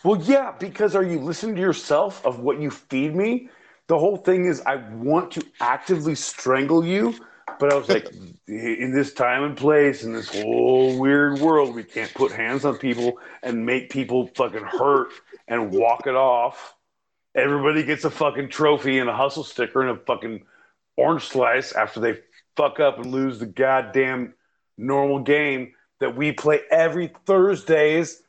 Well, yeah, because are you listening to yourself of what you feed me? The whole thing is I want to actively strangle you, but I was like, in this time and place, in this whole weird world, we can't put hands on people and make people fucking hurt and walk it off. Everybody gets a fucking trophy and a hustle sticker and a fucking orange slice after they fuck up and lose the goddamn normal game that we play every Thursdays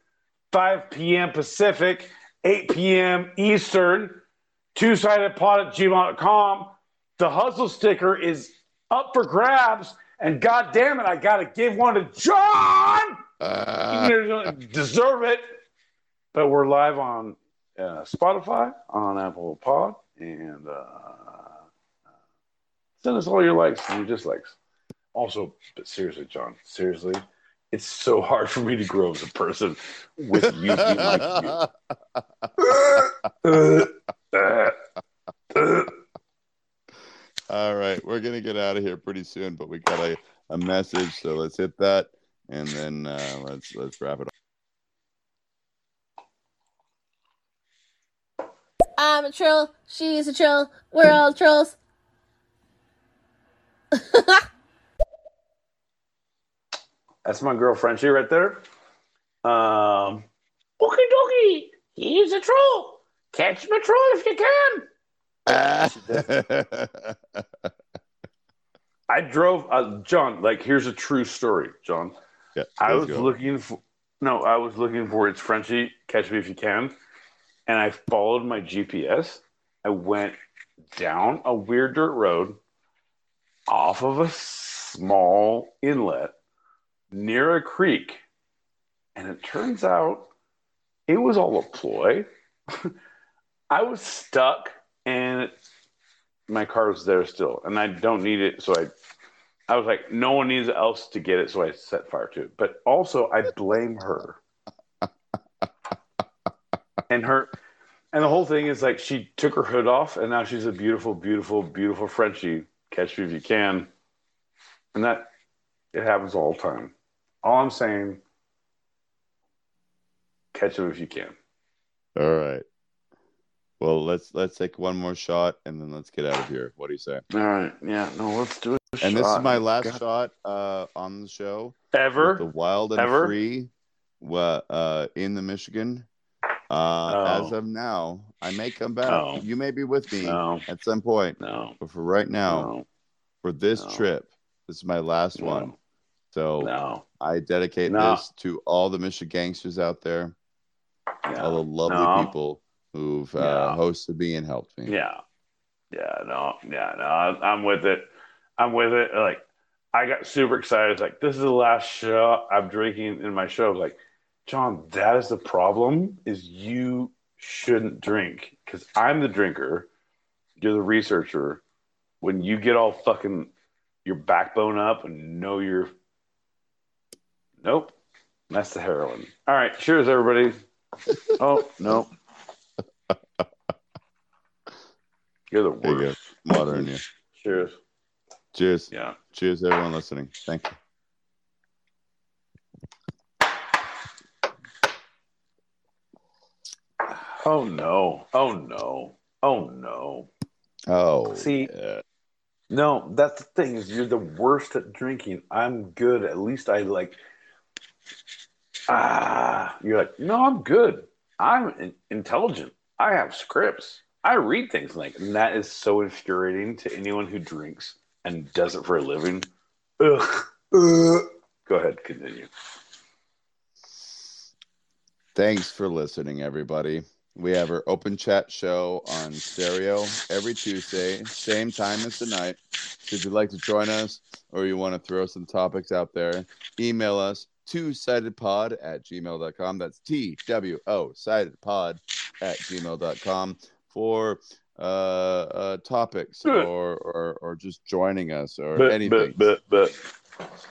5 p.m. Pacific, 8 p.m. Eastern, two sided pod at gmail.com. The hustle sticker is up for grabs, and god damn it, I gotta give one to Jon! Uh, Even though he doesn't deserve it. But we're live on uh, Spotify, on Apple Pod, and uh, send us all your likes and your dislikes. Also, but seriously, Jon, seriously, it's so hard for me to grow as a person with you being like you. [laughs] [laughs] All right, we're gonna get out of here pretty soon, but we got a, a message, so let's hit that, and then uh, let's let's wrap it up. I'm a troll. She's a troll. We're all trolls. [laughs] That's my girl Frenchie right there. Um, Okie dokie. He's a troll. Catch my troll if you can. [laughs] I drove uh, Jon. Like, here's a true story, Jon. Yeah, I was go. looking for no, I was looking for it's Frenchie. Catch me if you can, and I followed my GPS. I went down a weird dirt road, off of a small inlet near a creek, and it turns out it was all a ploy. [laughs] I was stuck and my car was there still, and I don't need it, so I. I was like, no one needs else to get it, so I set fire to it. But also, I blame her. and her, and the whole thing is like she took her hood off, and now she's a beautiful, beautiful, beautiful Frenchie. Catch me if you can. And that it happens all the time. All I'm saying, catch them if you can. All right. Well, let's let's take one more shot and then let's get out of here. What do you say? All right. Yeah. No, let's do it. And this is my last shot uh, on the show. Ever? The wild and Ever? free, wa- uh, in the Michigan. Uh, As Oh. of now, I may come back. No. You may be with me No. at some point, No. but for right now, No. for this No. trip, this is my last No. one. So No. I dedicate No. this to all the Michigan gangsters out there, Yeah. all the lovely No. people who've uh, Yeah. hosted me and helped me. Yeah. Yeah. No. Yeah. No. I, I'm with it. I'm with it. Like, I got super excited. Like, this is the last show I'm drinking in my show. Like, Jon, that is the problem. Is you shouldn't drink because I'm the drinker. You're the researcher. When you get all fucking your backbone up and know you're, nope, that's the heroin. All right, cheers, everybody. [laughs] oh no, you're the you worst. Water in you. Cheers. Cheers. Yeah. Cheers, everyone listening. Thank you. Oh no. Oh no. Oh no. Oh, See, yeah. no, that's the thing is you're the worst at drinking. I'm good. At least I like. Ah, you're like, no, I'm good. I'm in- intelligent. I have scripts. I read things like, and that is so infuriating to anyone who drinks and does it for a living. Ugh. Ugh. Go ahead, continue. Thanks for listening, everybody. We have our open chat show on stereo every Tuesday, same time as tonight. So if you'd like to join us or you want to throw some topics out there, email us two-sidedpod at gmail.com. That's T-W-O sidedpod at gmail.com for uh, uh, topics or, or, or just joining us or But, anything. but, but.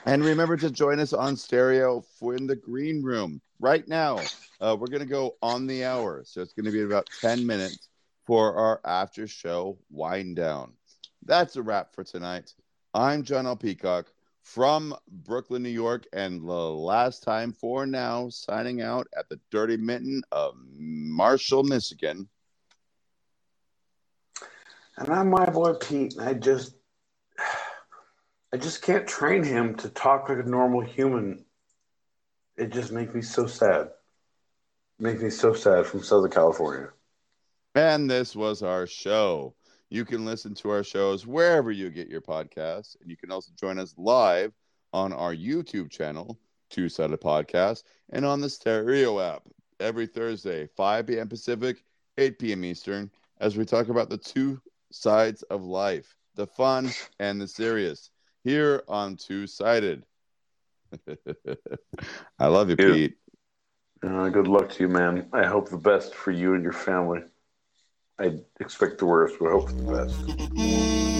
And remember to join us on stereo for in the green room right now. Uh, we're going to go on the hour. So it's going to be about 10 minutes for our after show wind down. That's a wrap for tonight. I'm Jon L. Peacock from Brooklyn, New York, and the last time for now, signing out at the Dirty Mitten of Marshall, Michigan. And I'm my boy Pete. and I just, I just can't train him to talk like a normal human. It just makes me so sad. Makes me so sad from Southern California. And this was our show. You can listen to our shows wherever you get your podcasts. And you can also join us live on our YouTube channel, Two Sided Podcast, and on the Stereo app every Thursday, 5 p.m. Pacific, 8 p.m. Eastern, as we talk about the two sides of life the fun and the serious here on Two Sided. [laughs] I love you. Pete. Uh, good luck to you, man. I hope the best for you and your family. I expect the worst, but hope for the best.